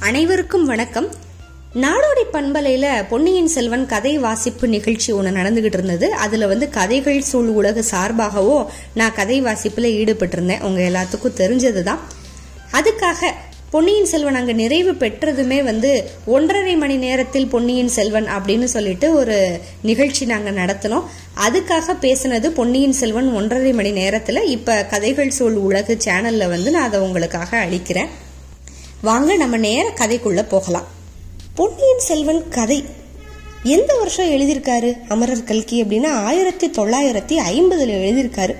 அனைவருக்கும் வணக்கம். நாடோடி பண்பலையில பொன்னியின் செல்வன் கதை வாசிப்பு நிகழ்ச்சி ஒன்று நடந்துகிட்டு இருந்தது. அதுல வந்து கதைகள் சூழ் உலக சார்பாகவோ நான் கதை வாசிப்புல ஈடுபட்டிருந்தேன். உங்க எல்லாத்துக்கும் தெரிஞ்சதுதான். அதுக்காக பொன்னியின் செல்வன் அங்கே நிறைவு பெற்றதுமே வந்து ஒன்றரை மணி நேரத்தில் பொன்னியின் செல்வன் அப்படின்னு சொல்லிட்டு ஒரு நிகழ்ச்சி நாங்கள் நடத்தினோம். அதுக்காக பேசினது பொன்னியின் செல்வன் ஒன்றரை மணி நேரத்தில். இப்போ கதைகள் சூழ் உலகு சேனலில் வந்து நான் அதை உங்களுக்காக அளிக்கிறேன். வாங்க நம்ம நேர கதைக்குள்ள போகலாம். பொன்னியின் செல்வன் கதை. எந்த வருஷம் எழுதியிருக்காரு? அமரர் கல்கி அப்படின்னா ஆயிரத்தி தொள்ளாயிரத்தி ஐம்பதுல எழுதியிருக்காரு.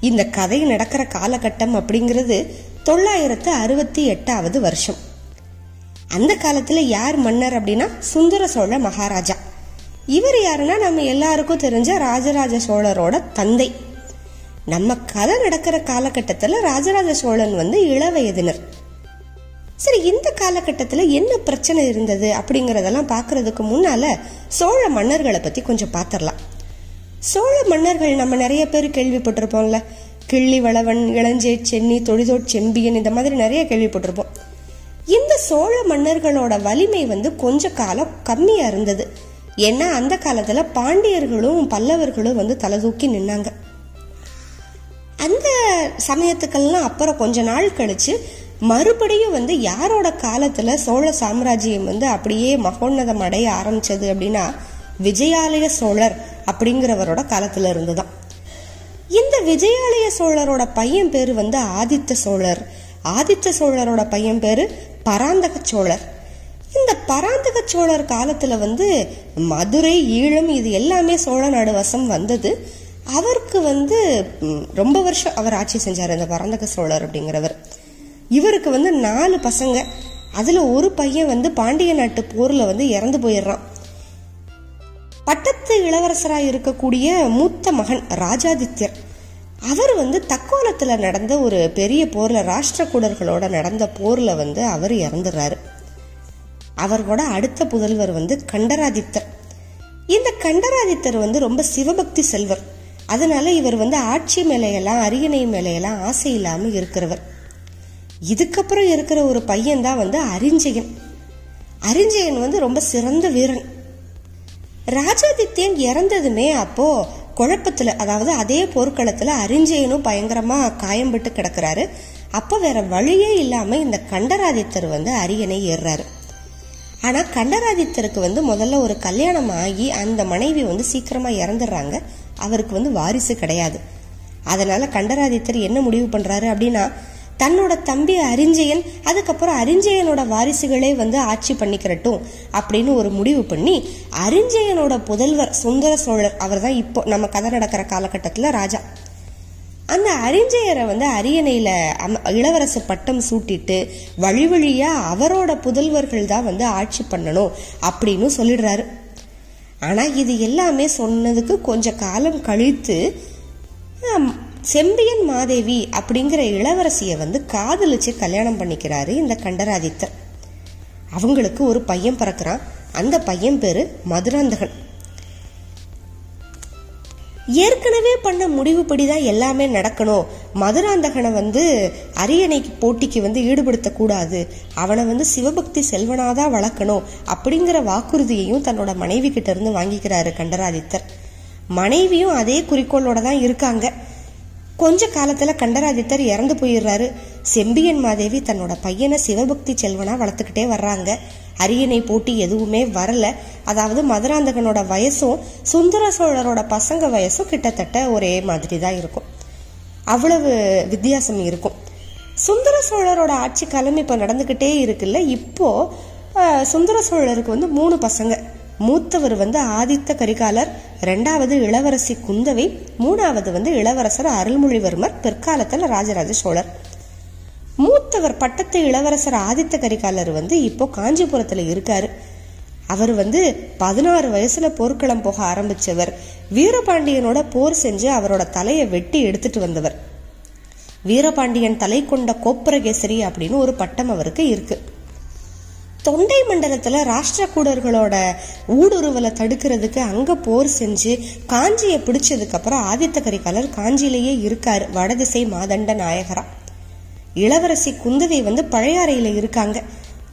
இந்த கதை நடக்கிற காலகட்டம் அப்படிங்கிறது தொள்ளாயிரத்து அறுபத்தி எட்டாவது வருஷம். அந்த காலத்துல யார் மன்னர் அப்படின்னா சுந்தர சோழ மகாராஜா. இவர் யாருன்னா நம்ம எல்லாருக்கும் தெரிஞ்ச ராஜராஜ சோழரோட தந்தை. நம்ம கதை நடக்கிற காலகட்டத்தில் ராஜராஜ சோழன் வந்து இளவயதினர். சரி இந்த காலகட்டத்தில் என்ன பிரச்சனை இருந்தது அப்படிங்கிறதெல்லாம் பார்க்கறதுக்கு முன்னால சோழ மன்னர்களை பற்றி கொஞ்சம் பார்த்துடலாம் சோழ மன்னர்கள் நம்ம நிறைய பேர் கேள்விப்பட்டிருப்போம்ல. கிள்ளி வளவன் இளஞ்சே சென்னி தொழிதோட் செம்பியன் இந்த மாதிரி நிறைய கேள்விப்பட்டிருப்போம். இந்த சோழ மன்னர்களோட வலிமை வந்து கொஞ்ச காலம் கம்மியாக இருந்தது. ஏன்னா அந்த காலத்தில் பாண்டியர்களும் பல்லவர்களும் வந்து தலை தூக்கி நின்னாங்க. அந்த சமயத்துக்கெல்லாம் அப்புறம் கொஞ்ச நாள் கழிச்சு மறுபடியும் வந்து யாரோட காலத்துல சோழ சாம்ராஜ்யம் வந்து அப்படியே மகோன்னதம் அடைய ஆரம்பிச்சது அப்படின்னா விஜயாலய சோழர் அப்படிங்கிறவரோட காலத்துல இருந்துதான். இந்த விஜயாலய சோழரோட பையன் பேரு வந்து ஆதித்த சோழர். ஆதித்த சோழரோட பையன் பேரு பராந்தக சோழர். இந்த பராந்தக சோழர் காலத்துல வந்து மதுரை ஈழம் இது எல்லாமே சோழ நாடு வசம் வந்தது. அவருக்கு வந்து ரொம்ப வருஷம் அவர் ஆட்சி செஞ்சார் இந்த பராந்தக சோழர் அப்படிங்கிறவர். இவருக்கு வந்து நாலு பசங்க. அதில் ஒரு பையன் வந்து பாண்டிய நாட்டு போரில் வந்து இறந்து போயிடுறான். பட்டத்து இளவரசராக இருக்கக்கூடிய மூத்த மகன் ராஜாதித்யர். அவர் வந்து தக்கோலத்தில் நடந்த ஒரு பெரிய போரில் ராஷ்டிரகூடர்களோட நடந்த போரில் வந்து அவர் இறந்துடுறாரு. அவரோட அடுத்த புதல்வர் வந்து கண்டராதித்தர். இந்த கண்டராதித்தர் வந்து ரொம்ப சிவபக்தி செல்வர். அதனால இவர் வந்து ஆட்சி மேலையெல்லாம் அரியணை மேலையெல்லாம் ஆசை இல்லாமல் இருக்கிறவர். இதுக்கப்புறம் இருக்கிற ஒரு பையன் தான் வந்து அரிஞ்சயன். அரிஞ்சயன் வந்து ரொம்ப சிறந்த வீரன். ராஜாதித்யன் இறந்ததுமே அப்போ குழப்பத்தில் அதாவது அதே போர்க்களத்தில் அறிஞ்சயனும் பயங்கரமா காயம்பட்டு கிடக்குறாரு. அப்போ வேற வழியே இல்லாமல் இந்த கண்டராதித்தர் வந்து அரியணை ஏறுறாரு. ஆனால் கண்டராதித்தருக்கு வந்து முதல்ல ஒரு கல்யாணம் ஆகி அந்த மனைவி வந்து சீக்கிரமாக இறந்துடுறாங்க. அவருக்கு வந்து வாரிசு கிடையாது. அதனால கண்டராதித்தர் என்ன முடிவு பண்ணுறாரு அப்படின்னா தன்னோட தம்பி அரிஞ்சயன் அதுக்கப்புறம் அரிஞ்சயனோட வாரிசுகளே வந்து ஆட்சி பண்ணிக்கிறட்டும் அப்படின்னு ஒரு முடிவு பண்ணி அரிஞ்சயனோட புதல்வர் சுந்தர சோழர் அவர் தான் இப்போ நம்ம கதை நடக்கிற காலகட்டத்தில் ராஜா. அந்த அரிஞ்சயரை வந்து அரியணையில அம- இளவரசு பட்டம் சூட்டிட்டு வழி வழியா அவரோட புதல்வர்கள் தான் வந்து ஆட்சி பண்ணணும் அப்படின்னு சொல்லிடுறாரு. ஆனா இது எல்லாமே சொன்னதுக்கு கொஞ்சம் காலம் கழித்து செம்பியன் மாதேவி அப்படிங்கிற இளவரசியை வந்து காதலிச்சு கல்யாணம் பண்ணிக்கிறாரு இந்த கண்டராதித்தர். அவங்களுக்கு ஒரு பையன் பிறக்கிறான். அந்த பையன் பேரு மதுராந்தகன். ஏற்கனவே பண்ண முடிவுப்படி தான் எல்லாமே நடக்கணும். மதுராந்தகனை வந்து அரியணைக்கு போட்டிக்கு வந்து ஈடுபடுத்தக்கூடாது. அவனை வந்து சிவபக்தி செல்வனாதான் வளர்க்கணும் அப்படிங்கிற வாக்குறுதியையும் தன்னோட மனைவி கிட்ட இருந்து வாங்கிக்கிறாரு கண்டராதித்தர். மனைவியும் அதே குறிக்கோளோட தான் இருக்காங்க. கொஞ்ச காலத்துல கண்டராதித்தர் இறந்து போயிடுறாரு. செம்பியன் மாதேவி தன்னோட பையனை சிவபக்தி செல்வனா வளர்த்துக்கிட்டே வர்றாங்க. அரியணை போட்டி எதுவுமே வரல. அதாவது மதுராந்தகனோட வயசும் சுந்தர சோழரோட பசங்க வயசும் கிட்டத்தட்ட ஒரே மாதிரி தான் இருக்கும். அவ்வளவு வித்தியாசம் இருக்கும். சுந்தர சோழரோட ஆட்சி காலம் இப்போ நடந்துக்கிட்டே இருக்குல்ல. இப்போ சுந்தர சோழருக்கு வந்து மூணு பசங்க. மூத்தவர் வந்து ஆதித்த கரிகாலர் ரெண்டாவது இளவரசி குந்தவை மூணாவது வந்து இளவரசர் அருள்மொழிவர்மர் பிற்காலத்தில் ராஜராஜ சோழர். மூத்தவர் பட்டத்து இளவரசர் ஆதித்த கரிகாலர் வந்து இப்போ காஞ்சிபுரத்தில் இருக்காரு. அவர் வந்து பதினாறு வயசுல போர்க்களம் போக ஆரம்பிச்சவர். வீரபாண்டியனோட போர் செஞ்சு அவரோட தலையை வெட்டி எடுத்துட்டு வந்தவர். வீரபாண்டியன் தலை கொண்ட கோப்பரகேசரி அப்படின்னு ஒரு பட்டம் அவருக்கு இருக்கு. தொண்டை மண்டலத்தில் ராஷ்டிரகூடர்களோட ஊடுருவலை தடுக்கிறதுக்கு அங்கே போர் செஞ்சு காஞ்சியை பிடிச்சதுக்கப்புறம் ஆதித்த கரிகாலர் காஞ்சியிலேயே இருக்கார். வடதிசை மாதண்ட நாயகரா. இளவரசி குந்தவை வந்து பழையாறையில் இருக்காங்க.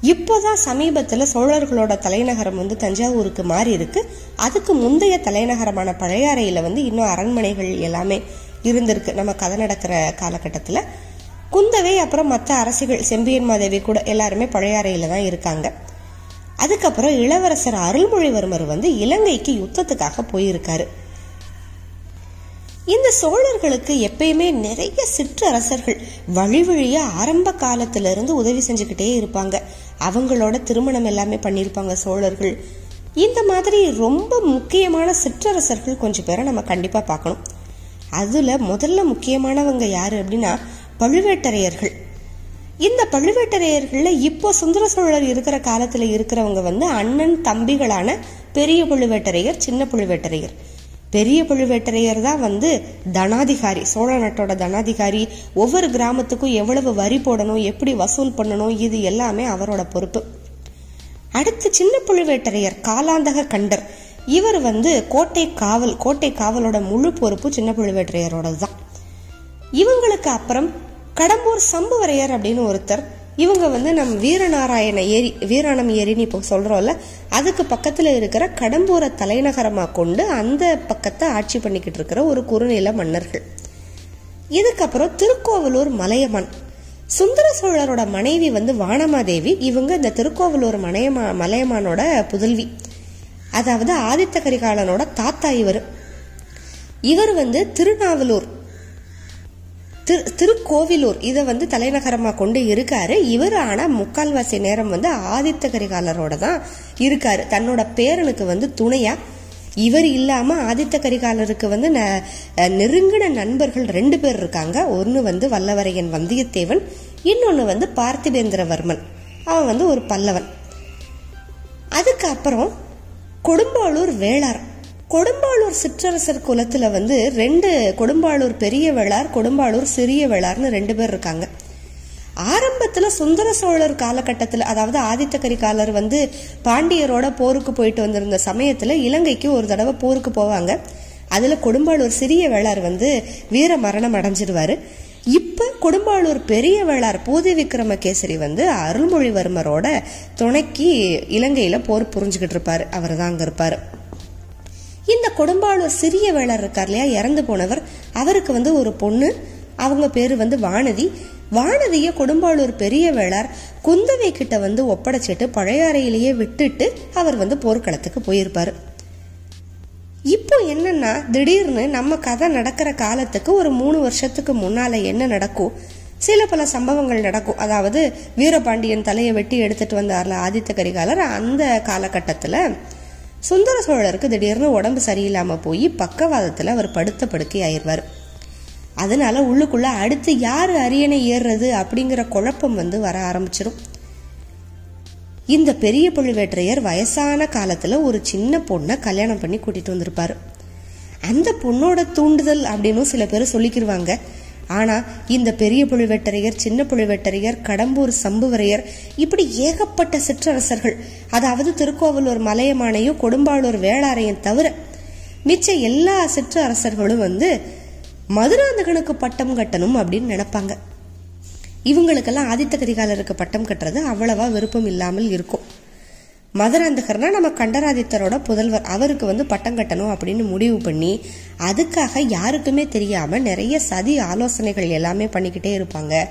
இப்போதான் சமீபத்தில் சோழர்களோட தலைநகரம் வந்து தஞ்சாவூருக்கு மாறி இருக்கு. அதுக்கு முந்தைய தலைநகரமான பழையாறையில் வந்து இன்னும் அரண்மனைகள் எல்லாமே இருந்திருக்கு. நம்ம கதை நடக்கிற காலகட்டத்தில். குந்தவை அப்புறம் மற்ற அரசிகள் செம்பியன் மாதேவி கூட எல்லாருமே பழையாறையில் தான் இருக்காங்க. அதுக்கப்புறம் இளவரசர் அருள்மொழிவர்மர் வந்து இலங்கைக்கு யுத்தத்துக்காக போயிருக்காரு. இந்த சோழர்களுக்கு எப்பயுமே நிறைய சிற்றரசர்கள் வழி வழியா ஆரம்ப காலத்துல இருந்து உதவி செஞ்சுக்கிட்டே இருப்பாங்க. அவங்களோட திருமணம் எல்லாமே பண்ணியிருப்பாங்க சோழர்கள். இந்த மாதிரி ரொம்ப முக்கியமான சிற்றரசர்கள் கொஞ்சம் பேரை நம்ம கண்டிப்பா பார்க்கணும். அதுல முதல்ல முக்கியமானவங்க யாரு அப்படின்னா பழுவேட்டரையர்கள். இந்த பழுவேட்டரையர்களில் இப்போ சுந்தர சோழர் இருக்கிற காலத்தில் இருக்கிறவங்க வந்து அண்ணன் தம்பிகளான பெரிய பழுவேட்டரையர் சின்ன பழுவேட்டரையர். பெரிய பழுவேட்டரையர் தான் வந்து தனாதிகாரி சோழ நாட்டோட தனாதிகாரி. ஒவ்வொரு கிராமத்துக்கும் எவ்வளவு வரி போடணும் எப்படி வசூல் பண்ணணும் இது எல்லாமே அவரோட பொறுப்பு. அடுத்து சின்ன பழுவேட்டரையர் காலாந்தக கண்டர். இவர் வந்து கோட்டை காவல் கோட்டை காவலோட முழு பொறுப்பு சின்ன பழுவேட்டரையரோட தான் இவங்களுக்கு அப்புறம் கடம்பூர் சம்புவரையர் அப்படின்னு ஒருத்தர் இவங்க வந்து நம்ம வீரநாராயண ஏரி வீராணம் ஏரின்னு இப்போ சொல்கிறோம்ல அதுக்கு பக்கத்தில் இருக்கிற கடம்பூரை தலைநகரமாக கொண்டு அந்த பக்கத்தை ஆட்சி பண்ணிக்கிட்டு இருக்கிற ஒரு குறுநில மன்னர்கள். இதுக்கப்புறம் திருக்கோவலூர் மலையமான். சுந்தர சோழரோட மனைவி வந்து வானமாதேவி இவங்க இந்த திருக்கோவலூர் மலையமா மலையமானோட புதல்வி. அதாவது ஆதித்த கரிகாலனோட தாத்தா இவர். இவர் வந்து திருநாவலூர் திரு திருக்கோவிலூர். இதை வந்து தலைநகரமாக கொண்டு இருக்காரு. இவர் ஆனால் முக்கால்வாசி நேரம் வந்து ஆதித்த கரிகாலரோட தான் இருக்காரு. தன்னோட பேரனுக்கு வந்து துணையா. இவர் இல்லாம ஆதித்த கரிகாலருக்கு வந்து நெருங்கின நண்பர்கள் ரெண்டு பேர் இருக்காங்க. ஒன்று வந்து வல்லவரையன் வந்தியத்தேவன் இன்னொன்று வந்து பார்த்திபேந்திரவர்மன். அவன் வந்து ஒரு பல்லவன். அதுக்கப்புறம் கொடும்பாளூர் வேளார். கொடும்பாளூர் சிற்றரசர் குலத்துல வந்து ரெண்டு கொடும்பாளூர் பெரிய வேளார் கொடும்பாளூர் சிறிய வேளார்னு ரெண்டு பேர் இருக்காங்க. ஆரம்பத்துல சுந்தர சோழர் காலகட்டத்தில் அதாவது ஆதித்த கரிகாலர் வந்து பாண்டியரோட போருக்கு போயிட்டு வந்திருந்த சமயத்துல இலங்கைக்கு ஒரு தடவை போருக்கு போவாங்க. அதுல கொடும்பாளூர் சிறிய வேளார் வந்து வீர மரணம் அடைஞ்சிருவாரு. இப்ப கொடும்பாளூர் பெரிய வேளார் பூதி விக்ரமகேசரி வந்து அருள்மொழிவர்மரோட துணைக்கு இலங்கையில போர் புரிஞ்சுக்கிட்டு இருப்பாரு. அவர் தான் அங்க இருப்பாரு. இந்த கொடும்பாளூர் சிறிய வேளர் இருக்கார் இல்லையா? இறந்து போனவர். அவருக்கு வந்து ஒரு பொண்ணு. அவங்க பேரு வந்து வானதி. வானதிய கொடும்பாளூர் பெரிய வேளார் குந்தவை கிட்ட வந்து ஒப்படைச்சிட்டு பழையாறையிலேயே விட்டுட்டு அவர் வந்து போர்க்களத்துக்கு போயிருப்பாரு. இப்போ என்னன்னா திடீர்னு நம்ம கதை நடக்கிற காலத்துக்கு ஒரு மூணு வருஷத்துக்கு முன்னால என்ன நடக்கும்? சில பல சம்பவங்கள் நடக்கும். அதாவது வீரபாண்டியன் தலையை வெட்டி எடுத்துட்டு வந்தார்ல ஆதித்த கரிகாலர் அந்த காலகட்டத்துல. சுந்தர சோழருக்கு திடீர்னு உடம்பு சரியில்லாம போய் பக்கவாதத்துல அவர் படுத்த படுக்கை ஆயிடுவார். அதனால உள்ளுக்குள்ள அடுத்து யாரு அரியணை ஏறுறது அப்படிங்கிற குழப்பம் வந்து வர ஆரம்பிச்சிடும் இந்த பெரிய பழுவேற்றையர் வயசான காலத்துல ஒரு சின்ன பொண்ணை கல்யாணம் பண்ணி கூட்டிட்டு வந்திருப்பாரு. அந்த பொண்ணோட தூண்டுதல் அப்படின்னு சில பேர் சொல்லிக்கிருவாங்க. ஆனா இந்த பெரிய புழுவேட்டரையர் சின்ன புழுவேட்டரையர் கடம்பூர் சம்புவரையர் இப்படி ஏகப்பட்ட சிற்றரசர்கள் அதாவது திருக்கோவலூர் மலையமானையும் கொடும்பாளூர் வேளாரையும் தவிர மிச்ச எல்லா சிற்றரசர்களும் வந்து மதுராந்தகனுக்கு பட்டம் கட்டணும் அப்படின்னு நினைப்பாங்க. இவங்களுக்கெல்லாம் ஆதித்த கரிகாலருக்கு பட்டம் கட்டுறது அவ்வளவா விருப்பம் இல்லாமல் இருக்கும். மதுராந்தகர்னா நம்ம கண்டராதித்தரோட புதல்வர். அவருக்கு வந்து பட்டம் கட்டணும் அப்படின்னு முடிவு பண்ணி அதுக்காக யாருக்குமே தெரியாம நிறைய சதி ஆலோசனைகள் எல்லாமே பண்ணிக்கிட்டே இருப்பாங்க.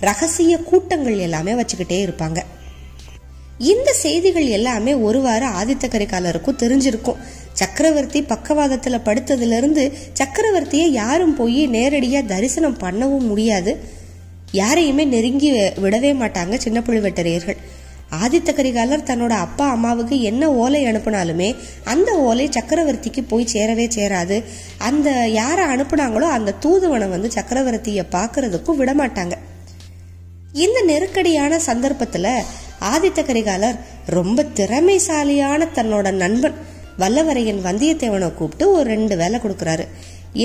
ரகசிய கூட்டங்கள் எல்லாமே வச்சுக்கிட்டே இருப்பாங்க. இந்த செய்திகள் எல்லாமே ஒருவாறு ஆதித்த கரிகாலருக்கும் தெரிஞ்சிருக்கும். சக்கரவர்த்தி பக்கவாதத்துல படுத்ததுல இருந்து சக்கரவர்த்தியை யாரும் போய் நேரடியா தரிசனம் பண்ணவும் முடியாது. யாரையுமே நெருங்கி விடவே மாட்டாங்க சின்ன புழுவெட்டரையர்கள். ஆதித்த கரிகாலர் தன்னோட அப்பா அம்மாவுக்கு என்ன ஓலை அனுப்புனாலுமே அந்த ஓலை சக்கரவர்த்திக்கு போய் சேரவே சேராது. அந்த யாரை அனுப்புனாங்களோ அந்த தூதுவனை வந்து சக்கரவர்த்தியை பார்க்கறதுக்கும் விடமாட்டாங்க. இந்த நெருக்கடியான சந்தர்ப்பத்தில் ஆதித்த கரிகாலர் ரொம்ப திறமைசாலியான தன்னோட நண்பன் வல்லவரையன் வந்தியத்தேவனை கூப்பிட்டு ஒரு ரெண்டு வேலை கொடுக்குறாரு.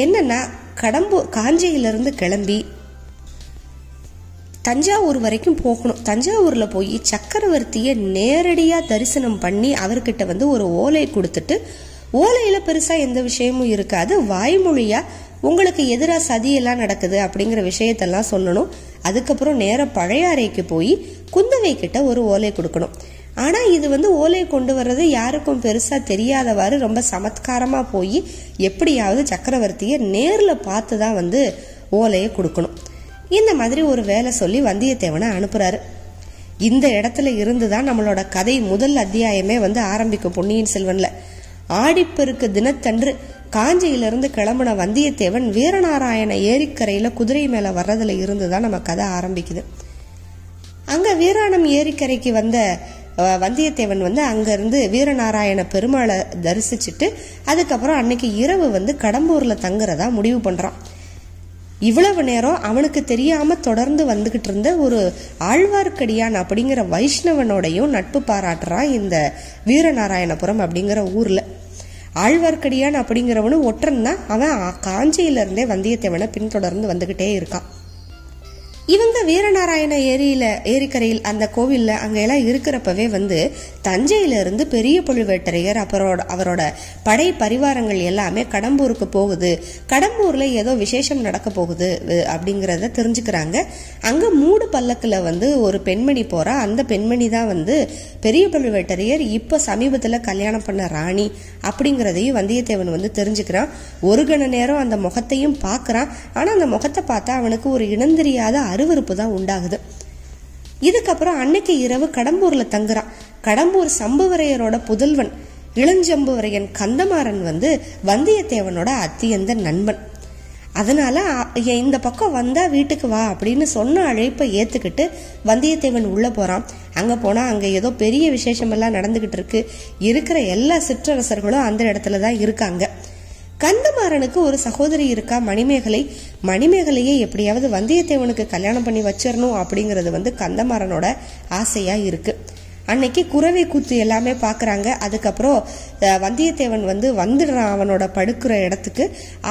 என்னன்னா கடம்பூர் காஞ்சியிலிருந்து கிளம்பி தஞ்சாவூர் வரைக்கும் போகணும். தஞ்சாவூரில் போய் சக்கரவர்த்தியை நேரடியாக தரிசனம் பண்ணி அவர்கிட்ட வந்து ஒரு ஓலை கொடுத்துட்டு ஓலையில் பெருசாக எந்த விஷயமும் இருக்காது. வாய்மொழியாக உங்களுக்கு எதிராக சதியெல்லாம் நடக்குது அப்படிங்கிற விஷயத்தெல்லாம் சொல்லணும். அதுக்கப்புறம் நேர பழையாறைக்கு போய் குந்தவை கிட்ட ஒரு ஓலை கொடுக்கணும். ஆனால் இது வந்து ஓலை கொண்டு வர்றது யாருக்கும் பெருசாக தெரியாதவாறு ரொம்ப சமத்காரமாக போய் எப்படியாவது சக்கரவர்த்தியை நேரில் பார்த்து தான் வந்து ஓலையை கொடுக்கணும். இந்த மாதிரி ஒரு வேலை சொல்லி வந்தியத்தேவனை அனுப்புறாரு. இந்த இடத்துல இருந்து தான் நம்மளோட கதை முதல் அத்தியாயமே வந்து ஆரம்பிக்கும் பொன்னியின் செல்வன்ல. ஆடிப்பெருக்கு தினத்தன்று காஞ்சியிலிருந்து கிளம்புன வந்தியத்தேவன் வீரநாராயண ஏரிக்கரையில குதிரை மேல வர்றதுல இருந்து தான் நம்ம கதை ஆரம்பிக்குது. அங்க வீராணம் ஏரிக்கரைக்கு வந்த வந்தியத்தேவன் வந்து அங்கிருந்து வீரநாராயண பெருமாளை தரிசிச்சுட்டு அதுக்கப்புறம் அன்னைக்கு இரவு வந்து கடம்பூர்ல தங்குறதா முடிவு பண்றான். இவ்வளவு நேரம் அவனுக்கு தெரியாம தொடர்ந்து வந்துகிட்டு இருந்த ஒரு ஆழ்வார்க்கடியான் அப்படிங்கிற வைஷ்ணவனோடையும் நட்பு பாராட்டுறான் இந்த வீரநாராயணபுரம் அப்படிங்கிற ஊர்ல. ஆழ்வார்க்கடியான் அப்படிங்கிறவனும் ஒற்றன் தான். அவன் காஞ்சியிலிருந்தே வந்தியத்தேவனை பின்தொடர்ந்து வந்துகிட்டே இருக்கான். இவங்க வீரநாராயண ஏரியில ஏரிக்கரையில் அந்த கோவில்ல அங்க எல்லாம் இருக்கிறப்பவே வந்து தஞ்சையிலிருந்து பெரிய பழுவேட்டரையர் அப்புறம் அவரோட படை பரிவாரங்கள் எல்லாமே கடம்பூருக்கு போகுது. கடம்பூர்ல ஏதோ விசேஷம் நடக்க போகுது அப்படிங்கிறத தெரிஞ்சுக்கிறாங்க. அங்க மூடு பல்லக்கில் வந்து ஒரு பெண்மணி போறா. அந்த பெண்மணி தான் வந்து பெரிய பழுவேட்டரையர் இப்போ சமீபத்தில் கல்யாணம் பண்ண ராணி அப்படிங்கிறதையும் வந்தியத்தேவன் வந்து தெரிஞ்சுக்கிறான். ஒரு கண நேரம் அந்த முகத்தையும் பார்க்குறான். ஆனால் அந்த முகத்தை பார்த்தா அவனுக்கு ஒரு இனந்தெரியாத அருவருப்பு தான் உண்டாகுது. இதுக்கப்புறம் அன்னைக்கு இரவு கடம்பூர்ல தங்குறான். கடம்பூர் சம்புவரையரோட புதல்வன். இளஞ்சம்புவரையன் கந்தமாறன் வந்து வந்தியத்தேவனோட அத்தியந்த நண்பன். அதனால இந்த பக்கம் வந்தா வீட்டுக்கு வா அப்படின்னு சொன்ன அழைப்பை ஏத்துக்கிட்டு வந்தியத்தேவன் உள்ள போறான். அங்க போனா அங்க ஏதோ பெரிய விசேஷம் எல்லாம் நடந்துகிட்டு இருக்கு. இருக்கிற எல்லா சிற்றரசர்களும் அந்த இடத்துல தான் இருக்காங்க. கந்தமாறனுக்கு ஒரு சகோதரி இருக்கா? மணிமேகலை. மணிமேகலையை எப்படியாவது வந்தியத்தேவனுக்கு கல்யாணம் பண்ணி வச்சிடணும் அப்படிங்கிறது வந்து கந்தமாறனோட ஆசையாக இருக்குது அன்னைக்கு குறவை கூத்து எல்லாமே பார்க்குறாங்க அதுக்கப்புறம் வந்தியத்தேவன் வந்து வந்துடுறான் அவனோட படுக்கிற இடத்துக்கு.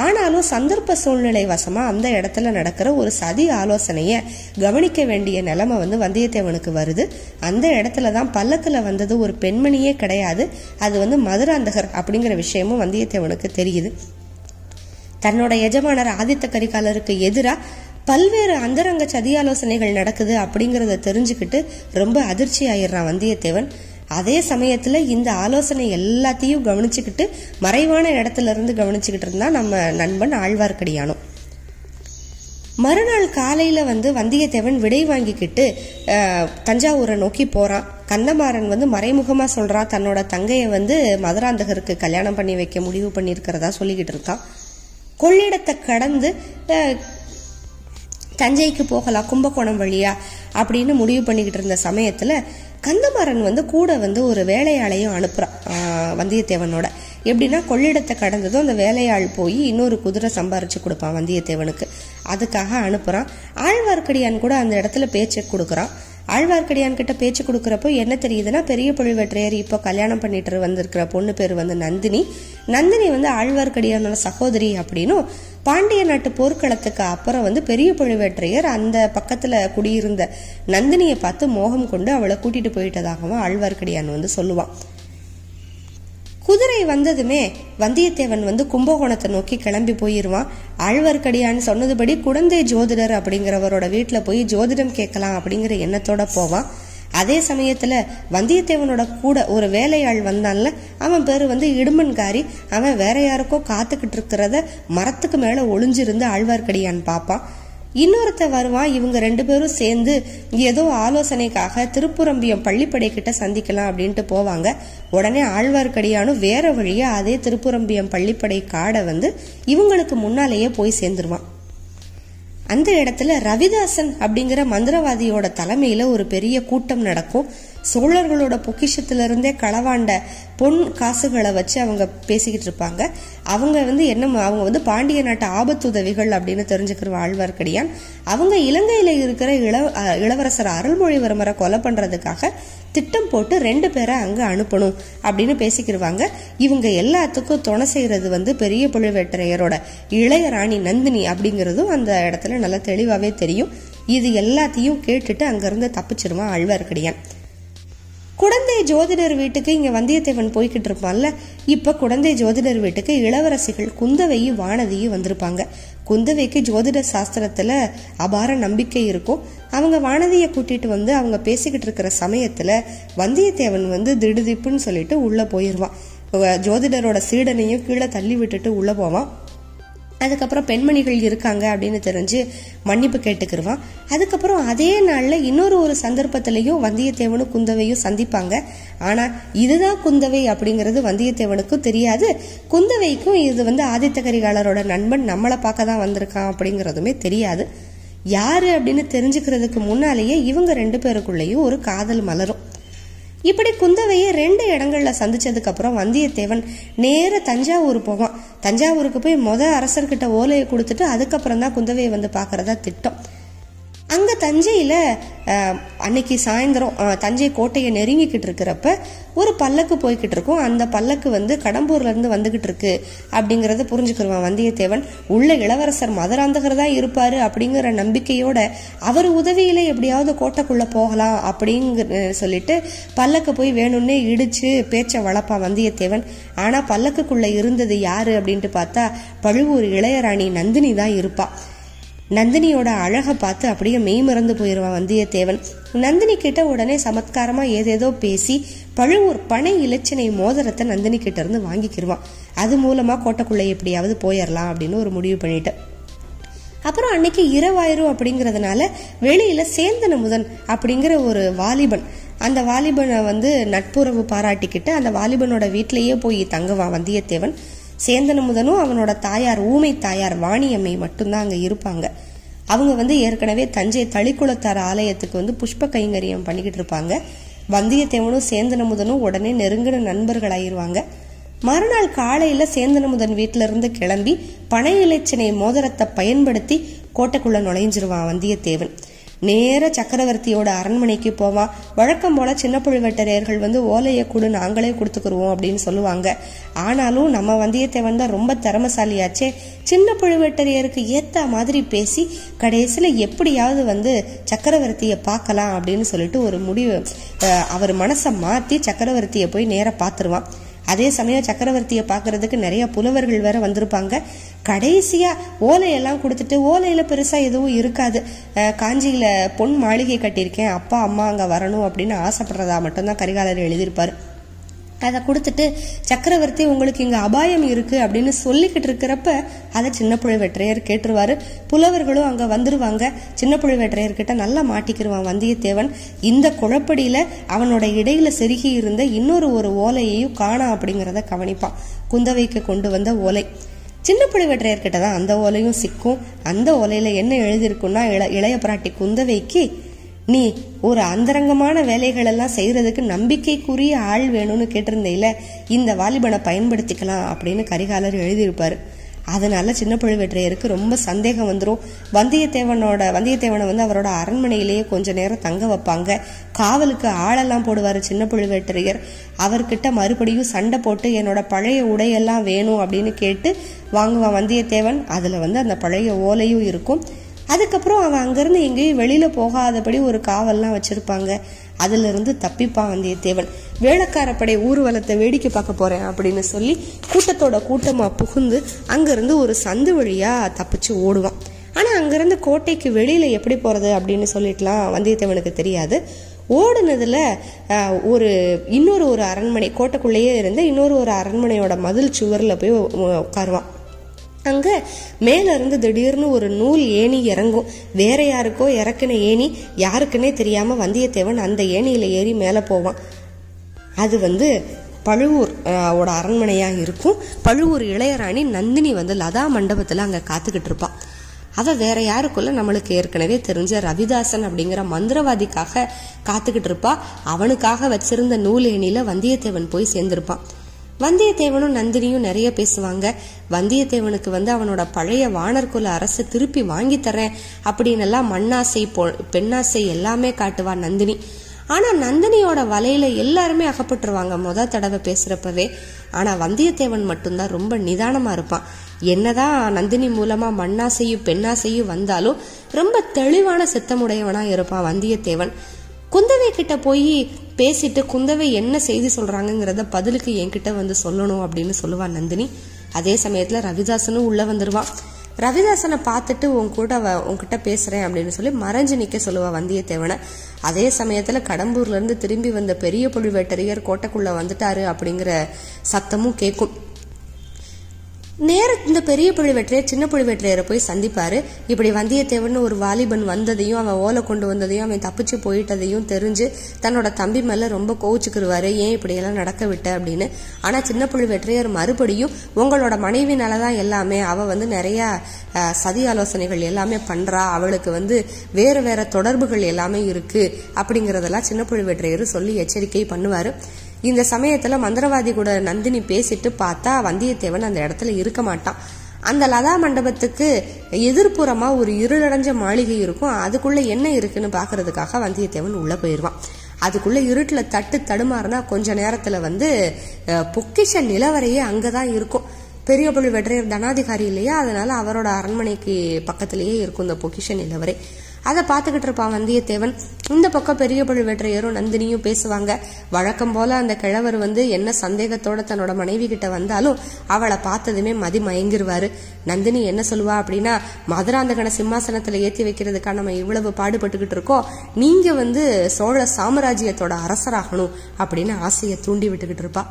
ஆனாலும் சந்தர்ப்ப சூழ்நிலை வசமாக அந்த இடத்துல நடக்கிற ஒரு சதி ஆலோசனையை கவனிக்க வேண்டிய நிலைமை வந்து வந்தியத்தேவனுக்கு வருது. அந்த இடத்துல தான் பல்லக்கில் வந்தது ஒரு பெண்மணியே கிடையாது. அது வந்து மதுராந்தகர் அப்படிங்கிற விஷயமும் வந்தியத்தேவனுக்கு தெரியுது. தன்னோட எஜமானர் ஆதித்த கரிகாலருக்கு எதிராக பல்வேறு அந்தரங்க சதி ஆலோசனைகள் நடக்குது அப்படிங்கறத தெரிஞ்சுக்கிட்டு ரொம்ப அதிர்ச்சி ஆயிடுறான் வந்தியத்தேவன். அதே சமயத்துல இந்த ஆலோசனை எல்லாத்தையும் கவனிச்சுக்கிட்டு மறைவான இடத்துல இருந்து கவனிச்சுக்கிட்டு இருந்தா நம்ம நண்பன் ஆழ்வார்க்கடியானும். மறுநாள் காலையில வந்து வந்தியத்தேவன் விடை வாங்கிக்கிட்டு தஞ்சாவூரை நோக்கி போறான். கந்தமாறன் வந்து மறைமுகமா சொல்றான் தன்னோட தங்கையை வந்து மதுராந்தகருக்கு கல்யாணம் பண்ணி வைக்க முடிவு பண்ணியிருக்கிறதா சொல்லிக்கிட்டு இருக்கான். கொள்ளிடத்தை கடந்து தஞ்சைக்கு போகலாம் கும்பகோணம் வழியா அப்படின்னு முடிவு பண்ணிக்கிட்டு இருந்த சமயத்துல கந்தமாறன் வந்து கூட வந்து ஒரு வேலையாளையும் அனுப்புறான் வந்தியத்தேவனோட. எப்படின்னா கொள்ளிடத்தை கடந்ததும் அந்த வேலையாள் போய் இன்னொரு குதிரை சம்பாரிச்சு கொடுப்பான் வந்தியத்தேவனுக்கு. அதுக்காக அனுப்புறான். ஆழ்வார்க்கடியான் கூட அந்த இடத்துல பேச்சை கொடுக்குறான். ஆழ்வார்க்கடியான் கிட்ட பேச்சு கொடுக்குறப்போ என்ன தெரியுதுன்னா பெரிய பழுவேற்றையர் இப்போ கல்யாணம் பண்ணிட்டு வந்திருக்கிற பொண்ணு பேர் வந்து நந்தினி. நந்தினி வந்து ஆழ்வார்க்கடியானோட சகோதரி அப்படின்னும் பாண்டிய நாட்டு போர்க்களத்துக்கு அப்புறம் வந்து பெரிய பழுவேற்றையர் அந்த பக்கத்தில் குடியிருந்த நந்தினியை பார்த்து மோகம் கொண்டு அவளை கூட்டிட்டு போயிட்டதாகவும் ஆழ்வார்க்கடியான் வந்து சொல்லுவான். குதிரை வந்ததுமே வந்தியத்தேவன் வந்து கும்பகோணத்தை நோக்கி கிளம்பி போயிருவான். ஆழ்வார்க்கடியான் சொன்னதுபடி குழந்தை ஜோதிடர் அப்படிங்கிறவரோட வீட்டில் போய் ஜோதிடம் கேட்கலாம் அப்படிங்கிற எண்ணத்தோட போவான். அதே சமயத்துல வந்தியத்தேவனோட கூட ஒரு வேலையாள் வந்தான்ல அவன் பேரு வந்து இடுமன்காரி. அவன் வேற யாருக்கோ காத்துக்கிட்டு இருக்கிறத மரத்துக்கு மேல ஒளிஞ்சிருந்து ஆழ்வார்க்கடியான் பாப்பான் இன்னொருத்த வருவான் இவங்க ரெண்டு பேரும் சேர்ந்து ஏதோ ஆலோசனைக்காக திருப்புரம்பியம் பள்ளிப்படை கிட்ட சந்திக்கலாம் அப்படின்ட்டு போவாங்க. உடனே ஆழ்வார்க்கடியானும் வேற வழியா அதே திருப்புரம்பியம் பள்ளிப்படை காடை வந்து இவங்களுக்கு முன்னாலேயே போய் சேர்ந்துருவான். அந்த இடத்துல ரவிதாசன் அப்படிங்கிற மந்திரவாதியோட தலைமையில ஒரு பெரிய கூட்டம் நடக்கும். சோழர்களோட பொக்கிஷத்திலிருந்தே களவாண்ட பொன் காசுகளை வச்சு அவங்க பேசிக்கிட்டு இருப்பாங்க. அவங்க வந்து என்ன அவங்க வந்து பாண்டிய நாட்டு ஆபத்துதவிகள் அப்படின்னு தெரிஞ்சுக்கிற ஆழ்வார்க்கடியான். அவங்க இலங்கையில் இருக்கிற இள இளவரசர் அருள்மொழிவர்மரை கொலை பண்ணுறதுக்காக திட்டம் போட்டு ரெண்டு பேரை அங்கே அனுப்பணும் அப்படின்னு பேசிக்கிருவாங்க. இவங்க எல்லாத்துக்கும் துணை செய்கிறது வந்து பெரிய பழுவேட்டரையரோட இளைய ராணி நந்தினி அப்படிங்கிறதும் அந்த இடத்துல நல்லா தெளிவாகவே தெரியும். இது எல்லாத்தையும் கேட்டுட்டு அங்கேருந்து தப்பிச்சிருவான் ஆழ்வார்க்கடியான். குழந்தை ஜோதிடர் வீட்டுக்கு இங்கே வந்தியத்தேவன் போய்கிட்டு இருப்பான்ல இப்போ குழந்தை ஜோதிடர் வீட்டுக்கு இளவரசிகள் குந்தவையும் வானதியும் வந்திருப்பாங்க. குந்தவைக்கு ஜோதிட சாஸ்திரத்தில் அபார நம்பிக்கை இருக்கும். அவங்க வானதியை கூட்டிட்டு வந்து அவங்க பேசிக்கிட்டு இருக்கிற சமயத்தில் வந்தியத்தேவன் வந்து திடுதிப்புன்னு சொல்லிட்டு உள்ளே போயிடுவான் ஜோதிடரோட சீடனையும் கீழே தள்ளி விட்டுட்டு உள்ளே போவான். அதுக்கப்புறம் பெண்மணிகள் இருக்காங்க அப்படின்னு தெரிஞ்சு மன்னிப்பு கேட்டுக்கிருவான். அதுக்கப்புறம் அதே நாளில் இன்னொரு ஒரு சந்தர்ப்பத்திலையும் வந்தியத்தேவனும் குந்தவையும் சந்திப்பாங்க. ஆனால் இதுதான் குந்தவை அப்படிங்கிறது வந்தியத்தேவனுக்கும் தெரியாது. குந்தவைக்கும் இது வந்து ஆதித்த கரிகாலரோட நண்பன் நம்மளை பார்க்க தான் வந்திருக்கான் அப்படிங்கிறதுமே தெரியாது. யாரு அப்படின்னு தெரிஞ்சுக்கிறதுக்கு முன்னாலேயே இவங்க ரெண்டு பேருக்குள்ளேயும் ஒரு காதல் மலரும். இப்படி குந்தவையை ரெண்டு இடங்கள்ல சந்திச்சதுக்கு அப்புறம் வந்தியத்தேவன் நேர தஞ்சாவூர் போவான். தஞ்சாவூருக்கு போய் மொதல் அரசர்கிட்ட ஓலையை கொடுத்துட்டு அதுக்கப்புறம் தான் குந்தவையை வந்து பாக்குறதா திட்டம். அங்கே தஞ்சையில் அன்னைக்கு சாயந்தரம் தஞ்சை கோட்டையை நெருங்கிக்கிட்டு இருக்கிறப்ப ஒரு பல்லக்கு போய்கிட்டு இருக்கும். அந்த பல்லக்கு வந்து கடம்பூர்லேருந்து வந்துக்கிட்டு இருக்கு அப்படிங்கிறத புரிஞ்சுக்கிருவான் வந்தியத்தேவன். உள்ள இளவரசர் மதுராந்தகர் தான் இருப்பார் அப்படிங்கிற நம்பிக்கையோட அவர் உதவியில எப்படியாவது கோட்டைக்குள்ளே போகலாம் அப்படிங்கிற சொல்லிட்டு பல்லக்கு போய் வேணும்னே இடிச்சு பேச்சை வளர்ப்பான் வந்தியத்தேவன். ஆனால் பல்லக்குக்குள்ளே இருந்தது யாரு அப்படின்ட்டு பார்த்தா பழுவூர் இளையராணி நந்தினி தான் இருப்பாள் நந்தினியோட அழகை பார்த்து அப்படியே மெய் மறந்து போயிடுவான் வந்தியத்தேவன். நந்தினி கிட்ட உடனே சமத்காரமா ஏதேதோ பேசி பழுவூர் பனை இலச்சினை மோதிரத்தை நந்தினி கிட்ட இருந்து வாங்கிக்கிடுவான் அது மூலமா கோட்டைக்குள்ள எப்படியாவது போயிடலாம் அப்படின்னு ஒரு முடிவு பண்ணிட்டு. அப்புறம் அன்னைக்கு இரவாயிரும் அப்படிங்கிறதுனால வெளியில சேந்தன முதன் அப்படிங்கிற ஒரு வாலிபன் அந்த வாலிபனை வந்து நட்புறவு பாராட்டிக்கிட்டு அந்த வாலிபனோட வீட்டிலேயே போய் தங்குவான் வந்தியத்தேவன். சேந்தன முதனும் அவனோட தாயார் ஊமை தாயார் வாணியம்மை மட்டும்தான் அங்க இருப்பாங்க. அவங்க வந்து ஏற்கனவே தஞ்சை தளிக்குளத்தார் ஆலயத்துக்கு வந்து புஷ்ப கைங்கரியம் பண்ணிக்கிட்டு இருப்பாங்க. வந்தியத்தேவனும் சேந்தனமுதனும் உடனே நெருங்கின நண்பர்கள் ஆயிருவாங்க மறுநாள் காலையில சேந்தனமுதன் வீட்டில இருந்து கிளம்பி பனை இலச்சினை மோதிரத்தை பயன்படுத்தி கோட்டைக்குள்ள நுழைஞ்சிருவான் வந்தியத்தேவன். நேர சக்கரவர்த்தியோட அரண்மனைக்கு போவான் வழக்கம் போல சின்ன பழுவேட்டரையர்கள் வந்து ஓலையை கொடு நாங்களே கொடுத்துக்குருவோம் அப்படின்னு சொல்லுவாங்க. ஆனாலும் நம்ம வந்தியத்தேவன் தான் ரொம்ப திறமசாலியாச்சே. சின்ன பழுவேட்டரையருக்கு ஏத்த மாதிரி பேசி கடைசியில எப்படியாவது வந்து சக்கரவர்த்தியை பார்க்கலாம் அப்படின்னு சொல்லிட்டு ஒரு முடிவு அவர் மனசை மாத்தி சக்கரவர்த்தியை போய் நேர பார்த்துருவான். அதே சமயம் சக்கரவர்த்தியை பார்க்கறதுக்கு நிறைய புலவர்கள் வேற வந்திருப்பாங்க. கடைசியா ஓலையெல்லாம் கொடுத்துட்டு ஓலையில பெருசா எதுவும் இருக்காது. காஞ்சியில் காஞ்சியில பொன் மாளிகை கட்டியிருக்கேன். அப்பா அம்மா அங்க வரணும் அப்படின்னு ஆசைப்படுறதா மட்டும்தான் கரிகாலர் எழுதியிருப்பாரு. அதை கொடுத்துட்டு சக்கரவர்த்தி உங்களுக்கு இங்கே அபாயம் இருக்குது அப்படின்னு சொல்லிக்கிட்டு இருக்கிறப்ப அதை சின்ன புழுவேற்றையர் கேட்டுருவார். புலவர்களும் அங்கே வந்துருவாங்க. சின்ன புழுவேற்றையர்கிட்ட நல்லா மாட்டிக்கிருவான் வந்தியத்தேவன். இந்த குழப்படியில் அவனோட இடையில செருகி இருந்த இன்னொரு ஒரு ஓலையையும் காணா அப்படிங்கிறத கவனிப்பான். குந்தவைக்கு கொண்டு வந்த ஓலை. சின்ன புழுவேற்றையர்கிட்ட தான் அந்த ஓலையும் சிக்கும். அந்த ஓலையில் என்ன எழுதியிருக்குன்னா இள- இளைய பிராட்டி குந்தவைக்கு நீ ஒரு அந்தரங்கமான வேலைகளெல்லாம் செய்கிறதுக்கு செய்யறதுக்கு நம்பிக்கைக்குரிய ஆள் வேணும்னு கேட்டிருந்தையில இந்த வாலிபனை பயன்படுத்திக்கலாம் அப்படின்னு கரிகாலர் எழுதியிருப்பார். அதனால சின்ன பழுவேற்றையருக்கு ரொம்ப சந்தேகம் வந்துடும் வந்தியத்தேவனோட வந்தியத்தேவனை வந்து அவரோட அரண்மனையிலேயே கொஞ்ச நேரம் தங்க வைப்பாங்க. காவலுக்கு ஆளெல்லாம் போடுவார் சின்ன பழுவேற்றையர் அவர்கிட்ட மறுபடியும் சண்டை போட்டு என்னோட பழைய உடையெல்லாம் வேணும் அப்படின்னு கேட்டு வாங்குவான் வந்தியத்தேவன். அதில் வந்து அந்த பழைய ஓலையும் இருக்கும். அதுக்கப்புறம் அவன் அங்கேருந்து எங்கேயும் வெளியில் போகாதபடி ஒரு காவல்லாம் வச்சுருப்பாங்க. அதிலிருந்து தப்பிப்பான் வந்தியத்தேவன் வேளக்காரப்படை ஊர்வலத்தை வேடிக்கை பார்க்க போகிறேன் அப்படின்னு சொல்லி கூட்டத்தோட கூட்டமாக புகுந்து அங்கேருந்து ஒரு சந்து வழியாக தப்பிச்சு ஓடுவான். ஆனால் அங்கேருந்து கோட்டைக்கு வெளியில் எப்படி போகிறது அப்படின்னு சொல்லிட்டுலாம் வந்தியத்தேவனுக்கு தெரியாது. ஓடுனதில் ஒரு இன்னொரு ஒரு அரண்மனை கோட்டைக்குள்ளேயே இருந்து இன்னொரு ஒரு அரண்மனையோட மதில் சுவரில் போய் உட்காருவான். அங்க மேல இருந்து திடீர்னு ஒரு நூல் ஏணி இறங்கும். வேற யாருக்கோ இறக்குன ஏணி யாருக்குன்னே தெரியாம வந்தியத்தேவன் அந்த ஏணியில ஏறி மேல போவான். அது வந்து பழுவூர் ஓட அரண்மனையா இருக்கும். பழுவூர் இளையராணி நந்தினி வந்து லதா மண்டபத்துல அங்க காத்துக்கிட்டு இருப்பான் அவ வேற யாருக்குள்ள நம்மளுக்கு ஏற்கனவே தெரிஞ்ச ரவிதாசன் அப்படிங்கிற மந்திரவாதிக்காக காத்துக்கிட்டு இருப்பா. அவனுக்காக வச்சிருந்த நூல் வந்தியத்தேவன் போய் சேர்ந்திருப்பான். வந்தியத்தேவனும் நந்தினியும் நிறைய பேசுவாங்க. வந்தியத்தேவனுக்கு வந்து அவனோட பழைய வானர்குல அரசு திருப்பி வாங்கி தரேன் அப்படின்னு எல்லாம் மண்ணாசை பெண்ணாசை எல்லாமே காட்டுவா நந்தினி. ஆனா நந்தினியோட வலையில எல்லாருமே அகப்பட்டுருவாங்க முத தடவை பேசுறப்பவே. ஆனா வந்தியத்தேவன் மட்டும்தான் ரொம்ப நிதானமா இருப்பான். என்னதான் நந்தினி மூலமா மண்ணாசையும் பெண்ணாசையும் வந்தாலும் ரொம்ப தெளிவான சித்தமுடையவனா இருப்பான் வந்தியத்தேவன். குந்தவை கிட்ட போய் பேசிட்டு குந்தவை என்ன செய்தி சொல்றாங்கிறத பதிலுக்கு என்கிட்ட வந்து சொல்லணும் அப்படின்னு சொல்லுவா நந்தினி. அதே சமயத்துல ரவிதாசனும் உள்ள வந்துருவான் ரவிதாசனை பார்த்துட்டு உன் கூட வ- உன்கிட்ட பேசுறேன் அப்படின்னு சொல்லி மறைஞ்சு நிக்க சொல்லுவா வந்தியத்தேவனை. அதே சமயத்துல கடம்பூர்ல இருந்து திரும்பி வந்த பெரிய புலிவேட்டரையர் கோட்டைக்குள்ள வந்துட்டாரு அப்படிங்கிற சத்தமும் கேட்கும் நேர இந்த பெரிய புலிவெற்றையர் சின்ன புலிவெற்றையரை போய் சந்திப்பாரு. இப்படி வந்தியத்தேவன் ஒரு வாலிபன் வந்ததையும் அவன் ஓலை கொண்டு வந்ததையும் அவன் தப்பிச்சு போயிட்டதையும் தெரிஞ்சு தன்னோட தம்பி மேல ரொம்ப கோவிச்சுக்கிருவாரு. ஏன் இப்படியெல்லாம் நடக்க விட்ட? அப்படின்னு. ஆனா சின்ன புலிவெற்றையர் மறுபடியும் உங்களோட மனைவினாலதான் எல்லாமே அவ வந்து நிறைய சதி ஆலோசனைகள் எல்லாமே பண்றா. அவளுக்கு வந்து வேற வேற தொடர்புகள் எல்லாமே இருக்கு. அப்படிங்கறதெல்லாம் சின்ன புலிவெற்றையர் சொல்லி எச்சரிக்கை பண்ணுவாரு. இந்த சமயத்துல மந்திரவாதி கூட நந்தினி பேசிட்டு பார்த்தா வந்தியத்தேவன் அந்த இடத்துல இருக்க மாட்டான். அந்த லதா மண்டபத்துக்கு எதிர்ப்புறமா ஒரு இருளடைஞ்ச மாளிகை இருக்கும். அதுக்குள்ள என்ன இருக்குன்னு பாக்குறதுக்காக வந்தியத்தேவன் உள்ள போயிருவான். அதுக்குள்ள இருட்டுல தட்டு தடுமாறுனா கொஞ்ச நேரத்துல வந்து பொக்கிஷ நிலவரையே அங்கதான் இருக்கும். பெரிய பொருள் வெற்றையர் தனாதிகாரி இல்லையா? அதனால அவரோட அரண்மனைக்கு பக்கத்திலேயே இருக்கும் இந்த பொக்கிஷ நிலவரை. அதை பார்த்துக்கிட்டு இருப்பான் வந்தியத்தேவன். இந்த பக்கம் பெரிய பழுவேற்றையரும் வெற்றையரும் நந்தினியும் பேசுவாங்க. வழக்கம் போல அந்த கிழவர் வந்து என்ன சந்தேகத்தோட தன்னோட மனைவி கிட்ட வந்தாலும் அவளை பார்த்ததுமே மதி மயங்கிருவாரு. நந்தினி என்ன சொல்லுவா அப்படின்னா மதுராந்தகன சிம்மாசனத்துல ஏத்தி வைக்கிறதுக்காக நம்ம இவ்வளவு பாடுபட்டுக்கிட்டு இருக்கோம். நீங்க வந்து சோழ சாம்ராஜ்யத்தோட அரசராகணும் அப்படின்னு ஆசையை தூண்டி விட்டுக்கிட்டு இருப்பா.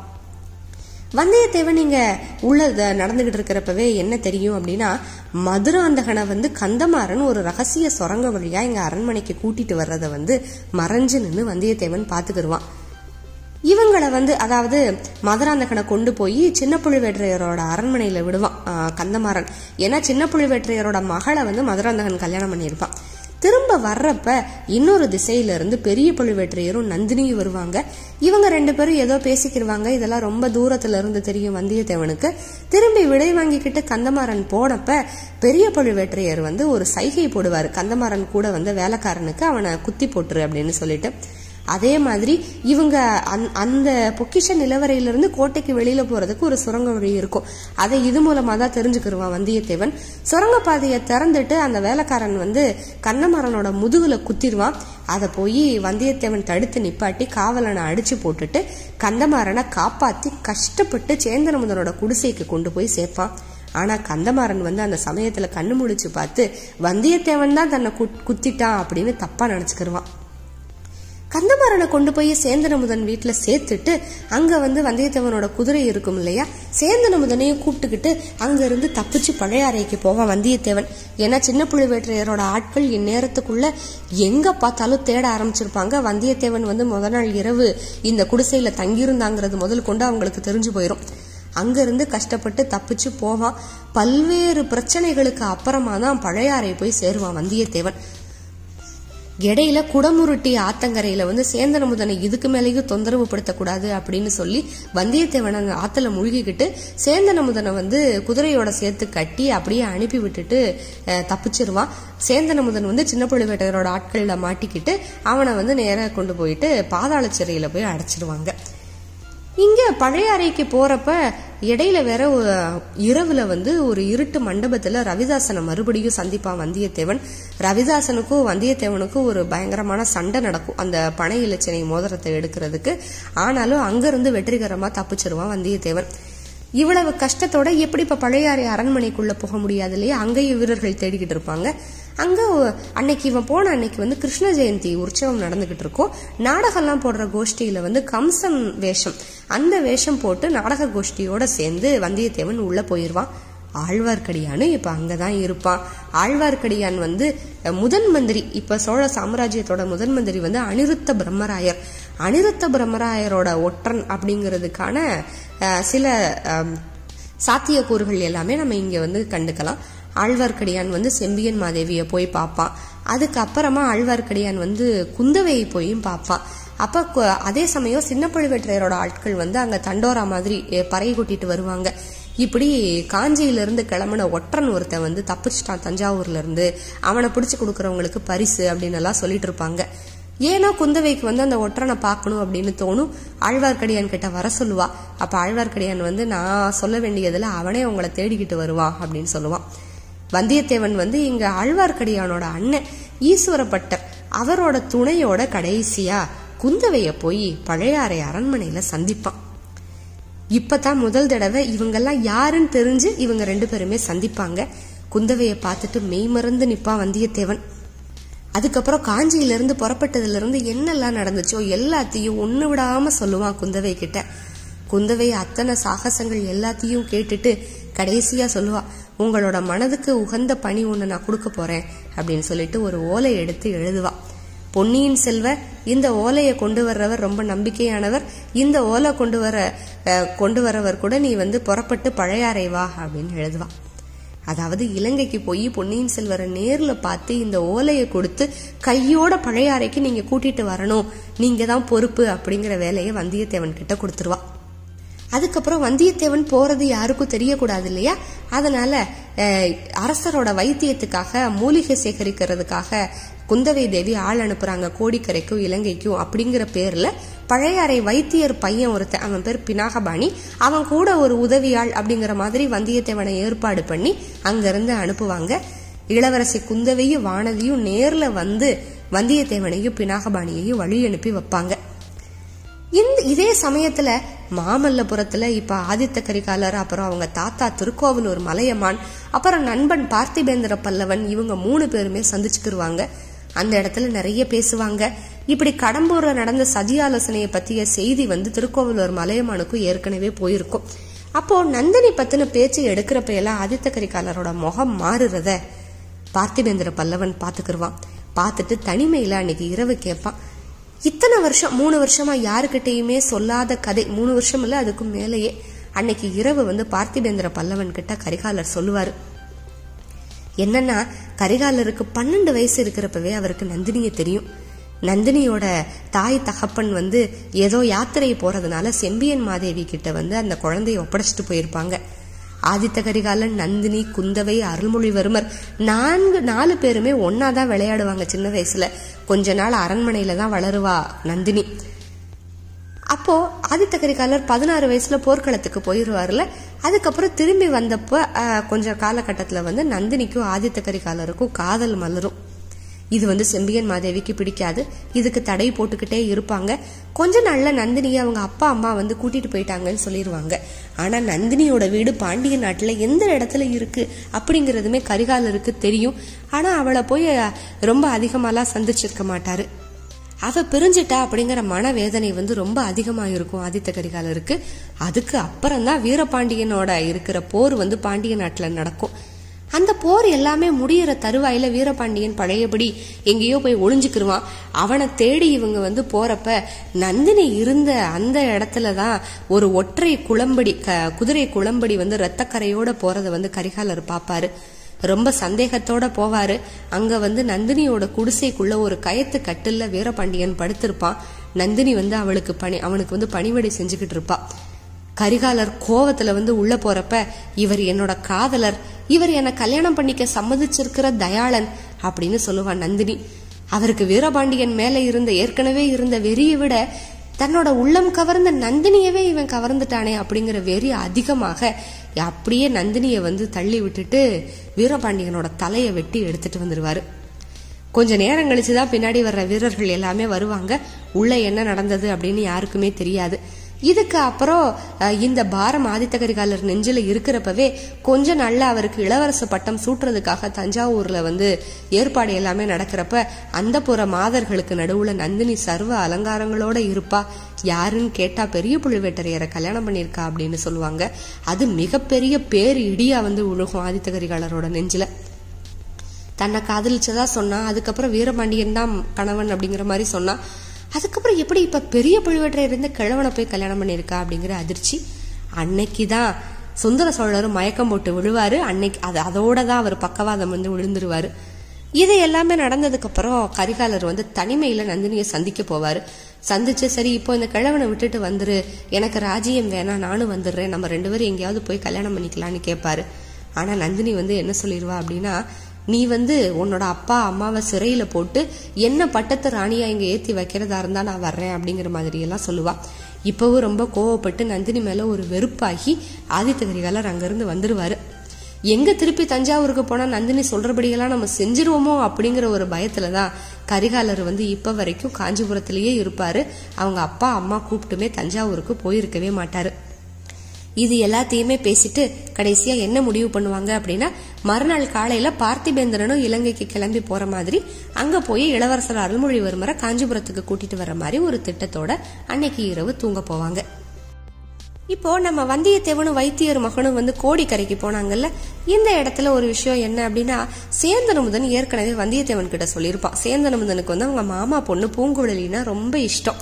வந்தியத்தேவன் இங்க உள்ள நடந்துகிட்டு இருக்கிறப்பவே என்ன தெரியும் அப்படின்னா மதுராந்தகனை வந்து கந்தமாறன் ஒரு ரகசிய சுரங்க வழியா இங்க அரண்மனைக்கு கூட்டிட்டு வர்றத வந்து மறைஞ்சு நின்று வந்தியத்தேவன் பாத்துக்கிடுவான் இவங்களை வந்து அதாவது மதுராந்தகனை கொண்டு போய் சின்ன புழுவேற்றையரோட அரண்மனையில விடுவான் கந்தமாறன். ஏன்னா சின்ன புழுவேற்றையரோட மகளை வந்து மதுராந்தகன் கல்யாணம் பண்ணியிருப்பான். திரும்ப வர்றப்ப இன்னொரு திசையில இருந்து பெரிய பழுவேற்றையரும் நந்தினியும் வருவாங்க. இவங்க ரெண்டு பேரும் ஏதோ பேசிக்கிடுவாங்க இதெல்லாம் ரொம்ப தூரத்துல இருந்து தெரியும் வந்தியத்தேவனுக்கு. திரும்பி விடை வாங்கிக்கிட்டு கந்தமாறன் போனப்ப பெரிய பழுவேற்றையர் வந்து ஒரு சைகை போடுவார். கந்தமாறன் கூட வந்த வேலைக்காரனுக்கு அவனை குத்தி போட்டுரு அப்படின்னு சொல்லிட்டு. அதே மாதிரி இவங்க அந் அந்த பொக்கிஷ நிலவரையிலிருந்து கோட்டைக்கு வெளியில போறதுக்கு ஒரு சுரங்க வழி இருக்கும். அதை இது மூலமா தான் தெரிஞ்சுக்கிருவான் வந்தியத்தேவன். சுரங்க பாதையை திறந்துட்டு அந்த வேலைக்காரன் வந்து கண்ணமரனோட முதுகுல குத்திடுவான். அதை போய் வந்தியத்தேவன் தடுத்து நிப்பாட்டி காவலனை அடிச்சு போட்டுட்டு கந்தமாறனை காப்பாத்தி கஷ்டப்பட்டு சேந்தனமுதனோட குடிசைக்கு கொண்டு போய் சேர்ப்பான். ஆனா கந்தமாறன் வந்து அந்த சமயத்துல கண்ணு முழிச்சு பார்த்து வந்தியத்தேவன் தான் தன்னை குத்- குத்திட்டான் அப்படின்னு தப்பா நினைச்சுக்கிருவான். கந்தமாறனை கொண்டு போய் சேந்தனமுதன் வீட்டில் சேர்த்துட்டு அங்கே வந்து வந்தியத்தேவனோட குதிரை இருக்கும் இல்லையா? சேந்தனமுதனையும் கூப்பிட்டுக்கிட்டு அங்கேருந்து தப்பிச்சு பழையாறைக்கு போவான் வந்தியத்தேவன். ஏன்னா சின்ன புலிவேற்றையரோட ஆட்கள் இந்நேரத்துக்குள்ள எங்கே பார்த்தாலும் தேட ஆரம்பிச்சிருப்பாங்க. வந்தியத்தேவன் வந்து முத நாள் இரவு இந்த குடிசையில் தங்கியிருந்தாங்கிறது முதல் கொண்டு அவங்களுக்கு தெரிஞ்சு போயிடும் அங்கேருந்து கஷ்டப்பட்டு தப்பிச்சு போவான். பல்வேறு பிரச்சனைகளுக்கு அப்புறமா தான் பழையாறை போய் சேருவான் வந்தியத்தேவன். இடையில குடமுருட்டி ஆத்தங்கரையில வந்து சேந்தனமுதனை இதுக்கு மேலேயும் தொந்தரவு படுத்தக்கூடாது அப்படின்னு சொல்லி வந்தியத்தேவன் அங்க ஆத்துல முழுகிக்கிட்டு சேந்தனமுதனை வந்து குதிரையோட சேர்த்து கட்டி அப்படியே அனுப்பி விட்டுட்டு தப்பிச்சிருவான். சேந்தனமுதன் வந்து சின்ன புள்ளிவேட்டையரோட ஆட்கள்ல மாட்டிக்கிட்டு அவனை வந்து நேராக கொண்டு போயிட்டு பாதாள சிறையில போய் அடைச்சிருவாங்க. இங்கே பழைய அறைக்கு போகிறப்ப இடையில வேற இரவுல வந்து ஒரு இருட்டு மண்டபத்தில் ரவிதாசனை மறுபடியும் சந்திப்பான் வந்தியத்தேவன். ரவிதாசனுக்கும் வந்தியத்தேவனுக்கும் ஒரு பயங்கரமான சண்டை நடக்கும். அந்த பனை இலச்சனை மோதிரத்தை எடுக்கிறதுக்கு. ஆனாலும் அங்கிருந்து வெற்றிகரமாக தப்பிச்சிருவான் வந்தியத்தேவன். இவ்வளவு கஷ்டத்தோட எப்படி இப்ப பழையாறை அரண்மனைக்குள்ள போக முடியாது இல்லையா? அங்கேயும் வீரர்கள் தேடிக்கிட்டு இருப்பாங்க. அங்கே அன்னைக்கு இவன் போன அன்னைக்கு வந்து கிருஷ்ண ஜெயந்தி உற்சவம் நடந்துக்கிட்டு இருக்கும். நாடகம்லாம் போடுற கோஷ்டியில் வந்து கம்சன் வேஷம். அந்த வேஷம் போட்டு நாடக கோஷ்டியோட சேர்ந்து வந்தியத்தேவன் உள்ள போயிருவான். ஆழ்வார்க்கடியான்னு அங்கே தான் இருப்பான். ஆழ்வார்க்கடியான் வந்து முதன் மந்திரி. இப்போ சோழ சாம்ராஜ்யத்தோட முதன் மந்திரி வந்து அனிருத்த பிரம்மராயர். அனிருத்த பிரம்மராயரோட ஒற்றன் அப்படிங்கிறதுக்கான சில சாத்தியக்கூறுகள் எல்லாமே நம்ம இங்கே வந்து கண்டுக்கலாம். ஆழ்வார்க்கடியான் வந்து செம்பியன் மாதேவியை போய் பார்ப்பான் அதுக்கப்புறமா ஆழ்வார்க்கடியான் வந்து குந்தவையை போயும் பார்ப்பான் அப்போ அதே சமயம் சின்ன பழுவேற்றையரோட ஆட்கள் வந்து அங்கே தண்டோரா மாதிரி பறையை பறை கொட்டிட்டு வருவாங்க. இப்படி காஞ்சியில இருந்து கிளம்பின ஒற்றன் ஒருத்தன் வந்து தப்பிச்சிட்டான் தஞ்சாவூர்ல இருந்து அவனை பிடிச்சி கொடுக்கறவங்களுக்கு பரிசு அப்படின்னு எல்லாம் சொல்லிட்டு இருப்பாங்க. ஏன்னா குந்தவைக்கு வந்து அந்த ஒற்றனை பார்க்கணும் அப்படின்னு தோணும். ஆழ்வார்க்கடியான் கிட்ட வர சொல்லுவா. அப்ப ஆழ்வார்க்கடியான் வந்து நான் சொல்ல வேண்டியதுல அவனே உங்களை தேடிக்கிட்டு வருவான் அப்படின்னு சொல்லுவான். வந்தியத்தேவன் வந்து இங்க ஆழ்வார்க்கடியானோட அண்ணன் ஈஸ்வரப்பட்டர் அவரோட துணையோட கடைசியா குந்தவைய போய் பழையாறை அரண்மனையில சந்திப்பான். இப்பதான் முதல் தடவை இவங்கெல்லாம் யாருன்னு தெரிஞ்சு இவங்க ரெண்டு பேருமே சந்திப்பாங்க. குந்தவையை பார்த்துட்டு மெய்மறந்து நிப்பான் வந்தியத்தேவன். அதுக்கப்புறம் காஞ்சியில இருந்து புறப்பட்டதுல இருந்து என்னெல்லாம் நடந்துச்சோ எல்லாத்தையும் ஒண்ணு விடாம சொல்லுவான் குந்தவை கிட்ட. குந்தவை அத்தனை சாகசங்கள் எல்லாத்தையும் கேட்டுட்டு கடைசியா சொல்லுவா உங்களோட மனதுக்கு உகந்த பணி ஒன்று நான் கொடுக்க போறேன் அப்படின்னு சொல்லிட்டு ஒரு ஓலை எடுத்து எழுதுவா. பொன்னியின் செல்வ இந்த ஓலையை கொண்டு வர்றவர் ரொம்ப நம்பிக்கையானவர். இந்த ஓலை கொண்டு வர கொண்டு வரவர் கூட நீ வந்து புறப்பட்டு பழையாறை வா அப்படின்னு எழுதுவா. அதாவது இலங்கைக்கு போய் பொன்னியின் செல்வரை நேரில் பார்த்து இந்த ஓலையை கொடுத்து கையோட பழையாறைக்கு நீங்க கூட்டிட்டு வரணும். நீங்க தான் பொறுப்பு அப்படிங்கிற வேலையை வந்தியத்தேவன் கிட்ட கொடுத்துருவா. அதுக்கப்புறம் வந்தியத்தேவன் போறது யாருக்கும் தெரியக்கூடாது இல்லையா அதனால அரசரோட வைத்தியத்துக்காக மூலிகை சேகரிக்கிறதுக்காக குந்தவை தேவி ஆள் அனுப்புறாங்க கோடிக்கரைக்கும் இலங்கைக்கும் அப்படிங்கிற பேர்ல பழையாறை வைத்தியர் பையன் ஒருத்தன் அவன் பேர் பினாகபாணி. அவன் கூட ஒரு உதவியாள் அப்படிங்கிற மாதிரி வந்தியத்தேவனை ஏற்பாடு பண்ணி அங்கிருந்து அனுப்புவாங்க. இளவரசி குந்தவையும் வானதியும் நேர்ல வந்து வந்தியத்தேவனையும் பினாகபாணியையும் வழி அனுப்பி வைப்பாங்க. இந்த இதே சமயத்துல மாமல்லபுரத்துல இப்ப ஆதித்த கரிகாலர் அப்புறம் அவங்க தாத்தா திருக்கோவலூர் மலையமான் அப்புறம் நண்பன் பார்த்திபேந்திர பல்லவன் இவங்க மூணு பேருமே சந்திச்சுக்கிருவாங்க. அந்த இடத்துல நிறைய பேசுவாங்க. இப்படி கடம்பூர்ல நடந்த சதி ஆலோசனையை பத்திய செய்தி வந்து திருக்கோவலூர் மலையமானுக்கும் ஏற்கனவே போயிருக்கும். அப்போ நந்தினி பத்தின பேச்சு எடுக்கிறப்ப எல்லாம் ஆதித்த கரிகாலரோட முகம் மாறுறத பார்த்திபேந்திர பல்லவன் பாத்துக்கிருவான் பார்த்துட்டு தனிமையில அன்னைக்கு இரவு கேட்பான். இத்தனை வருஷம் மூணு வருஷமா யாருக்கிட்டையுமே சொல்லாத கதை மூணு வருஷம் இல்ல அதுக்கும் மேலேயே. அன்னைக்கு இரவு வந்து பார்த்திபேந்திர பல்லவன் கிட்ட கரிகாலர் சொல்லுவாரு. என்னன்னா கரிகாலருக்கு பன்னெண்டு வயசு இருக்கிறப்பவே அவருக்கு நந்தினியை தெரியும். நந்தினியோட தாய் தகப்பன் வந்து ஏதோ யாத்திரை போறதுனால செம்பியன் மாதேவி கிட்ட வந்து அந்த குழந்தைய ஒப்படைச்சிட்டு போயிருப்பாங்க. ஆதித்த கரிகாலன் நந்தினி குந்தவை அருள்மொழிவர்மர் நான்கு நாலு பேருமே ஒன்னாதான் விளையாடுவாங்க சின்ன வயசுல. கொஞ்ச நாள் அரண்மனையில தான் வளருவா நந்தினி. அப்போ ஆதித்த கரிகாலர் பதினாறு வயசுல போர்க்களத்துக்கு போயிருவாருல. அதுக்கப்புறம் திரும்பி வந்தப்ப கொஞ்சம் காலகட்டத்தில் காலகட்டத்துல வந்து நந்தினிக்கும் ஆதித்த கரிகாலருக்கும் காதல் மலரும். இது வந்து செம்பியன் மாதேவிக்கு பிடிக்காது. இதுக்கு தடை போட்டுக்கிட்டே இருப்பாங்க. கொஞ்ச நாள்ல நந்தினியை அவங்க அப்பா அம்மா வந்து கூட்டிட்டு போயிட்டாங்கன்னு சொல்லிடுவாங்க ஆனா நந்தினியோட வீடு பாண்டிய நாட்டுல எந்த இடத்துல இருக்கு அப்படிங்கறதுமே கரிகாலருக்கு தெரியும். ஆனா அவளை போய் ரொம்ப அதிகமாலாம் சந்திச்சிருக்க மாட்டாரு. அவ பிரிஞ்சிட்டா அப்படிங்கிற மனவேதனை வந்து ரொம்ப அதிகமாக இருக்கும் ஆதித்த கரிகாலருக்கு. அதுக்கு அப்புறம் தான் வீரபாண்டியனோட இருக்கிற போர் வந்து பாண்டிய நாட்டில் நடக்கும். அந்த போர் எல்லாமே முடியிற தருவாயில வீரபாண்டியன் பழையபடி எங்கேயோ போய் ஒளிஞ்சுக்கிருவான். அவனை தேடி இவங்க வந்து போறப்ப நந்தினி இருந்த அந்த இடத்துல தான் ஒரு ஒற்றை குளம்படி க- குதிரை குளம்படி வந்து ரத்தக்கரையோட போறத வந்து கரிகாலர் பாப்பாரு. ரொம்ப சந்தேகத்தோட போவாரு. அங்க வந்து நந்தினியோட குடிசைக்குள்ள ஒரு கயத்து கட்டில்ல வீரபாண்டியன் படுத்திருப்பான். நந்தினி வந்து அவளுக்கு பணி அவனுக்கு வந்து பணிவிடை செஞ்சுக்கிட்டு இருப்பான் கரிகாலர் கோவத்துல வந்து உள்ள போறப்ப இவர் என்னோட காதலர். இவர் என்ன கல்யாணம் பண்ணிக்க சம்மதிச்சிருக்கிற தயாளன் அப்படின்னு சொல்லுவான் நந்தினி. அவருக்கு வீரபாண்டியன் மேல இருந்த ஏற்கனவே இருந்த வெறியை விட தன்னோட உள்ளம் கவர்ந்த நந்தினியவே இவன் கவர்ந்துட்டானே அப்படிங்கிற வெறி அதிகமாக அப்படியே நந்தினியை வந்து தள்ளி விட்டுட்டு வீரபாண்டியனோட தலையை வெட்டி எடுத்துட்டு வந்துருவாரு. கொஞ்ச நேரம் கழிச்சு தான் பின்னாடி வர்ற வீரர்கள் எல்லாமே வருவாங்க. உள்ள என்ன நடந்தது? அப்படின்னு யாருக்குமே தெரியாது. இதுக்கு அப்புறம் இந்த பாரம் ஆதித்த கரிகாலர் நெஞ்சில் இருக்கிறப்பவே கொஞ்ச நாளில் அவருக்கு இளவரசு பட்டம் சூட்டுறதுக்காக தஞ்சாவூரில் வந்து ஏற்பாடு எல்லாமே நடக்கிறப்ப அந்த புற மாதர்களுக்கு நடுவில் நந்தினி சர்வ அலங்காரங்களோட இருப்பா. யாருன்னு கேட்டால் பெரிய புழுவேட்டரையரை கல்யாணம் பண்ணியிருக்கா அப்படின்னு சொல்லுவாங்க. அது மிகப்பெரிய பேர் இடியாக வந்து உழுகும் ஆதித்த கரிகாலரோட நெஞ்சில். தன்னை காதலிச்சதா சொன்னா அதுக்கப்புறம் வீரபாண்டியன் தான் கணவன் அப்படிங்கிற மாதிரி சொன்னா அதுக்கப்புறம் எப்படி இப்போ பெரிய பழுவேட்டரையர் இருந்து கிழவனை போய் கல்யாணம் பண்ணியிருக்கா அப்படிங்கிற அதிர்ச்சி. அன்னைக்கு தான் சுந்தர சோழரும் மயக்கம் போட்டு விழுவார். அன்னைக்கு அது அதோட தான் அவர் பக்கவாதம் வந்து விழுந்துருவார். இது எல்லாமே நடந்ததுக்கப்புறம் கரிகாலர் வந்து தனிமையில் நந்தினியை சந்திக்க போவார். சந்திச்சு சரி இப்போ இந்த கிழவனை விட்டுட்டு வந்துரு. எனக்கு ராஜ்யம் வேணாம் நானும் வந்துடுறேன். நம்ம ரெண்டு பேரும் எங்கேயாவது போய் கல்யாணம் பண்ணிக்கலான்னு கேட்பாரு ஆனால் நந்தினி வந்து என்ன சொல்லிடுவா அப்படின்னா நீ வந்து உன்னோட அப்பா அம்மாவை சிறையில போட்டு என்ன பட்டத்தை ராணியா இங்க ஏத்தி வைக்கிறதா இருந்தா நான் வர்றேன் அப்படிங்கிற மாதிரி எல்லாம் சொல்லுவா. இப்பவும் ரொம்ப கோவப்பட்டு நந்தினி மேல ஒரு வெறுப்பாகி ஆதித்த கரிகாலர் அங்கிருந்து வந்துருவாரு. எங்க திருப்பி தஞ்சாவூருக்கு போனா நந்தினி சொல்றபடியெல்லாம் நம்ம செஞ்சிருவோமோ அப்படிங்கிற ஒரு பயத்துலதான் கரிகாலர் வந்து இப்ப வரைக்கும் காஞ்சிபுரத்திலேயே இருப்பாரு. அவங்க அப்பா அம்மா கூப்பிட்டுமே தஞ்சாவூருக்கு போயிருக்கவே மாட்டாரு. இது எல்லாத்தையுமே பேசிட்டு கடைசியா என்ன முடிவு பண்ணுவாங்க அப்படின்னா மறுநாள் காலையில பார்த்திபேந்திரனும் இலங்கைக்கு கிளம்பி போற மாதிரி அங்க போய் இளவரசர் அருள்மொழிவர்மரை காஞ்சிபுரத்துக்கு கூட்டிட்டு வர மாதிரி ஒரு திட்டத்தோட அன்னைக்கு இரவு தூங்க போவாங்க. இப்போ நம்ம வந்தியத்தேவனும் வைத்தியர் மகனும் வந்து கோடிக்கரைக்கு போனாங்கல்ல இந்த இடத்துல ஒரு விஷயம் என்ன அப்படின்னா சேந்தனமுதன் ஏற்கனவே வந்தியத்தேவன் கிட்ட சொல்லியிருப்பான். சேந்தனமுதனுக்கு வந்து அவங்க மாமா பொண்ணு பூங்குழலினா ரொம்ப இஷ்டம்.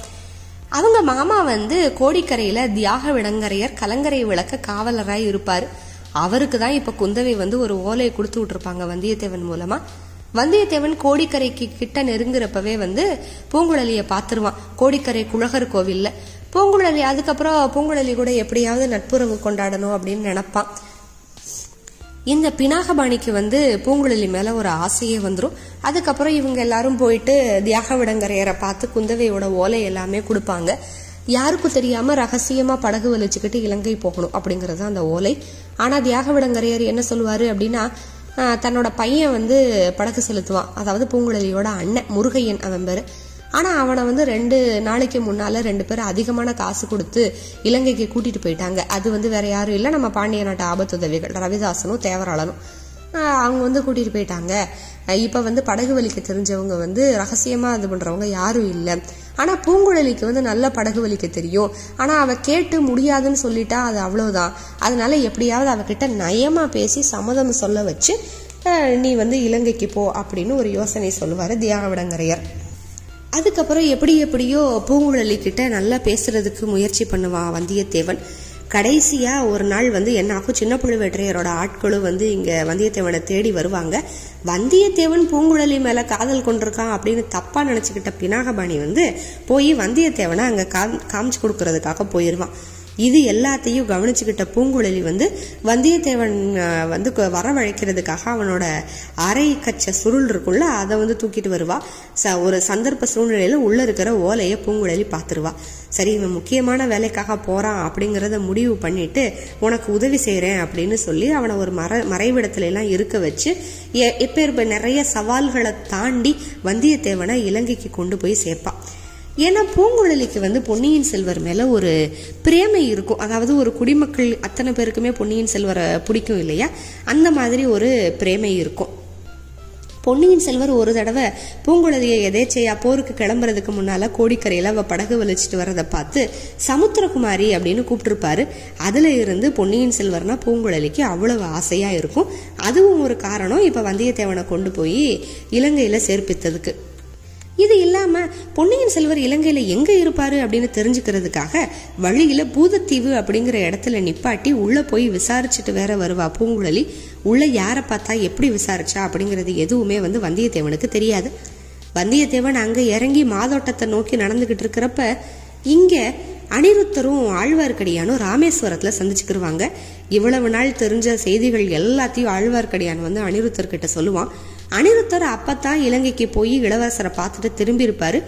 அவங்க மாமா வந்து கோடிக்கரையில தியாக விடங்கரையர் கலங்கரை விளக்க காவலராய் இருப்பார். அவருக்கு தான் இப்ப குந்தவை வந்து ஒரு ஓலையை கொடுத்து விட்டுருப்பாங்க வந்தியத்தேவன் மூலமா. வந்தியத்தேவன் கோடிக்கரைக்கு கிட்ட நெருங்குறப்பவே வந்து பூங்குழலிய பாத்துருவான் கோடிக்கரை குழகர் கோவில்ல. பூங்குழலி அதுக்கப்புறம் பூங்குழலி கூட எப்படியாவது நட்புறவு கொண்டாடணும் அப்படின்னு நினைப்பான். இந்த பினாகபாணிக்கு வந்து பூங்குழலி மேல ஒரு ஆசையே வந்துடும் அதுக்கப்புறம் இவங்க எல்லாரும் போயிட்டு தியாக விடங்கரையரை பார்த்து குந்தவையோட ஓலை எல்லாமே கொடுப்பாங்க. யாருக்கும் தெரியாம ரகசியமா படகு வலிச்சுக்கிட்டு இலங்கை போகணும் அப்படிங்கறது அந்த ஓலை. ஆனா தியாக விடங்கரையர் என்ன சொல்லுவாரு அப்படின்னா தன்னோட பையன் வந்து படகு செலுத்துவான். அதாவது பூங்குழலியோட அண்ணன் முருகையன் அவன் பேரு. ஆனால் அவனை வந்து ரெண்டு நாளைக்கு முன்னால ரெண்டு பேரும் அதிகமான காசு கொடுத்து இலங்கைக்கு கூட்டிட்டு போயிட்டாங்க. அது வந்து வேற யாரும் இல்லை. நம்ம பாண்டிய நாட்டு ஆபத்துதவிகள் ரவிதாசனும் தேவராளனும். அவங்க வந்து கூட்டிட்டு போயிட்டாங்க. இப்போ இப்ப வந்து படகு வலிக்க தெரிஞ்சவங்க வந்து ரகசியமா இது பண்றவங்க யாரும் இல்லை. ஆனா பூங்குழலிக்கு வந்து நல்ல படகு வலிக்க தெரியும். ஆனா அவ கேட்டு முடியாதுன்னு சொல்லிட்டா அது அவ்வளவுதான். அதனால எப்படியாவது அவகிட்ட நயமா பேசி சம்மதம் சொல்ல வச்சு நீ வந்து இலங்கைக்கு போ அப்படின்னு ஒரு யோசனை சொல்லுவாரு தியாகவிடங்கரையர். அதுக்கப்புறம் எப்படி எப்படியோ பூங்குழலி கிட்ட நல்லா பேசுறதுக்கு முயற்சி பண்ணுவான் வந்தியத்தேவன். கடைசியா ஒரு நாள் வந்து என்ன ஆகும்? சின்ன பழுவேற்றையரோட ஆட்களும் வந்து இங்க வந்தியத்தேவனை தேடி வருவாங்க. வந்தியத்தேவன் பூங்குழலி மேல காதல் கொண்டிருக்கான் அப்படின்னு தப்பா நினைச்சுக்கிட்ட பினாகபாணி வந்து போய் வந்தியத்தேவனை அங்க காமிச்சு கொடுக்கறதுக்காக போயிருவான். இது எல்லாத்தையும் கவனிச்சுக்கிட்ட பூங்குழலி வந்து வந்தியத்தேவன் வந்து வரவழைக்கிறதுக்காக அவனோட அரை கச்ச சுருள் இருக்குல்ல அதை வந்து தூக்கிட்டு வருவா. ச- ஒரு சந்தர்ப்ப சூழ்நிலையில உள்ள இருக்கிற ஓலையை பூங்குழலி பார்த்துருவா. சரி இவன் முக்கியமான வேலைக்காக போறான் அப்படிங்கறத முடிவு பண்ணிட்டு உனக்கு உதவி செய்கிறேன் அப்படின்னு சொல்லி அவனை ஒரு மர மறைவிடத்துல எல்லாம் இருக்க வச்சு எ- நிறைய சவால்களை தாண்டி வந்தியத்தேவனை இலங்கைக்கு கொண்டு போய் சேர்ப்பான் ஏன்னா பூங்குழலிக்கு வந்து பொன்னியின் செல்வர் மேலே ஒரு பிரேமை இருக்கும். அதாவது ஒரு குடிமக்கள் அத்தனை பேருக்குமே பொன்னியின் செல்வரை பிடிக்கும் இல்லையா? அந்த மாதிரி ஒரு பிரேமை இருக்கும். பொன்னியின் செல்வர் ஒரு தடவை பூங்குழலியை எதேச்சையா போருக்கு கிளம்புறதுக்கு முன்னால கோடிக்கரையில அவ படகு வலிச்சிட்டு வரதை பார்த்து சமுத்திரகுமாரி அப்படின்னு கூப்பிட்டுருப்பாரு. அதுல இருந்து பொன்னியின் செல்வர்னா பூங்குழலிக்கு அவ்வளவு ஆசையா இருக்கும். அதுவும் ஒரு காரணம் இப்ப வந்தியத்தேவனை கொண்டு போய் இலங்கையில சேர்ப்பித்ததுக்கு. இது இல்லாம பொன்னியின் செல்வர் இலங்கையில எங்க இருப்பாரு அப்படின்னு தெரிஞ்சுக்கிறதுக்காக வழியில பூதத்தீவு அப்படிங்கிற இடத்துல நிப்பாட்டி உள்ள போய் விசாரிச்சுட்டு வேற வருவா பூங்குழலி. உள்ள யாரை பார்த்தா எப்படி விசாரிச்சா அப்படிங்கிறது எதுவுமே வந்து வந்தியத்தேவனுக்கு தெரியாது. வந்தியத்தேவன் அங்க இறங்கி மாதோட்டத்தை நோக்கி நடந்துகிட்டு இருக்கிறப்ப இங்க அனிருத்தரும் ஆழ்வார்க்கடியானும் ராமேஸ்வரத்துல சந்திச்சுக்கிருவாங்க. இவ்வளவு நாள் தெரிஞ்ச செய்திகள் எல்லாத்தையும் ஆழ்வார்க்கடியான் வந்து அனிருத்தர்கிட்ட சொல்லுவான். அனிருத்தர் அப்பத்தான் இலங்கைக்கு போய் இளவரசரை பார்த்துட்டு திரும்பியிருப்பாரு.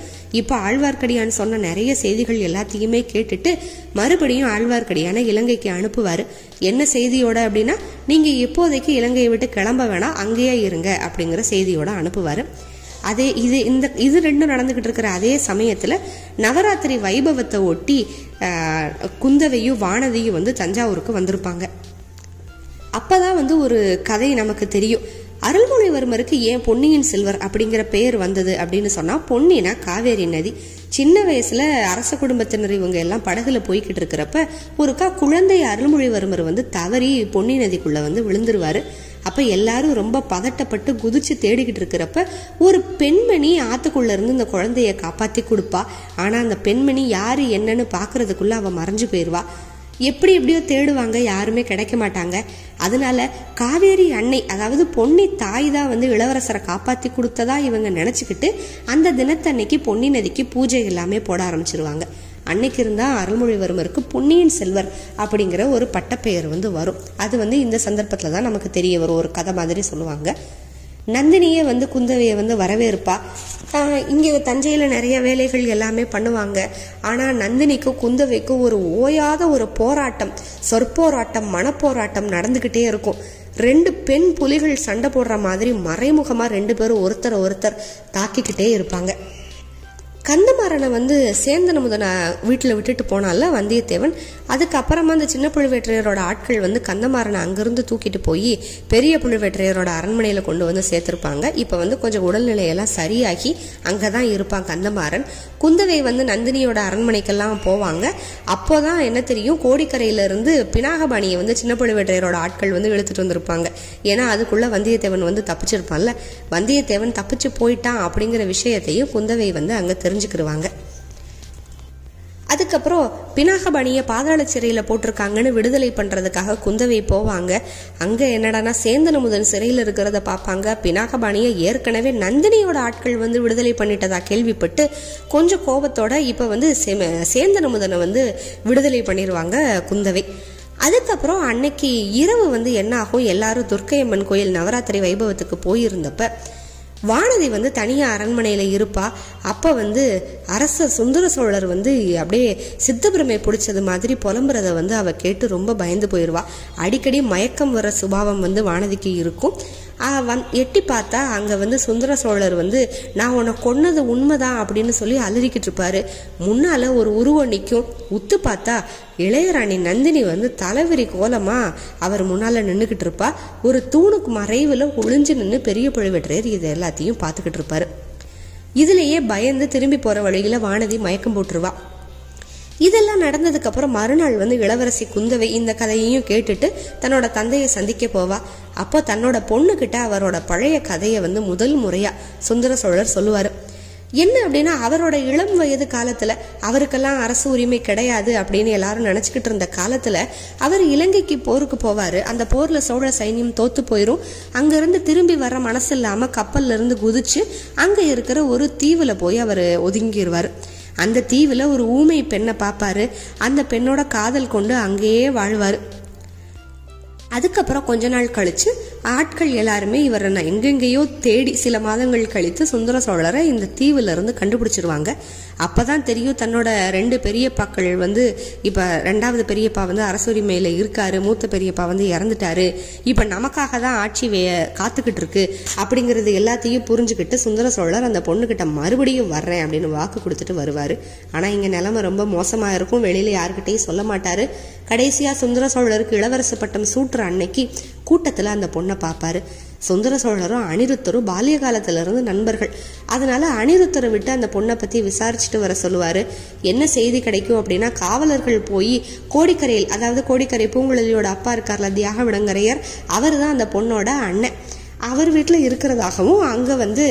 இப்போ இப்ப ஆழ்வார்க்கடியான் சொன்ன நிறைய செய்திகள் எல்லாத்தையுமே கேட்டுட்டு மறுபடியும் ஆழ்வார்க்கடியான இலங்கைக்கு அனுப்புவாரு. என்ன செய்தியோட அப்படின்னா நீங்க இப்போதைக்கு இலங்கையை விட்டு கிளம்ப வேணாம் அங்கேயே இருங்க அப்படிங்கிற செய்தியோட அனுப்புவாரு. அதே இது இந்த இது ரெண்டும் நடந்துகிட்டு இருக்கிற அதே சமயத்துல நவராத்திரி வைபவத்தை ஒட்டி குந்தவையும் வானதியும் வந்து தஞ்சாவூருக்கு வந்திருப்பாங்க. அப்பதான் வந்து ஒரு கதை நமக்கு தெரியும். அருள்மொழிவர்மருக்கு ஏன் பொன்னியின் செல்வர் அப்படிங்கிற பெயர் வந்தது அப்படின்னு சொன்னா பொன்னினா காவேரி நதி. சின்ன வயசுல அரச குடும்பத்தினர் இவங்க எல்லாம் படகுல போய்கிட்டு இருக்கிறப்ப ஒருக்கா குழந்தை அருள்மொழிவர்மர் வந்து தவறி பொன்னி நதிக்குள்ள வந்து விழுந்துருவாரு. அப்ப எல்லாரும் ரொம்ப பதட்டப்பட்டு குதிச்சு தேடிக்கிட்டு இருக்கிறப்ப ஒரு பெண்மணி ஆத்துக்குள்ள இருந்து இந்த குழந்தைய காப்பாத்தி கொடுப்பா. ஆனா அந்த பெண்மணி யாரு என்னன்னு பாக்குறதுக்குள்ள அவ மறைஞ்சு போயிருவா. எப்படி எப்படியோ தேடுவாங்க யாருமே கிடைக்க மாட்டாங்க. அதனால காவேரி அன்னை அதாவது பொன்னி தாய் தான் வந்து இளவரசரை காப்பாற்றி கொடுத்ததா இவங்க நினச்சிக்கிட்டு அந்த தினத்தன்னைக்கு பொன்னி நதிக்கு பூஜை எல்லாமே போட ஆரம்பிச்சிருவாங்க. அன்னைக்கு இருந்தால் அருள்மொழிவர்மருக்கு பொன்னியின் செல்வர் அப்படிங்கிற ஒரு பட்டப்பெயர் வந்து வரும். அது வந்து இந்த சந்தர்ப்பத்தில் தான் நமக்கு தெரிய வரும். ஒரு கதை மாதிரி சொல்லுவாங்க. நந்தினியே வந்து குந்தவையை வந்து வரவேற்பா. இங்கே தஞ்சையில் நிறைய வேலைகள் எல்லாமே பண்ணுவாங்க. ஆனால் நந்தினிக்கும் குந்தவைக்கும் ஒரு ஓயாத ஒரு போராட்டம் சொற்போராட்டம் மனப்போராட்டம் நடந்துக்கிட்டே இருக்கும். ரெண்டு பெண் புலிகள் சண்டை போடுற மாதிரி மறைமுகமாக ரெண்டு பேரும் ஒருத்தர் ஒருத்தர் தாக்கிக்கிட்டே இருப்பாங்க. கந்தமாறனை வந்து சேந்தன முதன வீட்டில் விட்டுட்டு போனால வந்தியத்தேவன். அதுக்கப்புறமா அந்த சின்ன புழுவேற்றையரோட ஆட்கள் வந்து கந்தமாறனை அங்கேருந்து தூக்கிட்டு போய் பெரிய புழுவேற்றையரோட அரண்மனையில் கொண்டு வந்து சேர்த்துருப்பாங்க. இப்போ வந்து கொஞ்சம் உடல்நிலையெல்லாம் சரியாகி அங்கே தான் இருப்பான் கந்தமாறன். குந்தவை வந்து நந்தினியோட அரண்மனைக்கெல்லாம் போவாங்க. அப்போ தான் என்ன தெரியும் கோடிக்கரையிலேருந்து பினாகபாணியை வந்து சின்ன புழுவேற்றையரோட ஆட்கள் வந்து இழுத்துட்டு வந்திருப்பாங்க. ஏன்னா அதுக்குள்ளே வந்தியத்தேவன் வந்து தப்பிச்சிருப்பான்ல. வந்தியத்தேவன் தப்பிச்சு போயிட்டான் அப்படிங்கிற விஷயத்தையும் குந்தவை வந்து அங்கே தெரிஞ்சு தெரிஞ்சுக்கிடுவாங்க அதுக்கப்புறம் பினாகபாணியை பாதாள சிறையில் போட்டிருக்காங்கன்னு விடுதலை பண்ணுறதுக்காக குந்தவை போவாங்க. அங்கே என்னடானா சேந்தன முதன் சிறையில் இருக்கிறத பார்ப்பாங்க. பினாகபாணியை ஏற்கனவே நந்தினியோட ஆட்கள் வந்து விடுதலை பண்ணிட்டதா கேள்விப்பட்டு கொஞ்சம் கோபத்தோட இப்போ வந்து சேந்தன முதனை வந்து விடுதலை பண்ணிடுவாங்க குந்தவை. அதுக்கப்புறம் அன்னைக்கு இரவு வந்து என்ன ஆகும்? எல்லாரும் துர்க்கையம்மன் கோயில் நவராத்திரி வைபவத்துக்கு போயிருந்தப்ப வானதி வந்து தனியாக அரண்மனையில் இருப்பா. அப்போ வந்து அரசர் சுந்தர சோழர் வந்து அப்படியே சித்தபிரமை பிடிச்சது மாதிரி புலம்புறத வந்து அவ கேட்டு ரொம்ப பயந்து போயிடுவா அடிக்கடி மயக்கம் வர சுபாவம் வந்து வானதிக்கு இருக்கும். வந் எட்டி பார்த்தா அங்கே வந்து சுந்தர சோழர் வந்து நான் உன்னை கொன்னது உண்மைதான் அப்படின்னு சொல்லி அலறிக்கிட்டு இருப்பாரு. முன்னால் ஒரு உருவம் நிற்கும் உத்து பார்த்தா இளையராணி நந்தினி வந்து தலைவிரி கோலமாக அவர் முன்னால் நின்றுக்கிட்டு இருப்பா. ஒரு தூணுக்கு மறைவில் ஒளிஞ்சு நின்று பெரிய பழுவேற்றையர் இது எல்லாத்தையும் பார்த்துக்கிட்டு இருப்பாரு. இதுலேயே பயந்து திரும்பி போகிற வழியில் வானதி மயக்கம் போட்டுருவா. இதெல்லாம் நடந்ததுக்கு அப்புறம் மறுநாள் வந்து இளவரசி குந்தவை இந்த கதையையும் கேட்டுட்டு தன்னோட தந்தையை சந்திக்க போவா. அப்போ தன்னோட பொண்ணுகிட்ட அவரோட பழைய கதையை வந்து முதல் முறையா சுந்தர சோழர் சொல்லுவாரு. என்ன அப்படின்னா அவரோட இளம் வயது காலத்துல அவருக்கெல்லாம் அரசு உரிமை கிடையாது அப்படின்னு எல்லாரும் நினைச்சுக்கிட்டு இருந்த காலத்துல அவர் இலங்கைக்கு போருக்கு போவாரு. அந்த போர்ல சோழ சைன்யம் தோத்து போயிரும். அங்கிருந்து திரும்பி வர மனசு இல்லாம கப்பல்ல இருந்து குதிச்சு அங்க இருக்கிற ஒரு தீவுல போய் அவர் ஒதுங்கிடுவார் அந்த தீவில் ஒரு ஊமை பெண்ணை பார்ப்பாரு அந்த பெண்ணோட காதல் கொண்டு அங்கேயே வாழ்வார். அதுக்கப்புறம் கொஞ்ச நாள் கழிச்சு ஆட்கள் எல்லாருமே இவரை நான் எங்கெங்கேயோ தேடி சில மாதங்கள் கழித்து சுந்தர சோழரை இந்த தீவுல இருந்து அப்போ தான் தெரியும் தன்னோட ரெண்டு பெரியப்பாக்கள் வந்து இப்போ ரெண்டாவது பெரியப்பா வந்து அரசுரிமையில இருக்காரு மூத்த பெரியப்பா வந்து இறந்துட்டாரு. இப்போ நமக்காக தான் ஆட்சி வே காத்துக்கிட்டு இருக்கு. அப்படிங்கிறது எல்லாத்தையும் புரிஞ்சுக்கிட்டு சுந்தர சோழர் அந்த பொண்ணுக்கிட்ட மறுபடியும் வர்றேன் அப்படின்னு வாக்கு கொடுத்துட்டு வருவார். ஆனால் இங்கே நிலமை ரொம்ப மோசமாக இருக்கும். வெளியில் யாருக்கிட்டையும் சொல்ல மாட்டார். கடைசியாக சுந்தர சோழருக்கு இளவரசு பட்டம் சூட்டுற அன்னைக்கு கூட்டத்தில் அந்த பொண்ணை பார்ப்பாரு. சுந்தர சோழரும் அனிருத்தரும் பால்ய காலத்திலிருந்து நண்பர்கள். அதனால அனிருத்தரை விட்டு அந்த பொண்ணை பத்தி விசாரிச்சுட்டு வர சொல்லுவாரு. என்ன செய்தி கிடைக்கும் அப்படின்னா காவலர்கள் போய் கோடிக்கரையில் அதாவது கோடிக்கரை பூங்குழலியோட அப்பா இருக்கார்ல தியாக விடங்கரையர் அவர் தான் அந்த பொண்ணோட அண்ணன். அவர் வீட்டில் இருக்கிறதாகவும் அங்கே வந்து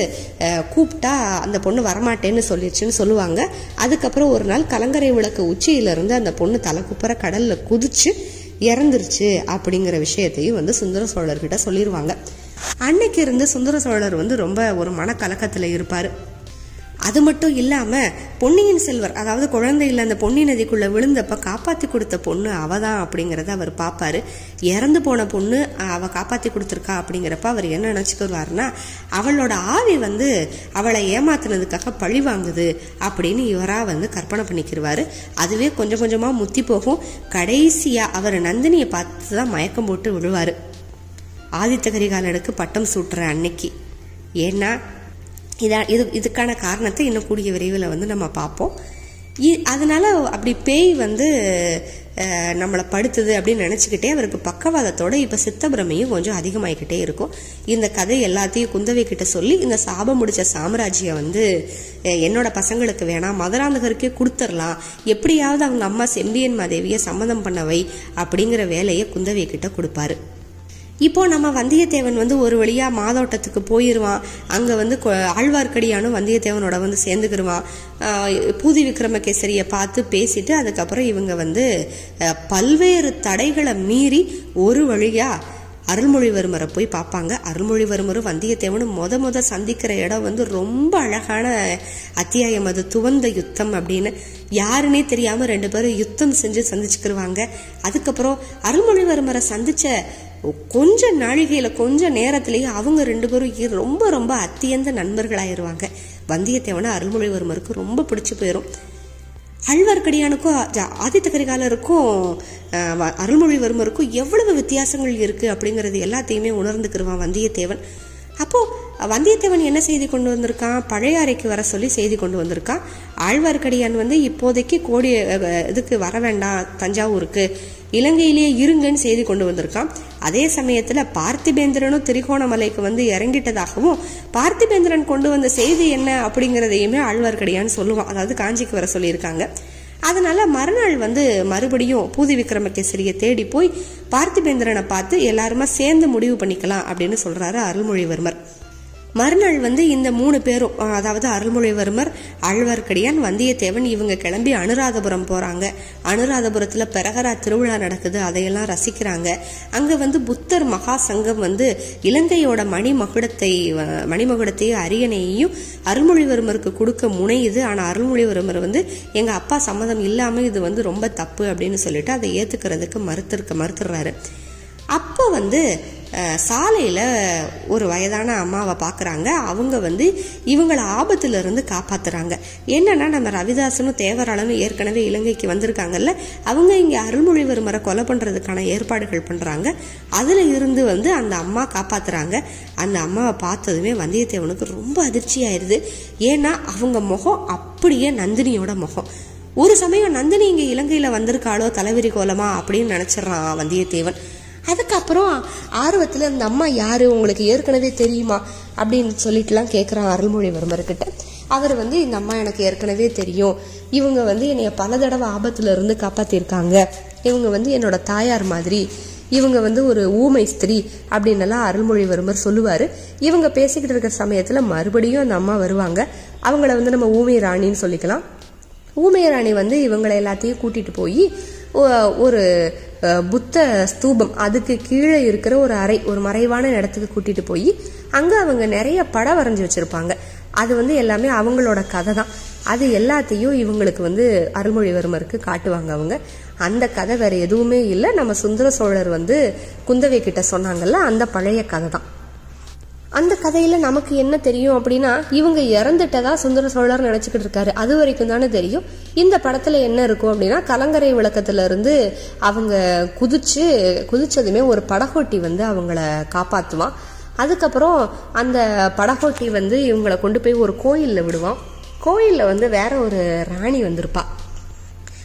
கூப்பிட்டா அந்த பொண்ணு வரமாட்டேன்னு சொல்லிடுச்சுன்னு சொல்லுவாங்க. அதுக்கப்புறம் ஒரு நாள் கலங்கரை விளக்கு உச்சியிலிருந்து அந்த பொண்ணு தலை குப்புற கடலில் குதிச்சு இறந்துருச்சு அப்படிங்கிற விஷயத்தையும் வந்து சுந்தர சோழர்கிட்ட சொல்லிடுவாங்க அன்னைக்கு இருந்து சுந்தர சோழர் வந்து ரொம்ப ஒரு மனக்கலக்கத்தில் இருப்பார். அது மட்டும் இல்லாம பொன்னியின் செல்வர் அதாவது குழந்தையில் அந்த பொன்னி நதிக்குள்ள விழுந்தப்ப காப்பாத்தி கொடுத்த பொண்ணு அவ தான் அப்படிங்கறத அவர் பார்ப்பாரு இறந்து போன பொண்ணு அவ காப்பாத்தி கொடுத்துருக்கா அப்படிங்கிறப்ப அவர் என்ன நினைச்சுக்குவாருன்னா அவளோட ஆவி வந்து அவளை ஏமாத்தினதுக்காக பழி வாங்குது அப்படின்னு இவரா வந்து கற்பனை பண்ணிக்கிருவாரு. அதுவே கொஞ்சம் கொஞ்சமா முத்தி போகும். கடைசியா அவர் நந்தினியை பார்த்து தான் மயக்கம் போட்டு விழுவாரு. ஆதித்த கரிகாலனுக்கு பட்டம் சூட்டுற அன்னைக்கு. ஏன்னா இதா இது இதுக்கான காரணத்தை இன்னும் கூடிய விரைவில் வந்து நம்ம பார்ப்போம். அதனால் அப்படி பேய் வந்து நம்மளை படுத்துது அப்படின்னு நினச்சிக்கிட்டே அவருக்கு பக்கவாதத்தோட இப்போ சித்தபிரமையும் கொஞ்சம் அதிகமாகிக்கிட்டே இருக்கும். இந்த கதை எல்லாத்தையும் குந்தவை கிட்ட சொல்லி இந்த சாபம் முடிச்ச சாம்ராஜ்யம் வந்து என்னோட பசங்களுக்கு வேணாம் மதுராந்தகருக்கே கொடுத்துர்லாம். எப்படியாவது அவங்க அம்மா செம்பியன் மாதேவியை சம்மதம் பண்ணவை அப்படிங்கிற வேலையை குந்தவை கிட்ட கொடுப்பாரு. இப்போ நம்ம வந்தியத்தேவன் வந்து ஒரு வழியாக மாதோட்டத்துக்கு போயிடுவான் அங்கே வந்து ஆழ்வார்க்கடியானும் வந்தியத்தேவனோட வந்து சேர்ந்துக்கிருவான். பூதி விக்ரமகேசரியை பார்த்து பேசிட்டு அதுக்கப்புறம் இவங்க வந்து பல்வேறு தடைகளை மீறி ஒரு வழியாக அருள்மொழிவர்மரை போய் பார்ப்பாங்க. அருள்மொழிவர்மரும் வந்தியத்தேவனும் முத முத சந்திக்கிற இடம் வந்து ரொம்ப அழகான அத்தியாயம். அது துவந்த யுத்தம் அப்படின்னு. யாருன்னே தெரியாமல் ரெண்டு பேரும் யுத்தம் செஞ்சு சந்திச்சுக்கிருவாங்க. அதுக்கப்புறம் அருள்மொழிவர்மரை சந்திச்ச கொஞ்ச நாழிகையில் கொஞ்ச நேரத்திலேயே அவங்க ரெண்டு பேரும் ரொம்ப ரொம்ப அத்தியந்த நண்பர்களாயிருவாங்க. வந்தியத்தேவனை அருள்மொழிவர்மருக்கு ரொம்ப பிடிச்சு போயிடும் ஆழ்வார்க்கடியானுக்கும் ஆதித்த கரிகாலருக்கும் அருள்மொழிவர்மருக்கும் எவ்வளவு வித்தியாசங்கள் இருக்குது அப்படிங்கிறது எல்லாத்தையுமே உணர்ந்துக்கிருவான் வந்தியத்தேவன். அப்போது வந்தியத்தேவன் என்ன செய்தி கொண்டு வந்திருக்கான்? பழைய அறைக்கு வர சொல்லி செய்தி கொண்டு வந்திருக்கான். ஆழ்வார்க்கடியான் வந்து இப்போதைக்கு கோடி இதுக்கு வர வேண்டாம். தஞ்சாவூருக்கு. இலங்கையிலேயே இருங்கன்னு செய்தி கொண்டு வந்திருக்கான். அதே சமயத்துல பார்த்திபேந்திரனும் திரிகோணமலைக்கு வந்து இறங்கிட்டதாகவும் பார்த்திபேந்திரன் கொண்டு வந்த செய்தி என்ன அப்படிங்கிறதையுமே ஆழ்வார்க்கடியான்னு சொல்லுவான். அதாவது காஞ்சிக்கு வர சொல்லியிருக்காங்க. அதனால மறுநாள் வந்து மறுபடியும் பூதி விக்ரமகேசரியை தேடி போய் பார்த்திபேந்திரனை பார்த்து எல்லாருமா சேர்ந்து முடிவு பண்ணிக்கலாம் அப்படின்னு சொல்றாரு அருள்மொழிவர்மர். மறுநாள் வந்து இந்த மூணு பேரும் அதாவது அருள்மொழிவர்மர் ஆழ்வார்க்கடியான் வந்தியத்தேவன் இவங்க கிளம்பி அனுராதபுரம் போறாங்க. அனுராதபுரத்துல பெரகரா திருவிழா நடக்குது அதையெல்லாம் ரசிக்கிறாங்க. அங்க வந்து புத்தர் மகா சங்கம் வந்து இலங்கையோட மணிமகுடத்தை மணிமகுடத்தையும் அரியணையையும் அருள்மொழிவர்மருக்கு கொடுக்க முனையுது. ஆனா அருள்மொழிவர்மர் வந்து எங்க அப்பா சம்மதம் இல்லாம இது வந்து ரொம்ப தப்பு அப்படின்னு சொல்லிட்டு அதை ஏத்துக்கிறதுக்கு மறுத்திருக்க மறுத்துறாரு அப்போ வந்து சாலையில் ஒரு வயதான அம்மாவை பார்க்குறாங்க அவங்க வந்து இவங்கள ஆபத்துலேருந்து இருந்து என்னென்னா நம்ம ரவிதாசனும் தேவராளனும் ஏற்கனவே இலங்கைக்கு வந்திருக்காங்கல்ல அவங்க இங்கே அருள்மொழிவர்மரை கொலை பண்ணுறதுக்கான ஏற்பாடுகள் பண்ணுறாங்க அதில் இருந்து வந்து அந்த அம்மா காப்பாற்றுறாங்க அந்த அம்மாவை பார்த்ததுமே வந்தியத்தேவனுக்கு ரொம்ப அதிர்ச்சி ஆயிருது. ஏன்னா அவங்க முகம் அப்படியே நந்தினியோட முகம். ஒரு சமயம் நந்தினி இங்கே இலங்கையில் வந்திருக்காளோ தலைவிரி கோலமா அப்படின்னு நினச்சிட்றான் வந்தியத்தேவன். அதுக்கப்புறம் ஆர்வத்தில் இந்த அம்மா யார் உங்களுக்கு ஏற்கனவே தெரியுமா? அப்படின்னு சொல்லிட்டுலாம் கேட்குறான் அருள்மொழிவர்மர்கிட்ட அவர் வந்து இந்த அம்மா எனக்கு ஏற்கனவே தெரியும். இவங்க வந்து என்னைய பல தடவை ஆபத்துல இருந்து காப்பாத்திருக்காங்க. இவங்க வந்து என்னோட தாயார் மாதிரி. இவங்க வந்து ஒரு ஊமை ஸ்திரீ. அப்படின்னெல்லாம் அருள்மொழிவர்மர் சொல்லுவார். இவங்க பேசிக்கிட்டு இருக்கிற சமயத்தில் மறுபடியும் அந்த அம்மா வருவாங்க. அவங்கள வந்து நம்ம ஊமை ராணின்னு சொல்லிக்கலாம். ஊமை ராணி வந்து இவங்களை எல்லாத்தையும் கூட்டிகிட்டு போய் ஒரு புத்த ஸ்தூபம் அதுக்கு கீழே இருக்கிற ஒரு அறை ஒரு மறைவான இடத்துக்கு கூட்டிட்டு போய் அங்க அவங்க நிறைய படம் வரைஞ்சி வச்சிருப்பாங்க. அது வந்து எல்லாமே அவங்களோட கதை தான். அது எல்லாத்தையும் இவங்களுக்கு வந்து அருள்மொழிவர்மருக்கு காட்டுவாங்க அவங்க. அந்த கதை வேற எதுவுமே இல்லை. நம்ம சுந்தர சோழர் வந்து குந்தவை கிட்ட சொன்னாங்கல்ல அந்த பழைய கதை தான். அந்த கதையில நமக்கு என்ன தெரியும் அப்படின்னா இவங்க இறந்துட்டதா சுந்தர சோழர் நினைச்சுக்கிட்டு இருக்காரு. அது வரைக்கும் தானே தெரியும். இந்த படத்துல என்ன இருக்கும் அப்படின்னா கலங்கரை விளக்கத்துல இருந்து அவங்க குதிச்சு குதிச்சதுமே ஒரு படகோட்டி வந்து அவங்கள காப்பாத்துவான். அதுக்கப்புறம் அந்த படகோட்டி வந்து இவங்களை கொண்டு போய் ஒரு கோயில்ல விடுவான். கோயில்ல வந்து வேற ஒரு ராணி வந்திருப்பா.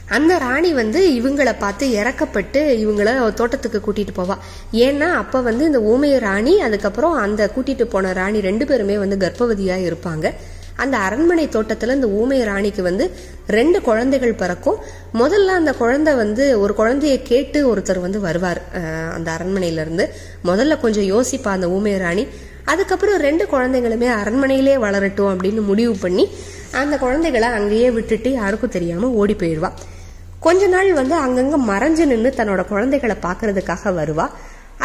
அந்த ராணி வந்து இவங்களை பார்த்து இறக்கப்பட்டு இவங்கள தோட்டத்துக்கு கூட்டிட்டு போவா. ஏன்னா அப்ப வந்து இந்த ஊமைய ராணி அதுக்கப்புறம் அந்த கூட்டிட்டு போன ராணி ரெண்டு பேருமே வந்து கர்ப்பவதியா இருப்பாங்க. அந்த அரண்மனை தோட்டத்துல இந்த ஊமைய ராணிக்கு வந்து ரெண்டு குழந்தைகள் பிறக்கும். முதல்ல அந்த குழந்தை வந்து ஒரு குழந்தைய கேட்டு ஒருத்தர் வந்து வருவார் அந்த அரண்மனையில இருந்து முதல்ல கொஞ்சம் யோசிப்பா அந்த ஊமைய ராணி. அதுக்கப்புறம் ரெண்டு குழந்தைங்களுமே அரண்மனையிலே வளரட்டும் அப்படின்னு முடிவு பண்ணி அந்த குழந்தைகளை அங்கேயே விட்டுட்டு யாருக்கும் தெரியாம ஓடி போயிடுவா. கொஞ்ச நாள் வந்து அங்கங்க மறைஞ்சு நின்று தன்னோட குழந்தைகளை பார்க்கறதுக்காக வருவா.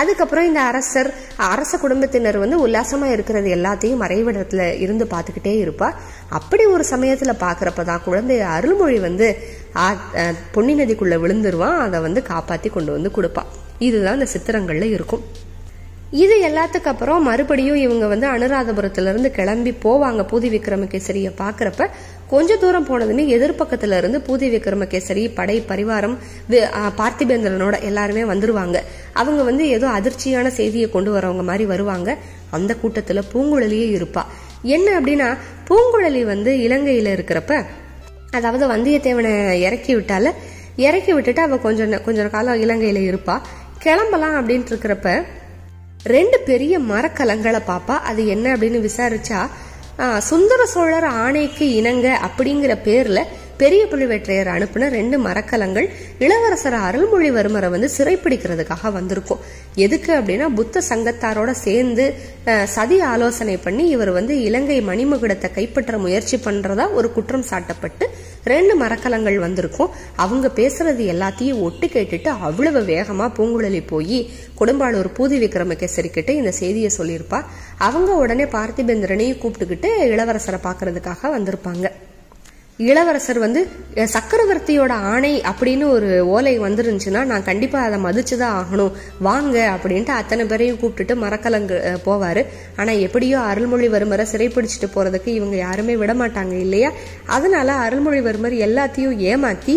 அதுக்கப்புறம் இந்த அரசர் அரச குடும்பத்தினர் வந்து உல்லாசமா இருக்கிறது எல்லாத்தையும் மறைவிடத்துல இருந்து பார்த்துக்கிட்டே இருப்பா. அப்படி ஒரு சமயத்துல பாக்குறப்பதான் குழந்தை அருள்மொழி வந்து பொன்னி நதிக்குள்ள விழுந்துருவான் அதை வந்து காப்பாத்தி கொண்டு வந்து கொடுப்பா. இதுதான் இந்த சித்திரங்கள்ல இருக்கும். இது எல்லாத்துக்கு அப்புறம் மறுபடியும் இவங்க வந்து அனுராதபுரத்துல இருந்து கிளம்பி போவாங்க பூதி விக்ரமகேசரிய பாக்குறப்ப கொஞ்ச தூரம் போனதுமே எதிர்பக்கத்துல இருந்து பூதி விக்ரமகேசரி படை பரிவாரம் பார்த்திபேந்திரனோட எல்லாருமே வந்துருவாங்க. அவங்க வந்து ஏதோ அதிர்ச்சியான செய்தியை கொண்டு வரவங்க மாதிரி வருவாங்க. அந்த கூட்டத்துல பூங்குழலியே இருப்பா. என்ன அப்படின்னா பூங்குழலி வந்து இலங்கையில இருக்கிறப்ப அதாவது வந்தியத்தேவனை இறக்கி விட்டால இறக்கி விட்டுட்டு அவ கொஞ்ச கொஞ்ச காலம் இலங்கையில இருப்பா. கிளம்பலாம் அப்படின்ட்டு இருக்கிறப்ப ரெண்டு பெரிய மரக்கலங்களை பாப்பா. அது என்ன அப்படின்னு விசாரிச்சா சுந்தர சோழர் ஆணைக்கு இணங்க அப்படிங்கிற பேர்ல பெரிய புலிவேற்றையர் அனுப்பின ரெண்டு மரக்கலங்கள் இளவரசர் அருள்மொழிவர்மரை வந்து சிறைப்பிடிக்கிறதுக்காக வந்திருக்கும். எதுக்கு அப்படின்னா புத்த சங்கத்தாரோட சேர்ந்து சதி ஆலோசனை பண்ணி இவர் வந்து இலங்கை மணிமகுடத்தை கைப்பற்ற முயற்சி பண்றதா ஒரு குற்றம் சாட்டப்பட்டு ரெண்டு மரக்கலங்கள் வந்திருக்கும். அவங்க பேசுறது எல்லாத்தையும் ஒட்டு கேட்டுட்டு அவ்வளவு வேகமா பூங்குழலி போய் கொடும்பாளூர் பூதி விக்ரமகேசரி கிட்ட இந்த செய்தியை சொல்லியிருப்பா. அவங்க உடனே பார்த்திபேந்திரனையும் கூப்பிட்டுக்கிட்டு இளவரசரை பார்க்கறதுக்காக வந்திருப்பாங்க. இளவரசர் வந்து சக்கரவர்த்தியோட ஆணை அப்படின்னு ஒரு ஓலை வந்துருந்துச்சுன்னா நான் கண்டிப்பா அதை மதிச்சுதான் ஆகணும். வாங்க அப்படின்ட்டு அத்தனை பேரையும் கூப்பிட்டுட்டு மரக்கலங்கு போவார் போவாரு. ஆனா எப்படியோ அருள்மொழிவர்மரை சிறைப்பிடிச்சிட்டு போறதுக்கு இவங்க யாருமே விட மாட்டாங்க இல்லையா? அதனால அருள்மொழிவர்மர் எல்லாத்தையும் ஏமாத்தி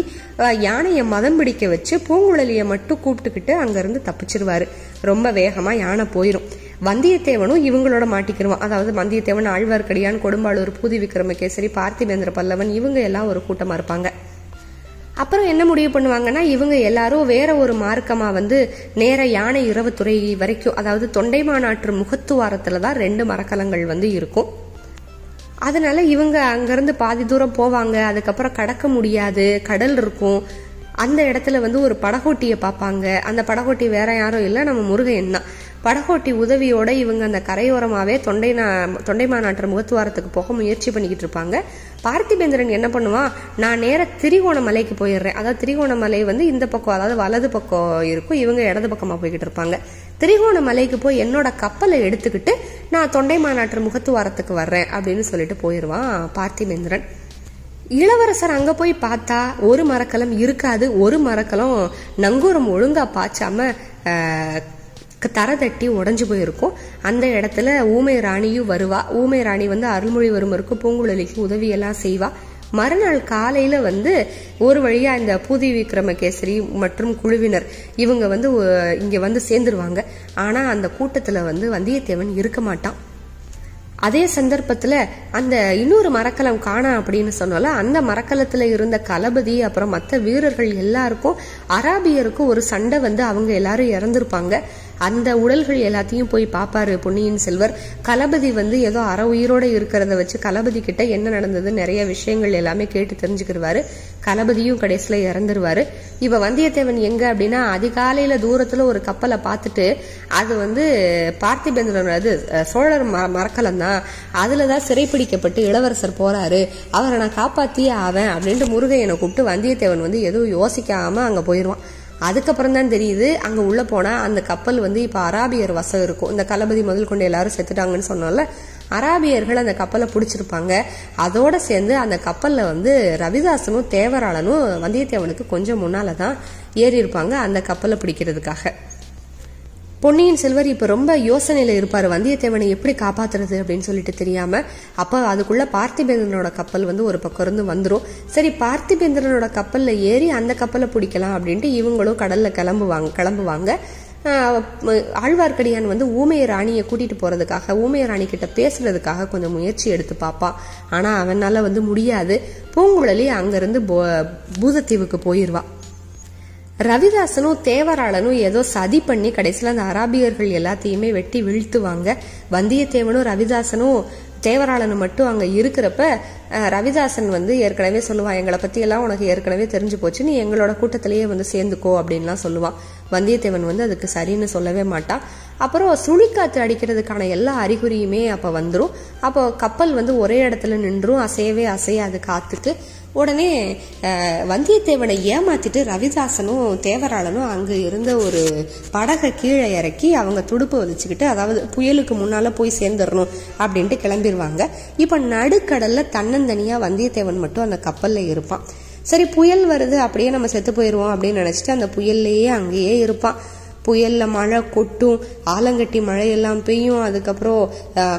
யானையை மதம் பிடிக்க வச்சு பூங்குழலியை மட்டும் கூப்பிட்டுக்கிட்டு அங்கேருந்து தப்பிச்சிருவாரு. ரொம்ப வேகமா யானை போயிரும். வந்தியத்தேவனும் இவங்களோட மாட்டிக்கிருவான். அதாவது வந்தியத்தேவன் ஆழ்வார்க்கடியான் கொடும்பாளூர் பூதி விக்ரமகேசரி பார்த்திபேந்திர பல்லவன் இவங்க எல்லாம் ஒரு கூட்டமா இருப்பாங்க. அப்புறம் என்ன முடிவு பண்ணுவாங்கன்னா இவங்க எல்லாரும் வேற ஒரு மார்க்கமா வந்து நேர யானை இரவுத்துறை வரைக்கும் அதாவது தொண்டை மாநாட்டு முகத்துவாரத்துல தான் ரெண்டு மரக்கலங்கள் வந்து இருக்கும். அதனால இவங்க அங்கிருந்து பாதி தூரம் போவாங்க அதுக்கப்புறம் கடக்க முடியாது கடல் இருக்கும். அந்த இடத்துல வந்து ஒரு படகோட்டியை பார்ப்பாங்க. அந்த படகோட்டி வேற யாரும் இல்லை நம்ம முருகையன் தான். படகோட்டி உதவியோட இவங்க அந்த கரையோரமாகவே தொண்டை தொண்டை மாநாட்டு முகத்துவாரத்துக்கு போக முயற்சி பண்ணிக்கிட்டு இருப்பாங்க. பார்த்திபேந்திரன் என்ன பண்ணுவான்? நான் நேர திரிகோணமலைக்கு போயிடுறேன். அதாவது திரிகோணமலை வந்து இந்த பக்கம் அதாவது வலது பக்கம் இருக்கும். இவங்க இடது பக்கமாக போய்கிட்டு இருப்பாங்க. திரிகோணமலைக்கு போய் என்னோட கப்பலை எடுத்துக்கிட்டு நான் தொண்டை மாநாட்டு முகத்துவாரத்துக்கு வர்றேன் அப்படின்னு சொல்லிட்டு போயிடுவான் பார்த்திபேந்திரன். இளவரசர் அங்கே போய் பார்த்தா ஒரு மரக்கலம் இருக்காது. ஒரு மரக்கலம் நங்கூரம் ஒழுங்காக பாய்ச்சாம தர தட்டி உடஞ்சு போயிருக்கும். அந்த இடத்துல ஊமை ராணியும் வருவா. ஊமை ராணி வந்து அருள்மொழிவர்மருக்கு பூங்குழலிக்கு உதவியெல்லாம் செய்வா. மறுநாள் காலையில வந்து ஒரு வழியா இந்த பூதி விக்ரமகேசரி மற்றும் குழுவினர் இவங்க வந்து இங்க வந்து சேர்ந்துருவாங்க. ஆனா அந்த கூட்டத்துல வந்து வந்தியத்தேவன் இருக்க மாட்டான். அதே சந்தர்ப்பத்துல அந்த இன்னொரு மரக்கலம் காணா அப்படின்னு சொன்னால அந்த மரக்கலத்துல இருந்த கலபதி அப்புறம் மற்ற வீரர்கள் எல்லாருக்கும் அராபியருக்கும் ஒரு சண்டை வந்து அவங்க எல்லாரும் இறந்திருப்பாங்க. அந்த உடல்கள் எல்லாத்தையும் போய் பார்ப்பாரு பொன்னியின் செல்வர். கலபதி வந்து ஏதோ அற உயிரோட இருக்கிறத வச்சு கலபதி கிட்ட என்ன நடந்தது நிறைய விஷயங்கள் எல்லாமே கேட்டு தெரிஞ்சுக்கிடுவாரு கலபதியும் கடைசியில இறந்துருவாரு. இப்ப வந்தியத்தேவன் எங்க அப்படின்னா அதிகாலையில தூரத்துல ஒரு கப்பலை பார்த்துட்டு அது வந்து பார்த்திபேந்திரன் அது சோழர் மரக்கலம் தான் அதுலதான் சிறைப்பிடிக்கப்பட்டு இளவரசர் போறாரு. அவரை நான் காப்பாத்தியே ஆவேன் அப்படின்ட்டு முருகையனை கூப்பிட்டு வந்தியத்தேவன் வந்து எதுவும் யோசிக்காம அங்க போயிருவான். அதுக்கப்புறம் தான் தெரியுது அங்கே உள்ள போனால் அந்த கப்பல் வந்து இப்போ அராபியர் வசம் இருக்கும். இந்த களபதி முதல் கொண்டு எல்லாரும் செத்துட்டாங்கன்னு சொன்னால அராபியர்கள் அந்த கப்பலை பிடிச்சிருப்பாங்க. அதோட சேர்ந்து அந்த கப்பலில் வந்து ரவிதாசனும் தேவராளனும் வந்தியத்தேவனுக்கு கொஞ்சம் முன்னாலதான் ஏறி இருப்பாங்க அந்த கப்பலை பிடிக்கிறதுக்காக. பொன்னியின் செல்வர் இப்ப ரொம்ப யோசனையில இருப்பாரு. வந்தியத்தேவனை எப்படி காப்பாத்துறது அப்படின்னு சொல்லிட்டு தெரியாம அப்ப அதுக்குள்ள பார்த்திபேந்திரனோட கப்பல் வந்து ஒரு பக்கம் இருந்து வந்துரும். சரி பார்த்திபேந்திரனோட கப்பல்ல ஏறி அந்த கப்பலை பிடிக்கலாம் அப்படின்ட்டு இவங்களும் கடல்ல கிளம்புவாங்க கிளம்புவாங்க. ஆழ்வார்க்கடியான் வந்து ஊமைய ராணியை கூட்டிட்டு போறதுக்காக ஊமைய ராணி கிட்ட பேசுறதுக்காக கொஞ்சம் முயற்சி எடுத்து பார்ப்பான் ஆனா அவனால வந்து முடியாது. பூங்குழலி அங்கிருந்து பூதத்தீவுக்கு போயிருவா. ரவிதாசனும் தேவராளனும் ஏதோ சதி பண்ணி கடைசியில் அந்த அராபியர்கள் எல்லாத்தையுமே வெட்டி வீழ்த்துவாங்க. வந்தியத்தேவனும் ரவிதாசனும் தேவராளனும் மட்டும் அங்கே இருக்கிறப்ப ரவிதாசன் வந்து ஏற்கனவே சொல்லுவான் எங்களை பற்றியெல்லாம் உனக்கு ஏற்கனவே தெரிஞ்சு போச்சு. நீ எங்களோட கூட்டத்திலேயே வந்து சேர்ந்துக்கோ அப்படின்லாம் சொல்லுவான். வந்தியத்தேவன் வந்து அதுக்கு சரின்னு சொல்லவே மாட்டான். அப்புறம் சுழிக்காத்து அடிக்கிறதுக்கான எல்லா அறிகுறியுமே அப்போ வந்துடும் அப்போ கப்பல் வந்து ஒரே இடத்துல நின்றும் அசையவே அசையாது காத்துட்டு உடனே வந்தியத்தேவனை ஏமாத்திட்டு ரவிதாசனும் தேவராளனும் அங்க இருந்த ஒரு படகை கீழே இறக்கி அவங்க துடுப்பு வலிச்சுக்கிட்டு அதாவது புயலுக்கு முன்னால போய் சேர்ந்துடணும் அப்படின்ட்டு கிளம்பிடுவாங்க இப்ப நடுக்கடல்ல தன்னந்தனியா வந்தியத்தேவன் மட்டும் அந்த கப்பல்ல இருப்பான். சரி புயல் வருது அப்படியே நம்ம செத்து போயிடுவோம் அப்படின்னு நினைச்சிட்டு அந்த புயல்லையே அங்கேயே இருப்பான். புயல்ல மழை கொட்டும் ஆலங்கட்டி மழையெல்லாம் பெய்யும் அதுக்கப்புறம்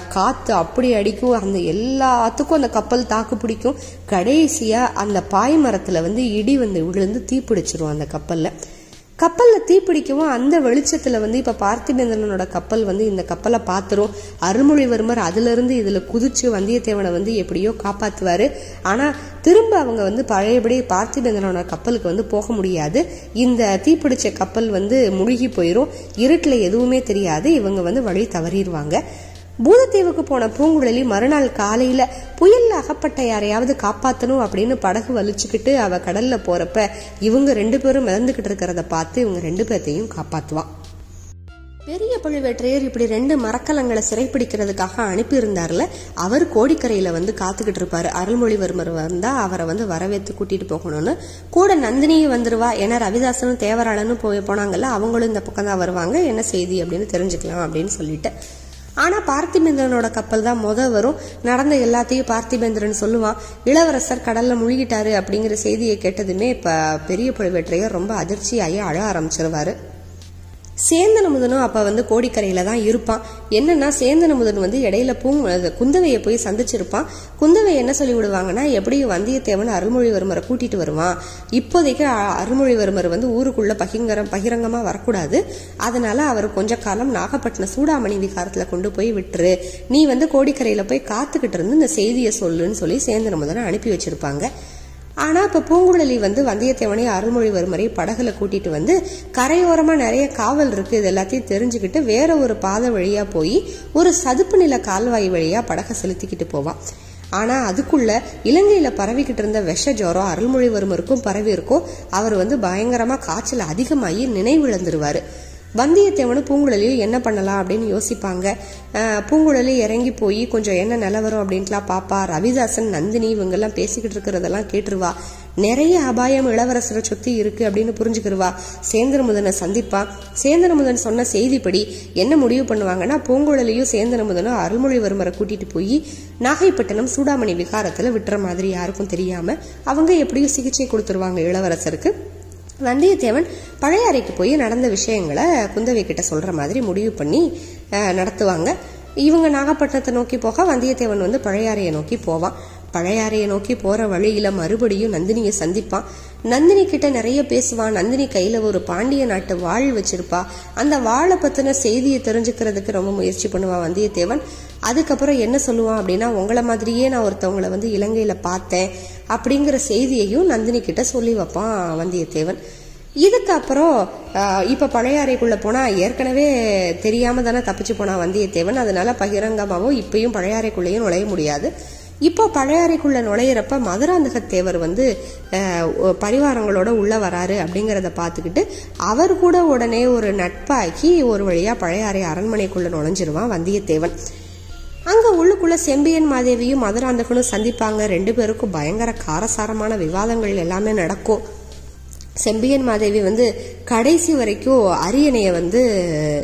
காத்து அப்படி அடிக்கும் அந்த எல்லாத்துக்கும் அந்த கப்பல் தாக்கு பிடிக்கும். கடைசியா அந்த பாய்மரத்துல வந்து இடி வந்து விழுந்து தீப்பிடிச்சிரும் அந்த கப்பல்ல. கப்பலில் தீப்பிடிக்கவும் அந்த வெளிச்சத்தில் வந்து இப்போ பார்த்திபேந்திரனோட கப்பல் வந்து இந்த கப்பலை பார்த்துரும். அருள்மொழிவர்மர் அதுலேருந்து இதில் குதிச்சு வந்தியத்தேவனை வந்து எப்படியோ காப்பாற்றுவார் ஆனால் திரும்ப அவங்க வந்து பழையபடி பார்த்திபேந்திரனோட கப்பலுக்கு வந்து போக முடியாது. இந்த தீப்பிடிச்ச கப்பல் வந்து முழுகி போயிடும் இருட்டில் எதுவுமே தெரியாது. இவங்க வந்து வழி தவறிடுவாங்க பூதத்தீவுக்கு போன பூங்குழலி மறுநாள் காலையில புயல்ல அகப்பட்ட யாரையாவது காப்பாத்தணும் அப்படின்னு படகு வலிச்சுக்கிட்டு அவ கடல்ல போறப்ப இவங்க ரெண்டு பேரும் மிதந்துகிட்டு இருக்கிறத பார்த்து இவங்க ரெண்டு பேர்த்தையும் காப்பாத்துவான் பெரிய பழுவேற்றையர் இப்படி ரெண்டு மரக்கலங்களை சிறைப்பிடிக்கிறதுக்காக அனுப்பியிருந்தார்ல அவர் கோடிக்கரையில வந்து காத்துக்கிட்டு இருப்பாரு. அருள்மொழிவர்மர் வந்தா அவரை வந்து வரவேற்று கூட்டிட்டு போகணும்னு. கூட நந்தினியும் வந்துருவா ஏன்னா ரவிதாசனும் தேவராளனும் போய் போனாங்கல்ல அவங்களும் இந்த பக்கம் தான் வருவாங்க என்ன செய்தி அப்படின்னு தெரிஞ்சுக்கலாம் அப்படின்னு சொல்லிட்டு. ஆனால் பார்த்திபேந்திரனோட கப்பல் தான் முத வரும். நடந்த எல்லாத்தையும் பார்த்திபேந்திரன் சொல்லுவான். இளவரசர் கடல்ல முழுகிட்டாரு அப்படிங்கிற செய்தியை கேட்டதுமே இப்போ பெரிய பழுவேற்றையர் ரொம்ப அதிர்ச்சியாகி அழ ஆரம்பிச்சிருவாரு. சேந்தனமுதனும் அப்ப வந்து கோடிக்கரையில தான் இருப்பான். என்னன்னா சேந்தனமுதன் வந்து இடையில பூ குந்தவையை போய் சந்திச்சிருப்பான். குந்தவை என்ன சொல்லி விடுவாங்கன்னா எப்படி வந்தியத்தேவன் அருள்மொழிவர்மரை கூட்டிட்டு வருவான். இப்போதைக்கு அ- அருள்மொழிவர்மர் வந்து ஊருக்குள்ள பகிங்கரம் பகிரங்கமா வரக்கூடாது. அதனால அவர் கொஞ்ச காலம் நாகப்பட்டினம் சூடாமணி விகாரத்துல கொண்டு போய் விட்டுரு. நீ வந்து கோடிக்கரையில போய் காத்துக்கிட்டு இருந்து இந்த செய்தியை சொல்லுன்னு சொல்லி சேந்தனமுதனை அனுப்பி வச்சிருப்பாங்க. ஆனால் இப்போ பூங்குழலி வந்து வந்தியத்தேவனை அருள்மொழிவர்மரை படகுல கூட்டிட்டு வந்து கரையோரமாக நிறைய காவல் இருக்கு இது எல்லாத்தையும் தெரிஞ்சுக்கிட்டு வேற ஒரு பாதை வழியாக போய் ஒரு சதுப்பு நில கால்வாய் வழியாக படகை செலுத்திக்கிட்டு போவான். ஆனால் அதுக்குள்ள இலங்கையில் பரவிக்கிட்டு இருந்த விஷ ஜோரம் அருள்மொழிவர்மருக்கும் பரவி இருக்கும் அவர் வந்து பயங்கரமாக காய்ச்சல் அதிகமாகி நினைவிழந்துருவார். வந்தியத்தேவனும் பூங்குழலியும் என்ன பண்ணலாம் அப்படின்னு யோசிப்பாங்க. பூங்குழலி இறங்கி போய் கொஞ்சம் என்ன நிலவரம் அப்படின்ட்டுலாம் பாப்பா. ரவிதாசன் நந்தினி இவங்கெல்லாம் பேசிக்கிட்டு இருக்கிறதெல்லாம் கேட்டுருவா. நிறைய அபாயம் இளவரசரை சுத்தி இருக்கு அப்படின்னு புரிஞ்சுக்கிருவா. சேந்திரமுதனை சந்திப்பா. சேந்திரமுதன் சொன்ன செய்திப்படி என்ன முடிவு பண்ணுவாங்கன்னா பூங்குழலியும் சேந்திரமுதனும் அருள்மொழிவர்மரை கூட்டிட்டு போய் நாகைப்பட்டினம் சூடாமணி விகாரத்துல விட்டுற மாதிரி யாருக்கும் தெரியாம அவங்க எப்படியும் சிகிச்சை கொடுத்துருவாங்க இளவரசருக்கு. வந்தியத்தேவன் பழையாறைக்கு போய் நடந்த விஷயங்களை குந்தவை கிட்ட சொல்ற மாதிரி முடிவு பண்ணி நடத்துவாங்க. இவங்க நாகப்பட்டினத்தை நோக்கி போக வந்தியத்தேவன் வந்து பழையாறையை நோக்கி போவான் பழையாறையை நோக்கி போற வழியில மறுபடியும் நந்தினியை சந்திப்பான் நந்தினி கிட்ட நிறைய பேசுவான் நந்தினி கையில ஒரு பாண்டிய நாட்டு வாழ் வச்சிருப்பா. அந்த வாழை பத்தின செய்தியை தெரிஞ்சுக்கிறதுக்கு ரொம்ப முயற்சி பண்ணுவான் வந்தியத்தேவன். அதுக்கப்புறம் என்ன சொல்லுவான் அப்படின்னா உங்களை மாதிரியே நான் ஒருத்தவங்களை வந்து இலங்கையில பார்த்தேன். அப்படிங்கிற செய்தியையும் நந்தினி கிட்ட சொல்லி வைப்பான் வந்தியத்தேவன். இதுக்கப்புறம் இப்போ பழைய அறைக்குள்ளே போனால் ஏற்கனவே தெரியாம தானே தப்பிச்சு போனான் வந்தியத்தேவன். அதனால பகிரங்கமாகவும் இப்பயும் பழையாறைக்குள்ளேயும் நுழைய முடியாது. இப்போ பழையாறைக்குள்ள நுழையிறப்ப மதுராந்தகத்தேவர் வந்து பரிவாரங்களோட உள்ளே வராரு அப்படிங்கிறத பார்த்துக்கிட்டு அவர் கூட உடனே ஒரு நட்பாக்கி ஒரு வழியா பழையாறை அரண்மனைக்குள்ளே நுழைஞ்சிருவான் வந்தியத்தேவன். அங்க உள்ளுக்குள்ள செம்பியன் மாதேவியும் மதுராந்தகனும் சந்திப்பாங்க. ரெண்டு பேருக்கும் பயங்கர காரசாரமான விவாதங்கள் எல்லாமே நடக்கும். செம்பியன் மாதேவி வந்து கடைசி வரைக்கும் அரியணைய வந்து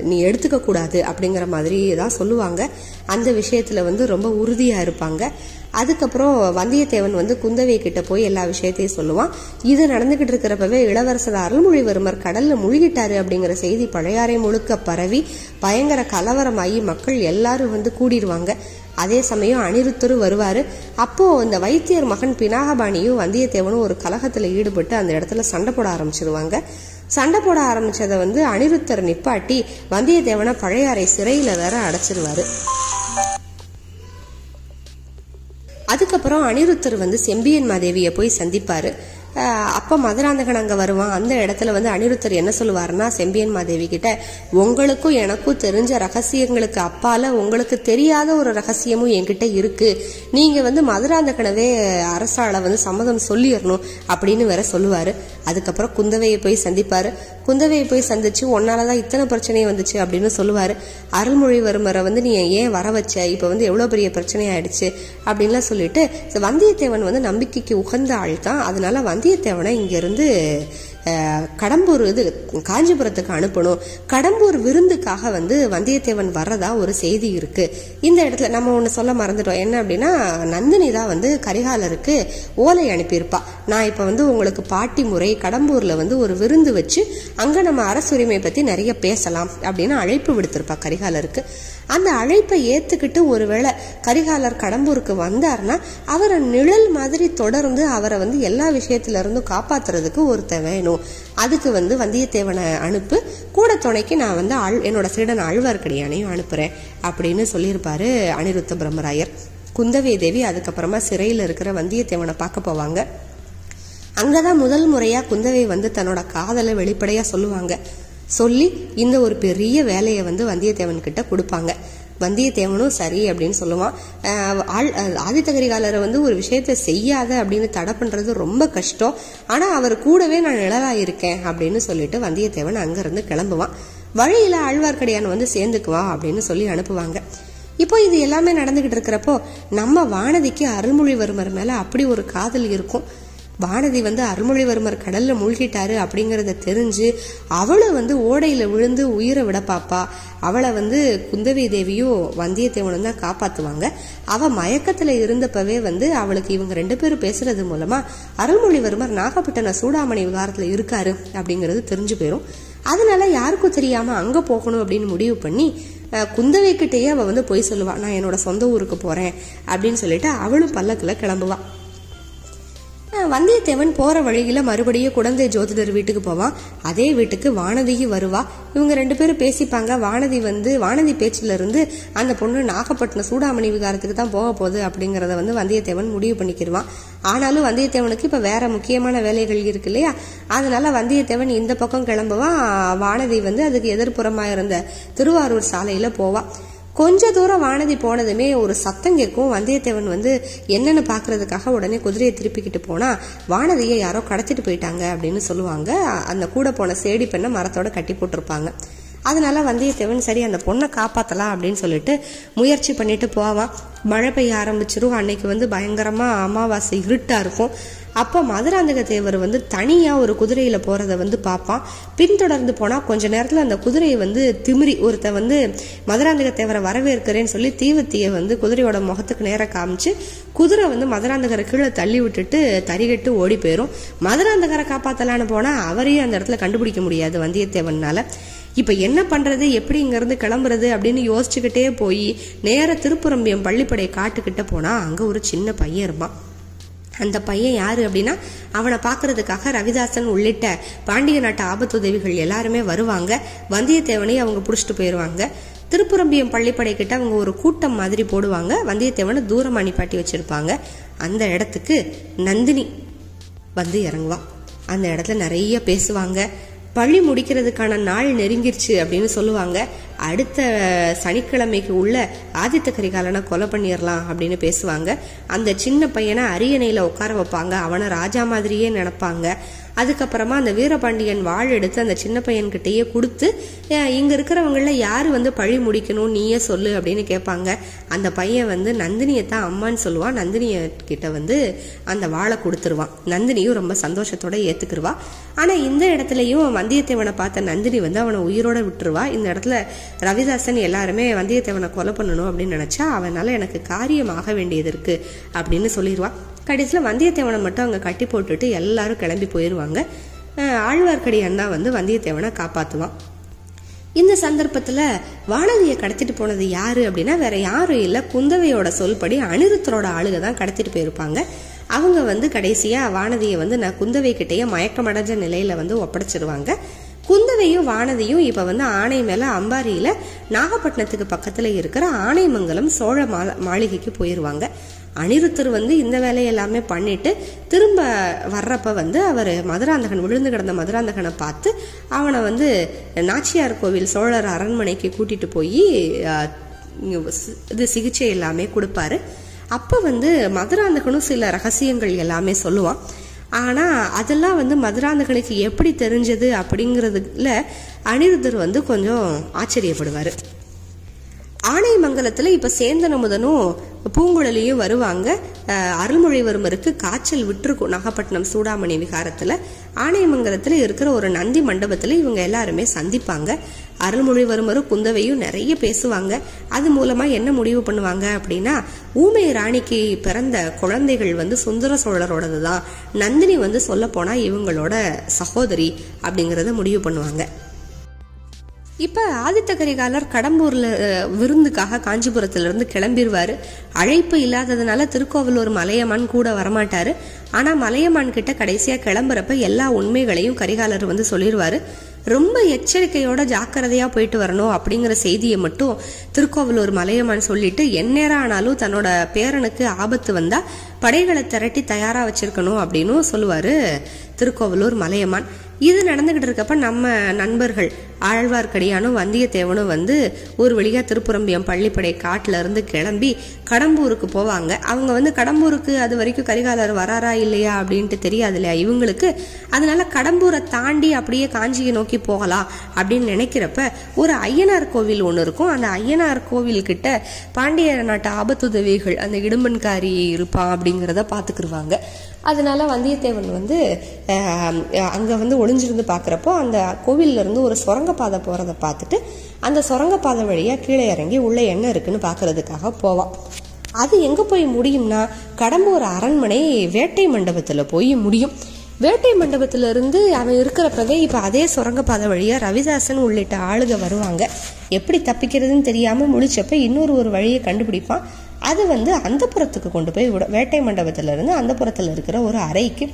நீ எடுத்துக்க கூடாது அப்படிங்கிற மாதிரி தான் சொல்லுவாங்க. அந்த விஷயத்துல வந்து ரொம்ப உறுதியா இருப்பாங்க. அதுக்கப்புறம் வந்தியத்தேவன் வந்து குந்தவை கிட்ட போய் எல்லா விஷயத்தையும் சொல்லுவான். இது நடந்துகிட்டு இருக்கிறப்பவே இளவரசர் அருள்மொழிவர்மர் கடல்ல முழுகிட்டாரு அப்படிங்கிற செய்தி பழையாறை முழுக்க பரவி பயங்கர கலவரமாகி மக்கள் எல்லாரும் வந்து கூடிடுவாங்க அதே சமயம் அனிருத்தர் வருவாரு. அப்போ அந்த வைத்தியர் மகன் பினாகபாணியும் வந்தியத்தேவனும் ஒரு கலகத்துல ஈடுபட்டு அந்த இடத்துல சண்டை போட ஆரம்பிச்சிருவாங்க. சண்டை போட ஆரம்பிச்சதை வந்து அனிருத்தர் நிப்பாட்டி வந்தியத்தேவனை பழையாறை சிறையில வேற அடைச்சிருவாரு. அதுக்கப்புறம் அனிருத்தர் வந்து செம்பியன் மாதேவியை போய் சந்திப்பாரு. அப்போ மதுராந்தகன் அங்கே வருவான் அந்த இடத்துல வந்து அனிருத்தர் என்ன சொல்லுவாருன்னா செம்பியன் மாதேவி கிட்ட உங்களுக்கும் எனக்கும் தெரிஞ்ச ரகசியங்களுக்கு அப்பால உங்களுக்கு தெரியாத ஒரு ரகசியமும் என்கிட்ட இருக்கு. நீங்க வந்து மதுராந்தகனவே அரசால வந்து சம்மதம் சொல்லிடணும் அப்படின்னு வேற சொல்லுவாரு. அதுக்கப்புறம் குந்தவையை போய் சந்திப்பாரு. குந்தவையை போய் சந்திச்சு உன்னாலதான் இத்தனை பிரச்சனை வந்துச்சு அப்படின்னு சொல்லுவாரு. அருள்மொழிவர்மரை வந்து நீ ஏன் வர வச்ச? இப்ப வந்து எவ்வளவு பெரிய பிரச்சனை ஆயிடுச்சு அப்படின்லாம் சொல்லிட்டு வந்தியத்தேவன் வந்து நம்பிக்கைக்கு உகந்த ஆள் தான் அதனால வந்தியத்தேவனை இங்கேருந்து கடம்பூர் இது காஞ்சிபுரத்துக்கு அனுப்பணும். கடம்பூர் விருந்துக்காக வந்து வந்தியத்தேவன் வர்றதா ஒரு செய்தி இருக்கு. இந்த இடத்துல நம்ம ஒன்று சொல்ல மறந்துட்டோம். என்ன அப்படின்னா நந்தினி தான் வந்து கரிகாலருக்கு ஓலை அனுப்பியிருப்பா. நான் இப்போ வந்து உங்களுக்கு பாட்டி முறை கடம்பூரில் வந்து ஒரு விருந்து வச்சு அங்கே நம்ம அரசுரிமை பற்றி நிறைய பேசலாம் அப்படின்னு அழைப்பு விடுத்திருப்பா கரிகாலருக்கு. அந்த அழைப்பை ஏத்துக்கிட்டு ஒருவேளை கரிகாலர் கடம்பூருக்கு வந்தார்னா அவரை நிழல் மாதிரி தொடர்ந்து அவரை வந்து எல்லா விஷயத்துல இருந்தும் காப்பாத்துறதுக்கு ஒருத்தன் வேணும். அதுக்கு வந்து வந்தியத்தேவனை அனுப்பு. கூட துணைக்கு நான் வந்து ஆழ் என்னோட சீடன் ஆழ்வார்க்கடியானையும் அனுப்புறேன் அப்படின்னு சொல்லியிருப்பாரு அனிருத்த பிரம்மராயர். குந்தவை தேவி அதுக்கப்புறமா சிறையில் இருக்கிற வந்தியத்தேவனை பார்க்க போவாங்க. அங்கதான் முதல் முறையா குந்தவை வந்து தன்னோட காதலை வெளிப்படையா சொல்லுவாங்க. சொல்லி இந்த ஒரு பெரிய வேலையை வந்து வந்தியத்தேவன் கிட்ட கொடுப்பாங்க. வந்தியத்தேவனும் சரி அப்படின்னு சொல்லுவான். ஆள் ஆதித்த கரிகாலரை வந்து ஒரு விஷயத்த செய்யாத அப்படின்னு தடை பண்றது ரொம்ப கஷ்டம். ஆனா அவர் கூடவே நான் நிழலாக இருக்கேன் அப்படின்னு சொல்லிட்டு வந்தியத்தேவன் அங்கிருந்து கிளம்புவான். வழியில ஆழ்வார்க்கடியான் வந்து சேர்ந்துக்குவா அப்படின்னு சொல்லி அனுப்புவாங்க. இப்போ இது எல்லாமே நடந்துகிட்டு இருக்கிறப்போ நம்ம வானதிக்கு அருள்மொழிவர்மர் மேல அப்படி ஒரு காதல் இருக்கும். வானதி வந்து அருள்மொழிவர்மர் கடல்ல மூழ்கிட்டாரு அப்படிங்கறத தெரிஞ்சு அவளும் வந்து ஓடையில விழுந்து உயிரை விட பாப்பா. அவளை வந்து குந்தவி தேவியும் வந்தியத்தேவனும் தான் காப்பாத்துவாங்க. அவ மயக்கத்துல இருந்தப்பவே வந்து அவளுக்கு இவங்க ரெண்டு பேரும் பேசுறது மூலமா அருள்மொழிவர்மர் நாகப்பட்டினம் சூடாமணி விகாரத்துல இருக்காரு அப்படிங்கிறது தெரிஞ்சு போயிரும். அதனால யாருக்கும் தெரியாம அங்க போகணும் அப்படின்னு முடிவு பண்ணி அஹ், குந்தவை கிட்டேயே அவ வந்து போய் சொல்லுவா. நான் என்னோட சொந்த ஊருக்கு போறேன் அப்படின்னு சொல்லிட்டு அவளும் பல்லக்குல கிளம்புவா. வந்தியத்தேவன் போற வழியில மறுபடியும் குழந்தை ஜோதிடர் வீட்டுக்கு போவான் அதே வீட்டுக்கு வானதியும் வருவா. இவங்க ரெண்டு பேரும் பேசிப்பாங்க. வானதி வந்து வானதி பேச்சுல இருந்து அந்த பொண்ணு நாகப்பட்டினம் சூடாமணி விகாரத்துக்கு தான் போக போகுது அப்படிங்கறத வந்து வந்தியத்தேவன் முடிவு பண்ணிக்கிடுவான் ஆனாலும் வந்தியத்தேவனுக்கு இப்ப வேற முக்கியமான வேலைகள் இருக்கு இல்லையா? அதனால வந்தியத்தேவன் இந்த பக்கம் கிளம்புவான் வானதி வந்து அதுக்கு எதிர்ப்புறமா இருந்த திருவாரூர் சாலையில போவான் கொஞ்ச தூரம் வானதி போனதுமே ஒரு சத்தம் கேட்கும். வந்தியத்தேவன் வந்து என்னன்னு பாக்குறதுக்காக உடனே குதிரையை திருப்பிக்கிட்டு போனா வானதியை யாரோ கடத்திட்டு போயிட்டாங்க அப்படின்னு சொல்லுவாங்க. அந்த கூட போன சேடி பெண்ணை மரத்தோட கட்டி போட்டிருப்பாங்க. அதனால வந்தியத்தேவன் சரி அந்த பொண்ணை காப்பாத்தலாம் அப்படின்னு சொல்லிட்டு முயற்சி பண்ணிட்டு போவான். மழை பெய்ய ஆரம்பிச்சிரும். அன்னைக்கு வந்து பயங்கரமா அமாவாசை இருட்டா இருக்கும். அப்போ மதுராந்தக தேவர் வந்து தனியாக ஒரு குதிரையில் போகிறத வந்து பார்ப்பான். பின்தொடர்ந்து போனால் கொஞ்ச நேரத்தில் அந்த குதிரையை வந்து திமிரி ஒருத்த வந்து மதுராந்தக தேவரை வரவேற்கிறேன்னு சொல்லி தீவத்தியை வந்து குதிரையோட முகத்துக்கு நேராக காமிச்சு குதிரை வந்து மதுராந்தகரை கீழே தள்ளி விட்டுட்டு தறிகட்டு ஓடி போயிடும் மதுராந்தகரை காப்பாற்றலான்னு போனால் அவரையும் அந்த இடத்துல கண்டுபிடிக்க முடியாது வந்தியத்தேவனால் இப்போ என்ன பண்ணுறது எப்படி இங்கேருந்து கிளம்புறது? அப்படின்னு யோசிச்சுக்கிட்டே போய் நேர திருப்புரம்பியம் பள்ளிப்படை காட்டுக்கிட்ட போனால் அங்கே ஒரு சின்ன பையன் இருப்பான். அந்த பையன் யாரு அப்படின்னா அவனை பார்க்கறதுக்காக ரவிதாசன் உள்ளிட்ட பாண்டிய நாட்டு ஆபத்துதவிகள் எல்லாருமே வருவாங்க. வந்தியத்தேவனையும் அவங்க பிடிச்சிட்டு போயிடுவாங்க திருப்புரம்பியம் பள்ளிப்படை கிட்ட அவங்க ஒரு கூட்டம் மாதிரி போடுவாங்க. வந்தியத்தேவனை தூரம் அணிப்பாட்டி வச்சிருப்பாங்க. அந்த இடத்துக்கு நந்தினி வந்து இறங்குவா. அந்த இடத்துல நிறைய பேசுவாங்க. பள்ளி முடிக்கிறதுக்கான நாள் நெருங்கிருச்சு அப்படின்னு சொல்லுவாங்க. அடுத்த சனிக்கிழமைக்கு உள்ள ஆதித்த கரிகாலனை கொலை பண்ணிடலாம் அப்படின்னு பேசுவாங்க. அந்த சின்ன பையனை அரியணையில உட்கார வைப்பாங்க. அவனை ராஜா மாதிரியே நினைப்பாங்க. அதுக்கப்புறமா அந்த வீரபாண்டியன் வாழ் எடுத்து அந்த சின்ன பையன்கிட்டயே கொடுத்து இங்கே இங்க இருக்கிறவங்கள யாரு வந்து பழி முடிக்கணும்? நீயே சொல்லு அப்படின்னு கேட்பாங்க. அந்த பையன் வந்து நந்தினியை தான் அம்மான்னு சொல்லுவான் நந்தினிய கிட்ட வந்து அந்த வாழை கொடுத்துருவான் நந்தினியும் ரொம்ப சந்தோஷத்தோட ஏத்துக்கிருவா. ஆனா இந்த இடத்துலயும் வந்தியத்தேவனை பார்த்த நந்தினி வந்து அவனை உயிரோட விட்டுருவா. இந்த இடத்துல ரவிதாசன் எல்லாருமே வந்தியத்தேவனை கொலை பண்ணணும் அப்படின்னு நினைச்சா அவனால எனக்கு காரியமாக வேண்டியது இருக்கு அப்படின்னு சொல்லிடுவான் கடைசியில் வந்தியத்தேவனை மட்டும் அங்கே கட்டி போட்டுட்டு எல்லாரும் கிளம்பி போயிடுவாங்க ஆழ்வார்க்கடி ஆழ்வார்க்கடியான் தான் வந்து வந்தியத்தேவனை காப்பாற்றுவான் இந்த சந்தர்ப்பத்தில் வானதியை கடத்திட்டு போனது யாரு அப்படின்னா வேற யாரும் இல்லை. குந்தவையோட சொல்படி அனிருத்தரோட ஆளுக தான் கடத்திட்டு போயிருப்பாங்க. அவங்க வந்து கடைசியாக வானதியை வந்து நான் குந்தவை கிட்டேயே மயக்கமடைஞ்ச நிலையில வந்து ஒப்படைச்சிருவாங்க. குந்தவையும் வானதியும் இப்ப வந்து ஆணை மேல அம்பாரியில நாகப்பட்டினத்துக்கு பக்கத்துல இருக்கிற ஆனைமங்கலம் சோழ மா- மாளிகைக்கு போயிருவாங்க. அனிருத்தர் வந்து இந்த வேலையை எல்லாமே பண்ணிட்டு திரும்ப வர்றப்ப வந்து அவர் மதுராந்தகன் விழுந்து கிடந்த மதுராந்தகனை பார்த்து அவனை வந்து நாச்சியார் கோவில் சோழர் அரண்மனைக்கு கூட்டிட்டு போய் இது சிகிச்சை எல்லாமே கொடுப்பாரு. அப்போ வந்து மதுராந்தகனும் சில ரகசியங்கள் எல்லாமே சொல்லுவான். ஆனா அதெல்லாம் வந்து மதுராந்தகனுக்கு எப்படி தெரிஞ்சது அப்படிங்கிறதுல அனிருத்தர் வந்து கொஞ்சம் ஆச்சரியப்படுவாரு. ஆணைமங்கலத்தில் இப்போ சேந்தனமுதனும் பூங்குழலியும் வருவாங்க. அருள்மொழிவர்மருக்கு காய்ச்சல் விட்டுருக்கும். நாகப்பட்டினம் சூடாமணி விகாரத்தில். ஆணையமங்கலத்தில் இருக்கிற ஒரு நந்தி மண்டபத்தில் இவங்க எல்லாருமே சந்திப்பாங்க. அருள்மொழிவர்மரும் குந்தவையும் நிறைய பேசுவாங்க. அது மூலமாக என்ன முடிவு பண்ணுவாங்க அப்படின்னா ஊமை ராணிக்கு பிறந்த குழந்தைகள் வந்து சுந்தர சோழரோடது தான் நந்தினி வந்து சொல்ல இவங்களோட சகோதரி அப்படிங்கிறத முடிவு பண்ணுவாங்க. இப்போ ஆதித்த கரிகாலர் கடம்பூரில் விருந்துக்காக காஞ்சிபுரத்திலிருந்து கிளம்பிடுவார் அழைப்பு இல்லாததுனால திருக்கோவிலூர் மலையமான் கூட வரமாட்டார். ஆனால் மலையமான் கிட்ட கடைசியாக கிளம்புறப்ப எல்லா உண்மைகளையும் கரிகாலர் வந்து சொல்லிடுவார் ரொம்ப எச்சரிக்கையோட ஜாக்கிரதையாக போயிட்டு வரணும் அப்படிங்கிற செய்தியை மட்டும் திருக்கோவிலூர் மலையமான் சொல்லிட்டு எந்நேரம் ஆனாலும் தன்னோட பேரனுக்கு ஆபத்து வந்தால் படைகளை திரட்டி தயாராக வச்சிருக்கணும் அப்படின்னு சொல்லுவார். திருக்கோவலூர் மலையமான். இது நடந்துகிட்டு இருக்கப்ப நம்ம நண்பர்கள் ஆழ்வார்க்கடியானும் வந்தியத்தேவனும் வந்து ஒரு வழியா திருப்புரம்பியம் பள்ளிப்படை காட்டுல இருந்து கிளம்பி கடம்பூருக்கு போவாங்க. அவங்க வந்து கடம்பூருக்கு அது வரைக்கும் கரிகாலர் வராரா இல்லையா அப்படின்ட்டு தெரியாது இல்லையா இவங்களுக்கு? அதனால கடம்பூரை தாண்டி அப்படியே காஞ்சியை நோக்கி போகலாம் அப்படின்னு நினைக்கிறப்ப ஒரு ஐயனார் கோவில் ஒன்று இருக்கும். அந்த ஐயனார் கோவில் கிட்ட பாண்டிய நாட்டு ஆபத்துதவிகள் அந்த இடும்பன்காரி இருப்பான் அப்படிங்கிறத பார்த்துக்கிருவாங்க. அதனால வந்தியத்தேவன் வந்து அங்கே வந்து ஒளிஞ்சிருந்து பார்க்குறப்போ அந்த கோவிலிருந்து ஒரு சுரங்கப்பாதை போகிறத பார்த்துட்டு அந்த சுரங்கப்பாதை வழியாக கீழே இறங்கி உள்ளே என்ன இருக்குன்னு பார்க்கறதுக்காக போவான் அது எங்கே போய் முடியும்னா கடம்பூர் அரண்மனை வேட்டை மண்டபத்தில் போய் முடியும். வேட்டை மண்டபத்திலிருந்து அவன் இருக்கிறப்பவே இப்போ அதே சுரங்கப்பாதை வழியாக ரவிதாசன் உள்ளிட்ட ஆளுக வருவாங்க. எப்படி தப்பிக்கிறதுன்னு தெரியாமல் முடிச்சப்ப இன்னொரு ஒரு வழியை கண்டுபிடிப்பான். அது வந்து அந்த புறத்துக்கு கொண்டு போய் விட வேட்டை மண்டபத்திலிருந்து அந்த புறத்தில் இருக்கிற ஒரு அறைக்கு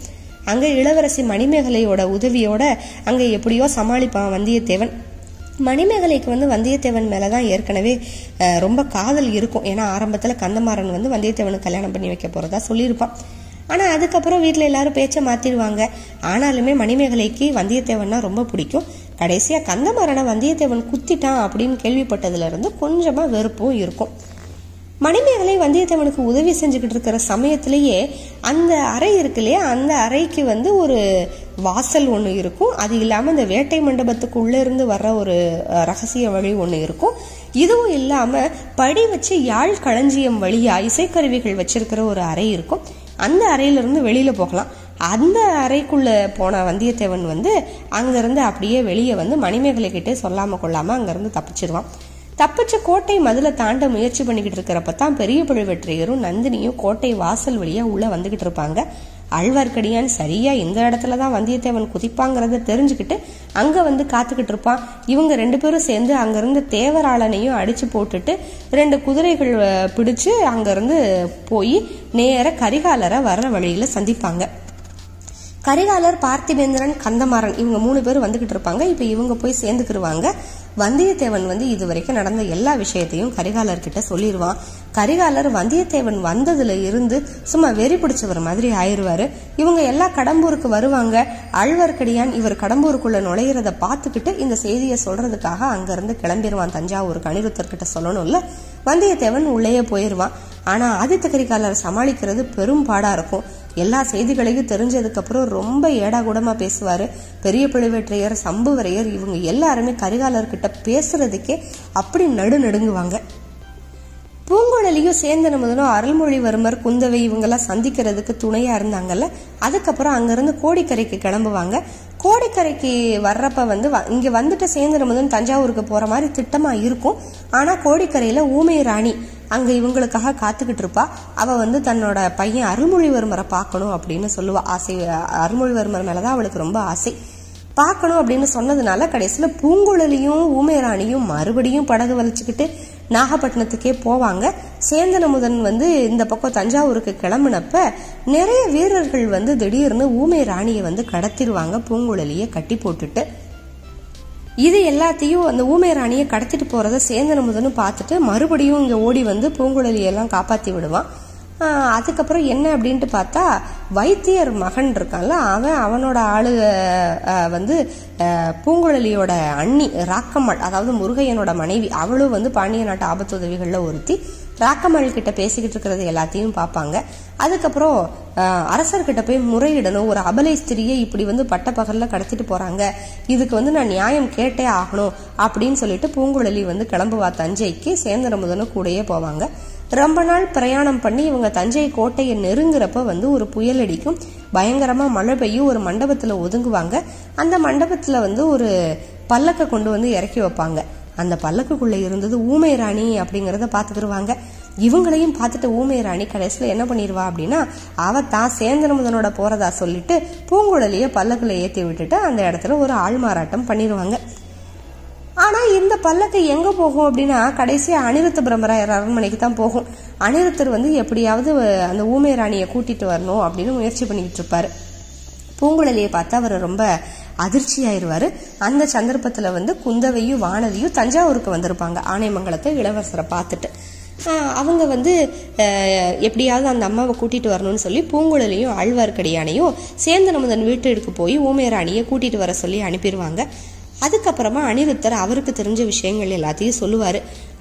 அங்கே இளவரசி மணிமேகலையோட உதவியோட அங்கே எப்படியோ சமாளிப்பான் வந்தியத்தேவன். மணிமேகலைக்கு வந்து வந்தியத்தேவன் மேலே தான் ஏற்கனவே ரொம்ப காதல் இருக்கும். ஏன்னா ஆரம்பத்தில் கந்தமாறன் வந்து வந்தியத்தேவனுக்கு கல்யாணம் பண்ணி வைக்க போகிறதா சொல்லியிருப்பான். ஆனால் அதுக்கப்புறம் வீட்டில் எல்லாரும் பேச்சை மாற்றிடுவாங்க ஆனாலுமே மணிமேகலைக்கு வந்தியத்தேவன்னா ரொம்ப பிடிக்கும். கடைசியாக கந்தமாறனை வந்தியத்தேவன் குத்திட்டான் அப்படின்னு கேள்விப்பட்டதுலேருந்து கொஞ்சமாக வெறுப்பும் இருக்கும். மணிமேகலை வந்தியத்தேவனுக்கு உதவி செஞ்சுக்கிட்டு இருக்கிற சமயத்திலேயே அந்த அறை இருக்கு இல்லையா? அந்த அறைக்கு வந்து ஒரு வாசல் ஒன்று இருக்கும். அது இல்லாமல் இந்த வேட்டை மண்டபத்துக்குள்ளே இருந்து வர்ற ஒரு ரகசிய வழி ஒன்று இருக்கும். இதுவும் இல்லாமல் படி வச்சு யாழ் களஞ்சியம் வழியாக இசைக்கருவிகள் வச்சிருக்கிற ஒரு அறை இருக்கும். அந்த அறையிலிருந்து வெளியில் போகலாம். அந்த அறைக்குள்ளே போன வந்தியத்தேவன் வந்து அங்கேருந்து அப்படியே வெளியே வந்து மணிமேகலை கிட்டே சொல்லாமல் கொள்ளாமல் அங்கேருந்து தப்பிச்சிருவான். தப்பிச்ச கோட்டை மதுல தாண்ட முயற்சி பண்ணிக்கிட்டு இருக்கிறப்ப தான் பெரிய பழுவேற்றையரும் நந்தினியும் கோட்டை வாசல் வழியா உள்ள வந்துகிட்டு இருப்பாங்க. ஆழ்வார்க்கடியான் சரியா இந்த இடத்துல தான் வந்தியத்தேவன் குதிப்பாங்கிறத தெரிஞ்சுக்கிட்டு அங்க வந்து காத்துக்கிட்டு இருப்பான். இவங்க ரெண்டு பேரும் சேர்ந்து அங்கிருந்து தேவராளனையும் அடிச்சு போட்டுட்டு ரெண்டு குதிரைகள் பிடிச்சு அங்கிருந்து போய் நேர கரிகாலரை வர்ற வழியில சந்திப்பாங்க. கரிகாலர் பார்த்திபேந்திரன் கந்தமாறன் இவங்க மூணு பேர் வந்துகிட்டு இருப்பாங்க. இப்போ இவங்க போய் சேர்ந்துக்கிருவாங்க. வந்தியத்தேவன் வந்து இது வரைக்கும் நடந்த எல்லா விஷயத்தையும் கரிகாலர்கிட்ட சொல்லிடுவான் கரிகாலர் வந்தியத்தேவன் வந்ததுல இருந்து சும்மா வெறி பிடிச்சவர் மாதிரி ஆயிடுவாரு இவங்க எல்லாம் கடம்பூருக்கு வருவாங்க. ஆழ்வார்க்கடியான் இவர் கடம்பூருக்குள்ள நுழையிறத பார்த்துக்கிட்டு இந்த செய்தியை சொல்றதுக்காக அங்கிருந்து கிளம்பிடுவான் தஞ்சாவூருக்கு அனிருத்தர்கிட்ட சொல்லணும்ல. வந்தியத்தேவன் உள்ளேயே போயிடுவான் ஆனா ஆதித்த கரிகாலர் சமாளிக்கிறது பெரும் பாடா இருக்கும். எல்லா செய்திகளையும் தெரிஞ்சதுக்கப்புறம் ரொம்ப ரொம்ப ஏடாகூடமா பேசுவார். பெரிய பழுவேற்றையர் சம்புவரையர் இவங்க எல்லாருமே கரிகாலர்கிட்ட பேசுறதுக்கே அப்படி நடு நடுங்குவாங்க. பூங்குழலியும் சேந்தன முதலும் அருள்மொழிவர்மர் குந்தவை இவங்கெல்லாம் சந்திக்கிறதுக்கு துணையா இருந்தாங்கல்ல அதுக்கப்புறம் அங்கிருந்து கோடிக்கரைக்கு கிளம்புவாங்க. கோடிக்கரைக்கு வர்றப்ப வந்து வ- இங்க வந்துட்டு சேந்திரம் வந்து தஞ்சாவூருக்கு போற மாதிரி திட்டமா இருக்கும். ஆனா கோடிக்கரையில ஊமை ராணி அங்க இவங்களுக்காக காத்துக்கிட்டு இருப்பா. அவ வந்து தன்னோட பையன் அருள்மொழிவர்மரை பார்க்கணும் அப்படின்னு சொல்லுவா. ஆசை அருள்மொழிவர்மர் மேலதான் அவளுக்கு ரொம்ப ஆசை. பார்க்கணும் அப்படின்னு சொன்னதுனால கடைசியில பூங்குழலியும் ஊமை ராணியும் மறுபடியும் படகு வலிச்சுக்கிட்டு நாகப்பட்டினத்துக்கே போவாங்க. சேந்தனமுதன் வந்து இந்த பக்கம் தஞ்சாவூருக்கு கிளம்புனப்ப நிறைய வீரர்கள் வந்து திடீர்னு ஊமை ராணியை வந்து கடத்திடுவாங்க பூங்குழலியை கட்டி போட்டுட்டு. இது எல்லாத்தையும் அந்த ஊமை ராணியை கடத்திட்டு போறத சேந்தனமுதனும் பார்த்துட்டு மறுபடியும் இங்க ஓடி வந்து பூங்குழலியெல்லாம் காப்பாத்தி விடுவான். அதுக்கப்புறம் என்ன அப்படின்ட்டு பார்த்தா வைத்தியர் மகன் இருக்கான்ல அவன் அவனோட ஆளு வந்து பூங்குழலியோட அண்ணி ராக்கம்மாள் அதாவது முருகையனோட மனைவி. அவளும் வந்து பாண்டிய நாட்டு ஆபத்து உதவிகளில் ஒருத்தி. ராக்கம்மாள் கிட்ட பேசிக்கிட்டு இருக்கிறது எல்லாத்தையும் பார்ப்பாங்க. அதுக்கப்புறம் அரசர்கிட்ட போய் முறையிடணும். ஒரு அபலை ஸ்திரியை இப்படி வந்து பட்டப்பகலில் கடத்திட்டு போறாங்க. இதுக்கு வந்து நான் நியாயம் கேட்டே ஆகணும் அப்படின்னு சொல்லிட்டு பூங்குழலி வந்து கிளம்புவா தஞ்சைக்கு. சேந்தரமுதனும் கூடயே போவாங்க. ரொம்ப நாள் பிரயாணம் பண்ணி இவங்க தஞ்சை கோட்டையை நெருங்குறப்ப வந்து ஒரு புயல் அடிக்கும். பயங்கரமா மழை பெய்யும். ஒரு மண்டபத்துல ஒதுங்குவாங்க. அந்த மண்டபத்துல வந்து ஒரு பல்லக்க கொண்டு வந்து இறக்கி வைப்பாங்க. அந்த பல்லக்குக்குள்ளே இருந்தது ஊமை ராணி அப்படிங்கறத பாத்துக்கிருவாங்க இவங்களையும் பார்த்துட்டு ஊமை ராணி கடைசியில என்ன பண்ணிடுவா அப்படின்னா அவ தான் சேந்தன முதனோட போறதா சொல்லிட்டு பூங்குழலிய பல்லக்குல ஏத்தி விட்டுட்டு அந்த இடத்துல ஒரு ஆள்மாறாட்டம் பண்ணிடுவாங்க ஆனால் இந்த பல்லக்கு எங்கே போகும் அப்படின்னா கடைசியாக அனிருத்த பிரம்மராயர் அரண்மனைக்கு தான் போகும். அனிருத்தர் வந்து எப்படியாவது அந்த ஊமை ராணியை கூட்டிகிட்டு வரணும் அப்படின்னு முயற்சி பண்ணிக்கிட்டு இருப்பார். பூங்குழலியை பார்த்தா அவர் ரொம்ப அதிர்ச்சியாயிருவாரு. அந்த சந்தர்ப்பத்தில் வந்து குந்தவையும் வானதியும் தஞ்சாவூருக்கு வந்திருப்பாங்க ஆனைமங்கலத்தை இளவரசரை பார்த்துட்டு. அவங்க வந்து எப்படியாவது அந்த அம்மாவை கூட்டிட்டு வரணும்னு சொல்லி பூங்குழலியும் ஆழ்வார்க்கடியானையும் வீட்டு வீட்டுக்கு போய் ஊமையராணியை கூட்டிட்டு வர சொல்லி அனுப்பிடுவாங்க அதுக்கப்புறமா அனிருத்தர் அவருக்கு தெரிஞ்ச விஷயங்கள் எல்லாத்தையும் சொல்லுவார்.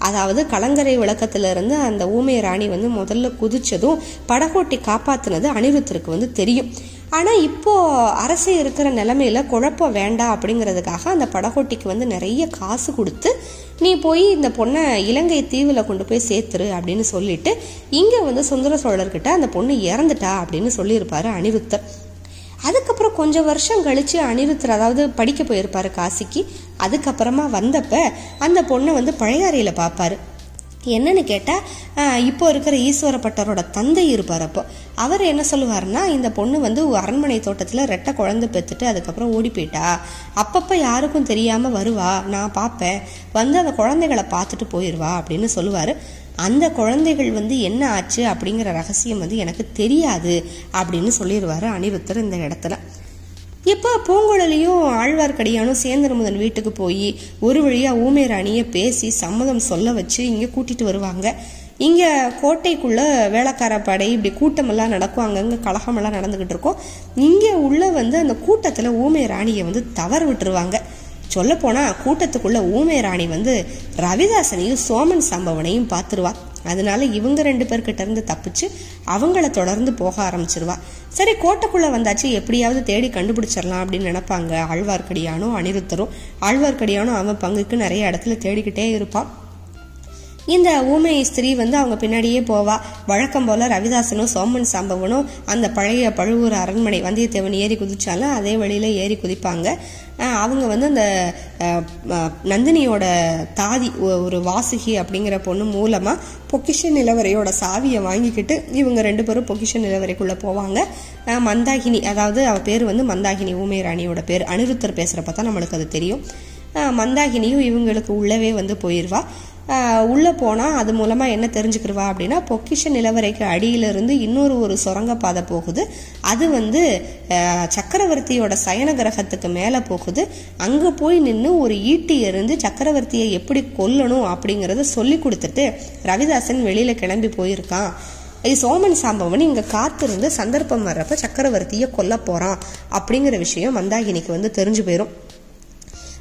அதாவது கலங்கரை விளக்கத்திலிருந்து அந்த ஊமை ராணி வந்து முதல்ல குதிச்சதும் படகோட்டி காப்பாத்தினது அனிருத்தருக்கு வந்து தெரியும். ஆனால் இப்போது அரசு இருக்கிற நிலமையில குழப்பம் வேண்டாம் அப்படிங்கிறதுக்காக அந்த படகோட்டிக்கு வந்து நிறைய காசு கொடுத்து நீ போய் இந்த பொண்ணை இலங்கை தீவில் கொண்டு போய் சேர்த்துரு அப்படின்னு சொல்லிட்டு இங்கே வந்து சுந்தர சோழர்கிட்ட அந்த பொண்ணு இறந்துட்டா அப்படின்னு சொல்லியிருப்பாரு அனிருத்தர். அதுக்கப்புறம் கொஞ்சம் வருஷம் கழிச்சு அனிருத்தர் அதாவது படிக்க போயிருப்பார் காசிக்கு. அதுக்கப்புறமா வந்தப்ப அந்த பொண்ணை வந்து பழையாறையில் பார்ப்பாரு என்னன்னு கேட்டால் இப்போ இருக்கிற ஈஸ்வரப்பட்டரோட தந்தை இருப்பார் அப்போ. அவர் என்ன சொல்லுவார்னா இந்த பொண்ணு வந்து அரண்மனை தோட்டத்தில் ரெட்டை குழந்தை பெற்றுட்டு அதுக்கப்புறம் ஓடி போயிட்டா. அப்பப்போ யாருக்கும் தெரியாமல் வருவா நான் பார்ப்பேன் வந்து அந்த குழந்தைகளை பார்த்துட்டு போயிடுவா அப்படின்னு சொல்லுவார். அந்த குழந்தைகள் வந்து என்ன ஆச்சு அப்படிங்கிற ரகசியம் வந்து எனக்கு தெரியாது அப்படின்னு சொல்லிடுவார் அனிருத்தர் இந்த இடத்துல. இப்போ பூங்குழலியும் ஆழ்வார்க்கடியானும் சேந்திரமுதன் வீட்டுக்கு போய் ஒரு வழியாக ஊமை ராணியை பேசி சம்மதம் சொல்ல வச்சு இங்கே கூட்டிகிட்டு வருவாங்க. இங்கே கோட்டைக்குள்ளே வேலைக்கார படை இப்படி கூட்டமெல்லாம் நடக்கும் அங்கங்கே கலகமெல்லாம் நடந்துக்கிட்டு இருக்கும். இங்கே உள்ள வந்து அந்த கூட்டத்தில் ஊமை ராணியை வந்து தவற விட்டுருவாங்க சொல்லப்போனால் கூட்டத்துக்குள்ள ஊமை ராணி வந்து ரவிதாசனையும் சோமன் சம்பவனையும் பார்த்துருவா. அதனால இவங்க ரெண்டு பேர்கிட்ட இருந்து தப்பிச்சு அவங்கள தொடர்ந்து போக ஆரம்பிச்சிருவா. சரி கோட்டைக்குள்ள வந்தாச்சு எப்படியாவது தேடி கண்டுபிடிச்சிடலாம் அப்படின்னு நினைப்பாங்க ஆழ்வார்க்கடியானும் அனிருத்தரும் ஆழ்வார்க்கடியானும் அவன் பங்குக்கு நிறைய இடத்துல தேடிக்கிட்டே இருப்பான். இந்த ஊமை ஸ்திரீ வந்து அவங்க பின்னாடியே போவா. வழக்கம் போல ரவிதாசனும் சோமன் சாம்பவனும் அந்த பழைய பழுவூர் அரண்மனை வந்தியத்தேவன் ஏறி குதிச்சாலும் அதே வழியில ஏறி குதிப்பாங்க. அவங்க வந்து அந்த நந்தினியோட தாதி ஒரு வாசுகி அப்படிங்கிற பொண்ணு மூலமா பொக்கிஷ நிலவரையோட சாவியை வாங்கிக்கிட்டு இவங்க ரெண்டு பேரும் பொக்கிஷ நிலவரைக்குள்ள போவாங்க. மந்தாகினி அதாவது அவ பேர் வந்து மந்தாகினி ஊமை ராணியோட பேர். அனிருத்தர் பேசுறப்ப தான் நம்மளுக்கு அது தெரியும். மந்தாகினியும் இவங்களுக்கு உள்ளவே வந்து போயிடுவா உள்ளே போனால் அது மூலமாக என்ன தெரிஞ்சுக்கிடுவா அப்படின்னா பொக்கிஷ நிலவரைக்கு அடியிலிருந்து இன்னொரு ஒரு சுரங்கப்பாதை போகுது. அது வந்து சக்கரவர்த்தியோட சயன கிரகத்துக்கு மேலே போகுது. அங்கே போய் நின்று ஒரு ஈட்டி இருந்து சக்கரவர்த்தியை எப்படி கொல்லணும் அப்படிங்கிறத சொல்லி கொடுத்துட்டு ரவிதாசன் வெளியில் கிளம்பி போயிருக்கான். இது சோமன் சாம்பவன் இங்கே காத்திருந்து சந்தர்ப்பம் வர்றப்ப சக்கரவர்த்தியை கொல்ல போகிறான் அப்படிங்கிற விஷயம் மந்தாகினிக்கு வந்து தெரிஞ்சு போயிடும்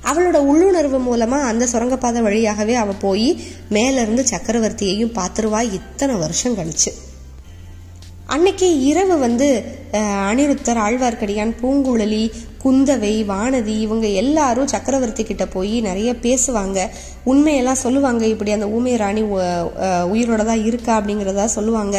அவளோட உள்ளுணர்வு மூலமா அந்த சுரங்கப்பாதை வழியாகவே அவ போய் மேல இருந்து சக்கரவர்த்தியையும் பார்த்துருவா. இத்தனை வருஷம் கழிச்சு. அன்னைக்கு இரவு வந்து அனிருத்தர் ஆழ்வார்க்கடியான் பூங்குழலி குந்தவை வானதி இவங்க எல்லாரும் சக்கரவர்த்தி கிட்ட போய் நிறைய பேசுவாங்க. உண்மையெல்லாம் சொல்லுவாங்க இப்படி அந்த ஊமை ராணி உயிரோட தான் இருக்கா அப்படிங்கிறதா சொல்லுவாங்க.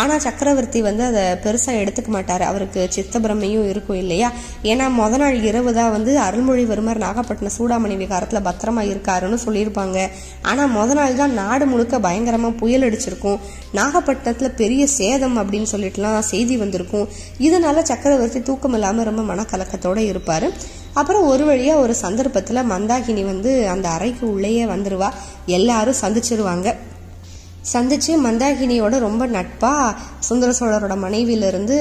ஆனா சக்கரவர்த்தி வந்து அதை பெருசா எடுத்துக்க மாட்டாரு. அவருக்கு சித்தபிரமையும் இருக்கும் இல்லையா? ஏன்னா முத நாள் இரவு தான் வந்து அருள்மொழிவர்மர் நாகப்பட்டினம் சூடாமணி விகாரத்துல பத்திரமா இருக்காருன்னு சொல்லியிருப்பாங்க. ஆனா முத நாள் தான் நாடு முழுக்க பயங்கரமா புயல் அடிச்சிருக்கும். நாகப்பட்டினத்துல பெரிய சேதம் அப்படின்னு சொல்லிட்டுலாம் செய்தி வந்திருக்கும். இதனால சக்கரவர்த்தி தூக்கம் இல்லாம ரொம்ப மனக்கலக்கத்தோட இருப்பார். அப்புறம் ஒரு வழியா ஒரு சந்தர்ப்பத்தில் மந்தாகினி வந்து அந்த அறைக்கு உள்ளேயே வந்துடுவா எல்லாரும் சந்திச்சிருவாங்க. சந்திச்சு மந்தாகினியோட ரொம்ப நட்பா சுந்தர சோழரோட மனைவியில இருந்து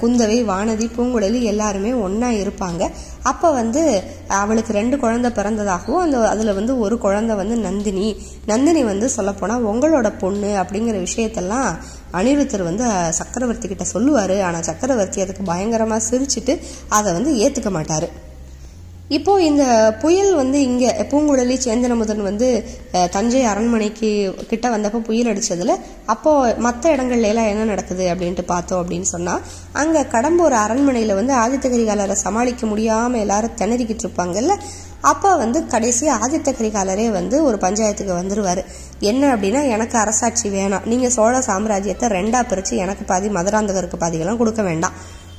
குந்தவை வானதி பூங்குழலி எல்லாருமே ஒன்றா இருப்பாங்க. அப்ப வந்து அவளுக்கு ரெண்டு குழந்தை பிறந்ததாகவும் அந்த அதுல வந்து ஒரு குழந்தை வந்து நந்தினி. நந்தினி வந்து சொல்லப்போனால் உங்களோட பொண்ணு அப்படிங்கிற விஷயத்தெல்லாம் அனிருத்தர் வந்து சக்கரவர்த்தி கிட்ட சொல்லுவாரு. ஆனா சக்கரவர்த்தி அதுக்கு பயங்கரமா சிரிச்சிட்டு அதை வந்து ஏத்துக்க மாட்டாரு. இப்போ இந்த புயல் வந்து இங்க பூங்குழலி சேந்தனமுதன் வந்து தஞ்சை அரண்மனைக்கு கிட்ட வந்தப்போ புயல் அடிச்சதுல அப்போ மற்ற இடங்கள்ல எல்லாம் என்ன நடக்குது அப்படின்ட்டு பார்த்தோம் அப்படின்னு சொன்னா அங்க கடம்பூர் அரண்மனையில வந்து ஆதித்த கரிகாலரை சமாளிக்க முடியாம எல்லாரும் திணறிக்கிட்டு இருப்பாங்கல்ல அப்போ வந்து கடைசி ஆதித்த கரிகாலரே வந்து ஒரு பஞ்சாயத்துக்கு வந்துருவாரு. என்ன அப்படின்னா எனக்கு அரசாட்சி வேணாம். நீங்க சோழ சாம்ராஜ்யத்தை ரெண்டா பிரிச்சு எனக்கு பாதி மதுராந்தகருக்கு பாதிகள்லாம் கொடுக்க வேண்டாம்.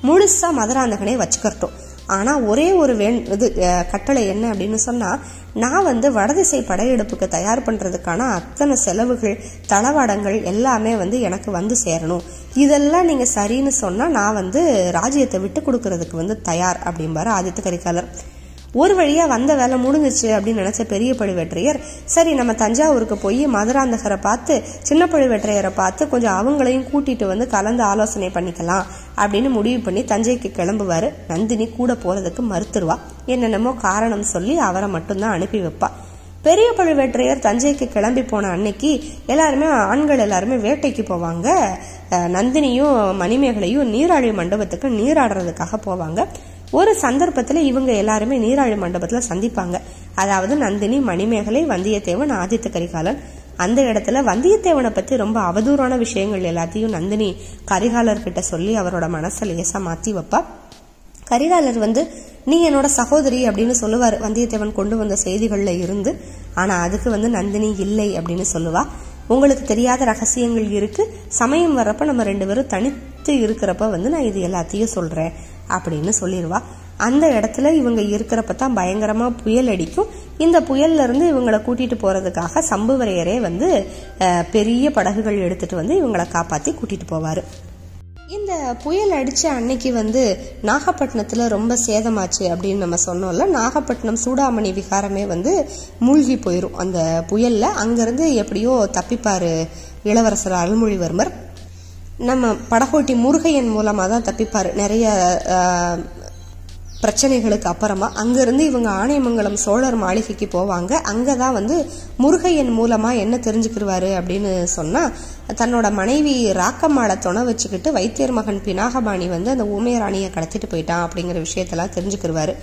முழுசா மதுராந்தகனே வச்சுக்கட்டும் ஆனால் ஒரே ஒரு வேண் இது கட்டளை என்ன அப்படின்னு சொன்னால் நான் வந்து வடதிசை படையெடுப்புக்கு தயார் பண்ணுறதுக்கான அத்தனை செலவுகள் தளவாடங்கள் எல்லாமே வந்து எனக்கு வந்து சேரணும். இதெல்லாம் நீங்கள் சரின்னு சொன்னால் நான் வந்து ராஜ்யத்தை விட்டு கொடுக்கறதுக்கு வந்து தயார் அப்படிம்பாரு ஆதித்த கரிகாலர். ஒரு வழியா வந்த வேலை முடிஞ்சிச்சு அப்படின்னு நினச்ச பெரிய பழுவேற்றையர் சரி நம்ம தஞ்சாவூருக்கு போய் மதுராந்தகரை பார்த்து சின்ன பழுவேற்றையரை பார்த்து கொஞ்சம் அவங்களையும் கூட்டிட்டு வந்து கலந்து ஆலோசனை பண்ணிக்கலாம் அப்படின்னு முடிவு பண்ணி தஞ்சைக்கு கிளம்புவாரு. நந்தினி கூட போறதுக்கு மறுத்துருவா. என்னென்னமோ காரணம் சொல்லி அவரை மட்டும்தான் அனுப்பி வைப்பா. பெரிய பழுவேற்றையர் தஞ்சைக்கு கிளம்பி போன அன்னைக்கு எல்லாருமே ஆண்கள் எல்லாருமே வேட்டைக்கு போவாங்க. நந்தினியும் மணிமேகலையும் நீராழி மண்டபத்துக்கு நீராடுறதுக்காக போவாங்க. ஒரு சந்தர்ப்பத்தில் இவங்க எல்லாருமே நீராழி மண்டபத்தில் சந்திப்பாங்க. அதாவது நந்தினி மணிமேகலை வந்தியத்தேவன் ஆதித்த கரிகாலன். அந்த இடத்துல வந்தியத்தேவனை பற்றி ரொம்ப அவதூறான விஷயங்கள் எல்லாத்தையும் நந்தினி கரிகாலர்கிட்ட சொல்லி அவரோட மனசை லேசாக மாற்றி வைப்பா. கரிகாலர் வந்து நீ என்னோட சகோதரி அப்படின்னு சொல்லுவார். வந்தியத்தேவன் கொண்டு வந்த செய்திகளில் இருந்து ஆனால் அதுக்கு வந்து நந்தினி இல்லை அப்படின்னு சொல்லுவா. உங்களுக்கு தெரியாத ரகசியங்கள் இருக்கு. சமயம் வர்றப்ப நம்ம ரெண்டு பேரும் தனித்து இருக்கிறப்ப வந்து நான் இது எல்லாத்தையும் சொல்றேன். அப்படின்னு சொல்லிடுவா. அந்த இடத்துல இவங்க இருக்கிறப்ப தான் பயங்கரமாக புயல் அடிக்கும். இந்த புயல்ல இருந்து இவங்களை கூட்டிட்டு போறதுக்காக சம்புவரையரே வந்து பெரிய படகுகள் எடுத்துட்டு வந்து இவங்களை காப்பாற்றி கூட்டிட்டு போவார். இந்த புயல் அடித்த அன்னைக்கு வந்து நாகப்பட்டினத்தில் ரொம்ப சேதமாச்சு அப்படின்னு நம்ம சொன்னோம்ல நாகப்பட்டினம் சூடாமணி விகாரமே வந்து மூழ்கி போயிடும் அந்த புயலில் அங்கேருந்து எப்படியோ தப்பிப்பார் இளவரசர் அருள்மொழிவர்மர். நம்ம படகோட்டி முருகையன் மூலமாக தான் தப்பிப்பார். நிறைய பிரச்சனைகளுக்கு அப்புறமா அங்கேருந்து இவங்க ஆணையமங்கலம் சோழர் மாளிகைக்கு போவாங்க. அங்கே தான் வந்து முருகையன் மூலமாக என்ன தெரிஞ்சுக்கிருவாரு அப்படின்னு சொன்னால் தன்னோட மனைவி ராக்கம்மாளை துணை வச்சுக்கிட்டு வைத்தியர் மகன் பினாகபாணி வந்து அந்த ஊமையராணியை கடத்திட்டு போயிட்டான் அப்படிங்கிற விஷயத்தெல்லாம் தெரிஞ்சுக்கிருவாரு.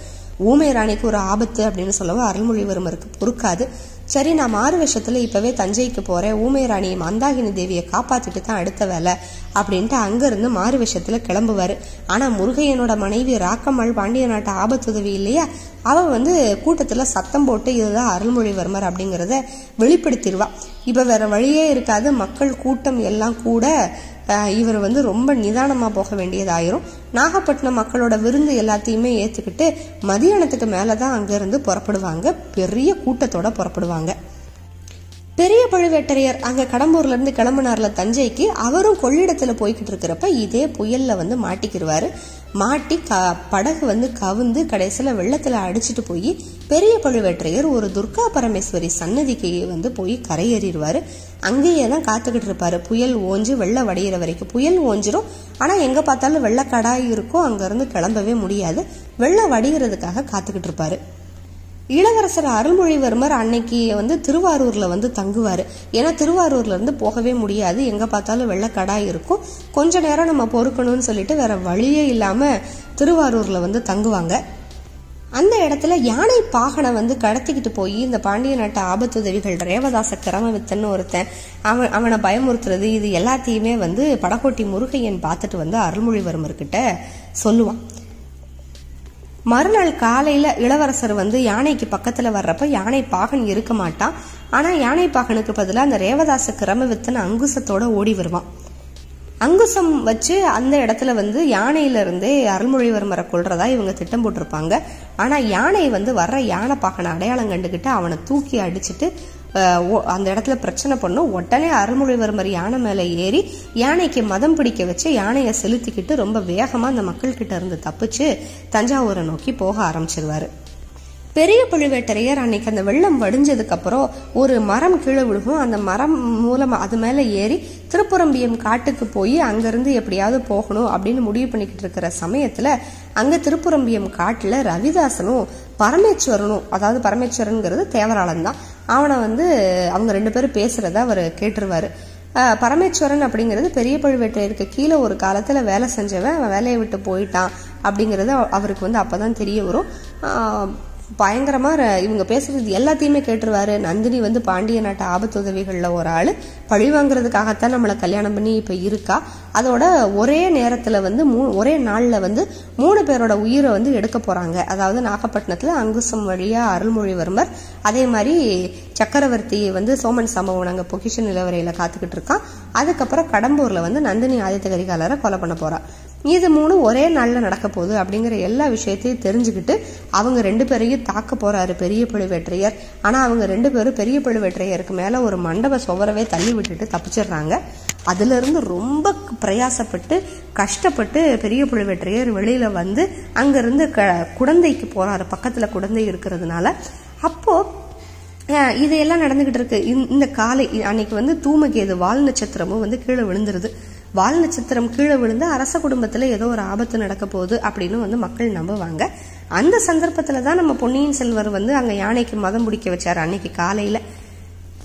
ஊமை ராணிக்கு ஒரு ஆபத்து அப்படின்னு சொல்லவும் அருள்மொழிவர்மருக்கு பொறுக்காது. சரி நான் மாறு வருஷத்தில் இப்பவே தஞ்சைக்கு போறேன். ஊமை ராணி மந்தாகினி தேவியை காப்பாத்திட்டு தான் அடுத்த வேலை அப்படின்ட்டு அங்கேருந்து மாறு விஷயத்துல கிளம்புவாரு. ஆனா முருகையனோட மனைவி ராக்கம்மாள் பாண்டிய நாட்டு ஆபத்துதவி இல்லையா? அவ வந்து கூட்டத்துல சத்தம் போட்டு இதுதான் அருள்மொழிவர்மர் அப்படிங்கிறத வெளிப்படுத்திடுவா. இப்ப வேற வழியே இருக்காது. மக்கள் கூட்டம் எல்லாம் கூட இவர் வந்து ரொம்ப நிதானமாக போக வேண்டியதாயிரும். நாகப்பட்டினம் மக்களோட விருந்து எல்லாத்தையுமே ஏற்றுக்கிட்டு மதியானத்துக்கு மேலே தான் அங்கேருந்து புறப்படுவாங்க. பெரிய கூட்டத்தோட புறப்படுவாங்க. பெரிய பழுவேட்டரையர் அங்கே கடம்பூர்லேருந்து கிளம்புனார்ல தஞ்சைக்கு அவரும் கொள்ளிடத்தில் போய்கிட்டு இருக்கிறப்ப இதே புயலில் வந்து மாட்டிக்கிடுவார் மாட்டி க படகு வந்து கவுந்து கடைசியில் வெள்ளத்தில் அடிச்சிட்டு போய் பெரிய பழுவேட்டரையர் ஒரு துர்கா பரமேஸ்வரி சன்னதிக்கு வந்து போய் கரையேறிடுவார். அங்கேயே தான் காத்துக்கிட்டு இருப்பார். புயல் ஓஞ்சு வெள்ளம் வடிகிற வரைக்கும். புயல் ஓஞ்சிரும். ஆனால் எங்கே பார்த்தாலும் வெள்ளக்கடாய் இருக்கும். அங்கேருந்து கிளம்பவே முடியாது. வெள்ளம் வடிகிறதுக்காக காத்துக்கிட்டு இருப்பாரு. இளவரசர் அருள்மொழிவர்மர் அன்னைக்கு வந்து திருவாரூர்ல வந்து தங்குவார். ஏன்னா திருவாரூர்ல இருந்து போகவே முடியாது. எங்க பார்த்தாலும் வெள்ளக்கடாய் இருக்கும். கொஞ்ச நேரம் நம்ம பொறுக்கணும்னு சொல்லிட்டு வேற வழியே இல்லாம திருவாரூர்ல வந்து தங்குவாங்க. அந்த இடத்துல யானை பாகனை வந்து கடத்திக்கிட்டு போய் இந்த பாண்டிய நாட்டு ஆபத்துதவிகள் ரேவதாச கிரமவித்தன்னு ஒருத்தன் அவன் அவனை பயமுறுத்துறது இது எல்லாத்தையுமே வந்து படகோட்டி முருகையன் பார்த்துட்டு வந்து அருள்மொழிவர்மர்கிட்ட சொல்லுவான். மறுநாள் காலையில இளவரசர் வந்து யானைக்கு பக்கத்துல வர்றப்ப யானை பாகன் இருக்க மாட்டான். ஆனா யானை பாகனுக்கு பதிலா அந்த ரேவதாச கிரம கிரமவித்தன் அங்குசத்தோட ஓடி வருவான். அங்குசம் வச்சு அந்த இடத்துல வந்து யானையில இருந்தே அருள்மொழிவர்மரை கொள்றதா இவங்க திட்டம் போட்டிருப்பாங்க. ஆனா யானை வந்து வர்ற யானை பாகனை அடையாளம் கண்டுகிட்டு அவனை தூக்கி அடிச்சிட்டு அந்த இடத்துல பிரச்சனை பண்ணும். உடனே அருள்மொழிவர்மர் யானை மேலே ஏறி யானைக்கு மதம் பிடிக்க வச்சு யானையை செலுத்திக்கிட்டு ரொம்ப வேகமாக அந்த மக்கள்கிட்ட இருந்து தப்பிச்சு தஞ்சாவூரை நோக்கி போக ஆரம்பிச்சிருவாரு. பெரிய பழுவேட்டரையர் அன்னைக்கு அந்த வெள்ளம் வடிஞ்சதுக்கு அப்புறம் ஒரு மரம் கீழே விழுகும். அந்த மரம் மூலமாக அது மேலே ஏறி திருப்புறம்பியம் காட்டுக்கு போய் அங்கிருந்து எப்படியாவது போகணும் அப்படின்னு முடிவு பண்ணிக்கிட்டு இருக்கிற சமயத்துல அங்க திருப்புறம்பியம் காட்டுல ரவிதாசனும் பரமேஸ்வரனும் அதாவது பரமேஸ்வரனுங்கிறது தேவராளன் தான். அவனை வந்து அவங்க ரெண்டு பேரும் பேசுறத அவர் கேட்டுருவாரு. பரமேஸ்வரன் அப்படிங்கிறது பெரிய பழுவேட்டரையருக்கு கீழே ஒரு காலத்துல வேலை செஞ்சவன் அவன் வேலையை விட்டு போயிட்டான் அப்படிங்கிறது அவருக்கு வந்து அப்பதான் தெரிய வரும். பயங்கரமாக இவங்க பேசுகிறது எல்லாத்தையுமே கேட்டுருவாரு. நந்தினி வந்து பாண்டிய நாட்டு ஆபத்து உதவிகளில் ஒரு ஆள். பழி வாங்குறதுக்காகத்தான் நம்மளை கல்யாணம் பண்ணி இப்போ இருக்கா. அதோட ஒரே நேரத்தில் வந்து மூ- ஒரே நாளில் வந்து மூணு பேரோட உயிரை வந்து எடுக்க போகிறாங்க அதாவது நாகப்பட்டினத்தில் அங்குசம் வழியாக அருள்மொழிவர்மர் அதே மாதிரி சக்கரவர்த்தி வந்து சோமன் சம்பவம் நாங்கள் பொக்கிஷன் நிலவரையில் காத்துக்கிட்டு இருக்கான். அதுக்கப்புறம் கடம்பூரில் வந்து நந்தினி ஆதித்த கரிகாலரை கொலை பண்ண போகிறான் இது மூணு ஒரே நாளில் நடக்க போகுது அப்படிங்கிற எல்லா விஷயத்தையும் தெரிஞ்சுக்கிட்டு அவங்க ரெண்டு பேரையும் தாக்க போறாரு பெரிய பழுவேற்றையர். ஆனா அவங்க ரெண்டு பேரும் பெரிய பழுவேற்றையருக்கு மேல ஒரு மண்டப சுவரவே தள்ளி விட்டுட்டு தப்பிச்சிடுறாங்க. அதுல இருந்து ரொம்ப பிரயாசப்பட்டு கஷ்டப்பட்டு பெரிய பழுவேற்றையர் வெளியில வந்து அங்கிருந்து க குழந்தைக்கு போறாரு. பக்கத்துல குழந்தை இருக்கிறதுனால. அப்போ இதையெல்லாம் நடந்துகிட்டு இருக்கு. இந்த காலை அன்னைக்கு வந்து தூமகேது வால் நட்சத்திரமும் வந்து கீழே விழுந்துருது. வால் நட்சத்திரம் கீழே விழுந்து அரச குடும்பத்துல ஏதோ ஒரு ஆபத்து நடக்க போகுது அப்படின்னு வந்து மக்கள் நம்புவாங்க. அந்த சந்தர்ப்பத்துல தான் நம்ம பொன்னியின் செல்வர் வந்து அங்க யானைக்கு மதம் பிடிக்க வச்சாரு அன்னைக்கு காலையில.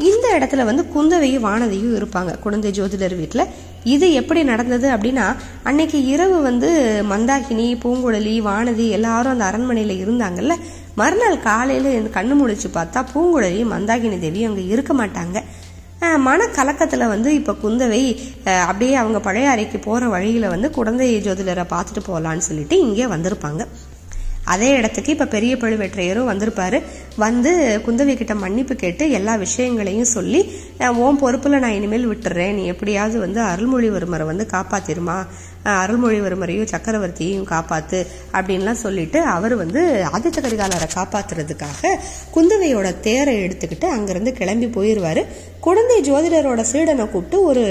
இந்த இடத்துல வந்து குந்தவையும் வானதியும் இருப்பாங்க குழந்தை ஜோதிடர் வீட்டில் இது எப்படி நடந்தது அப்படின்னா அன்னைக்கு இரவு வந்து மந்தாகினி பூங்குழலி வானதி எல்லாரும் அந்த அரண்மனையில் இருந்தாங்கல்ல. மறுநாள் காலையில் கண்ணு முழிச்சு பார்த்தா பூங்குழலி மந்தாகினி தேவி அங்கே இருக்க மாட்டாங்க. மன வந்து இப்போ குந்தவை அப்படியே அவங்க பழைய அறைக்கு போற வழியில வந்து குழந்தை ஜோதிடரை பார்த்துட்டு போகலான்னு சொல்லிட்டு இங்கே வந்திருப்பாங்க. அதே இடத்துக்கு இப்போ பெரிய பழுவேற்றையரும் வந்திருப்பாரு. வந்து குந்தவை கிட்ட மன்னிப்பு கேட்டு எல்லா விஷயங்களையும் சொல்லி ஓம் உன் பொறுப்புல நான் இனிமேல் விட்டுறேன். நீ எப்படியாவது வந்து அருள்மொழிவர்மரை வந்து காப்பாத்திருமா? அருள்மொழிவர்மரையும் சக்கரவர்த்தியையும் காப்பாத்து அப்படின்லாம் சொல்லிட்டு அவர் வந்து ஆதித்த கரிகாலரை காப்பாத்துறதுக்காக குந்தவையோட தேரை எடுத்துக்கிட்டு அங்கிருந்து கிளம்பி போயிடுவாரு குழந்தை ஜோதிடரோட சீடனை கூப்பிட்டு ஒரு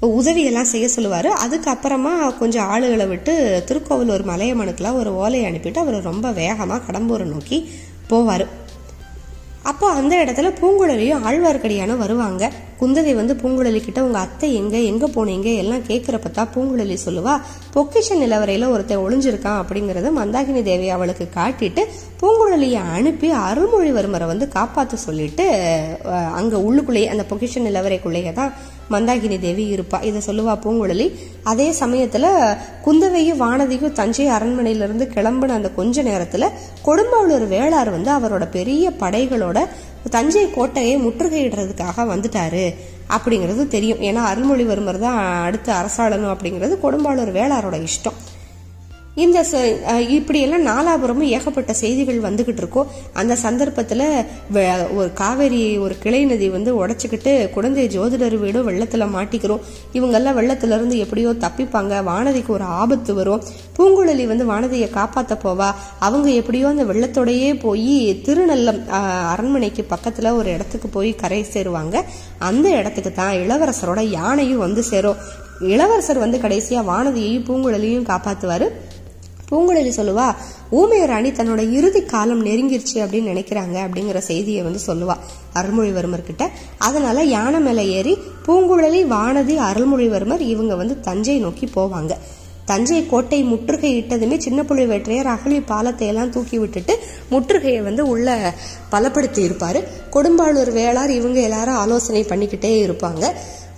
உதவியெல்லாம் செய்ய சொல்லுவார். அதுக்கப்புறமா கொஞ்சம் ஆளுகளை விட்டு திருக்கோவிலூர் மலையமனுக்கெலாம் ஒரு ஓலையை அனுப்பிட்டு அவர் ரொம்ப வேகமாக கடம்பூரை நோக்கி போவார். அப்போ அந்த இடத்துல பூங்குழலியும் ஆழ்வார்க்கடியானும் வருவாங்க. குந்தவை வந்து பூங்குழலி கிட்ட உங்க அத்தை எங்க? எங்க போனீங்க? எல்லாம் கேட்குறப்ப தான் பூங்குழலி சொல்லுவா. பொக்கிஷ நிலவரையில ஒருத்தன் ஒளிஞ்சிருக்கான் அப்படிங்கறத மந்தாகினி தேவி அவளுக்கு காட்டிட்டு பூங்குழலியை அனுப்பி அருள்மொழிவர்மரை வந்து காப்பாத்த சொல்லிட்டு அங்க உள்ளுக்குள்ளேயே அந்த பொக்கிஷ நிலவரைக்குள்ளேயே தான் மந்தாகினி தேவி இருப்பா. இதை சொல்லுவா பூங்குழலி. அதே சமயத்துல குந்தவையும் வானதியும் தஞ்சை அரண்மனையிலிருந்து கிளம்புன அந்த கொஞ்ச நேரத்துல கொடும்பாளூர் வேளார் வந்து அவரோட பெரிய படைகளோட தஞ்சை கோட்டையை முற்றுகையிடுறதுக்காக வந்துட்டாரு அப்படிங்கிறது தெரியும். ஏன்னா அருள்மொழிவர்மர் தான் அடுத்து அரசாளணும் அப்படிங்கிறது கொடும்பாளூர் வேளாரோட இஷ்டம். இந்த ச- இப்படியெல்லாம் நாலாபுரமும் ஏகப்பட்ட செய்திகள் வந்துகிட்டு இருக்கோம் அந்த சந்தர்ப்பத்தில் ஒரு காவேரி ஒரு கிளை நதி வந்து உடச்சிக்கிட்டு குழந்தை ஜோதிடர் வீடும் வெள்ளத்தில் மாட்டிக்கிறோம். இவங்கெல்லாம் வெள்ளத்துலேருந்து எப்படியோ தப்பிப்பாங்க. வானதிக்கு ஒரு ஆபத்து வரும். பூங்குழலி வந்து வானதியை காப்பாற்ற போவா. அவங்க எப்படியோ அந்த வெள்ளத்தோடையே போய் திருநல்லம் அரண்மனைக்கு பக்கத்தில் ஒரு இடத்துக்கு போய் கரை சேருவாங்க. அந்த இடத்துக்கு தான் இளவரசரோட யானையும் வந்து சேரும். இளவரசர் வந்து கடைசியாக வானதியையும் பூங்குழலியும் காப்பாற்றுவார் பூங்குழலி சொல்லுவா ஊமைய ராணி தன்னோட இறுதி காலம் நெருங்கிருச்சு அப்படின்னு நினைக்கிறாங்க அப்படிங்கிற செய்தியை வந்து சொல்லுவா அருள்மொழிவர்மர் கிட்ட. அதனால யானை மேலே ஏறி பூங்குழலி வானதி அருள்மொழிவர்மர் இவங்க வந்து தஞ்சை நோக்கி போவாங்க. தஞ்சை கோட்டை முற்றுகை இட்டதுமே சின்ன புலிவேற்றையர் அகழி பாலத்தை எல்லாம் தூக்கி விட்டுட்டு முற்றுகையை வந்து உள்ள பலப்படுத்தி இருப்பாரு. கொடும்பாளூர் வேளார் இவங்க எல்லாரும் ஆலோசனை பண்ணிக்கிட்டே இருப்பாங்க.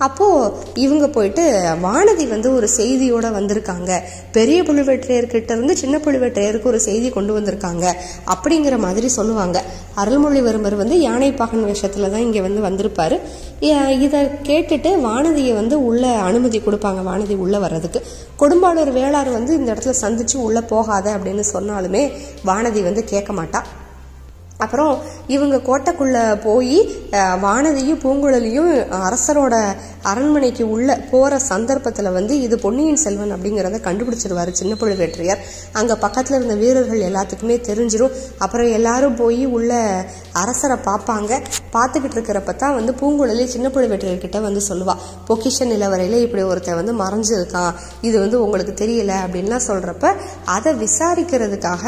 அப்போது இவங்க போயிட்டு வானதி வந்து ஒரு செய்தியோடு வந்திருக்காங்க. பெரிய புழுவேற்றையர்கிட்ட இருந்து சின்ன புழுவேற்றையருக்கு ஒரு செய்தி கொண்டு வந்திருக்காங்க. அப்படிங்கிற மாதிரி சொல்லுவாங்க. அருள்மொழிவர்மர் வந்து யானை பாகன் வேஷத்துல தான் இங்கே வந்து வந்திருப்பார். இதை கேட்டுட்டு வானதியை வந்து உள்ளே அனுமதி கொடுப்பாங்க வானதி உள்ளே வர்றதுக்கு. கொடும்பாளூர் வேளார் வந்து இந்த இடத்துல சந்திச்சு உள்ளே போகாத அப்படின்னு சொன்னாலுமே வானதி வந்து கேட்க மாட்டா. அப்புறம் இவங்க கோட்டைக்குள்ளே போய் வானதியும் பூங்குழலியும் அரசரோட அரண்மனைக்கு உள்ள போகிற சந்தர்ப்பத்தில் வந்து இது பொன்னியின் செல்வன் அப்படிங்கிறத கண்டுபிடிச்சிருவார் சின்ன பழுவேற்றையர். அங்கே பக்கத்தில் இருந்த வீரர்கள் எல்லாத்துக்குமே தெரிஞ்சிடும் அப்புறம் எல்லாரும் போய் உள்ள அரசரை பார்ப்பாங்க. பார்த்துக்கிட்டு இருக்கிறப்ப தான் வந்து பூங்குழலி சின்ன பழுவேற்றையர்கிட்ட வந்து சொல்லுவாள் பொக்கிஷ நிலவரையில் இப்படி ஒருத்தன் வந்து மறைஞ்சிருக்கான். இது வந்து உங்களுக்கு தெரியல அப்படின்லாம் சொல்கிறப்ப அதை விசாரிக்கிறதுக்காக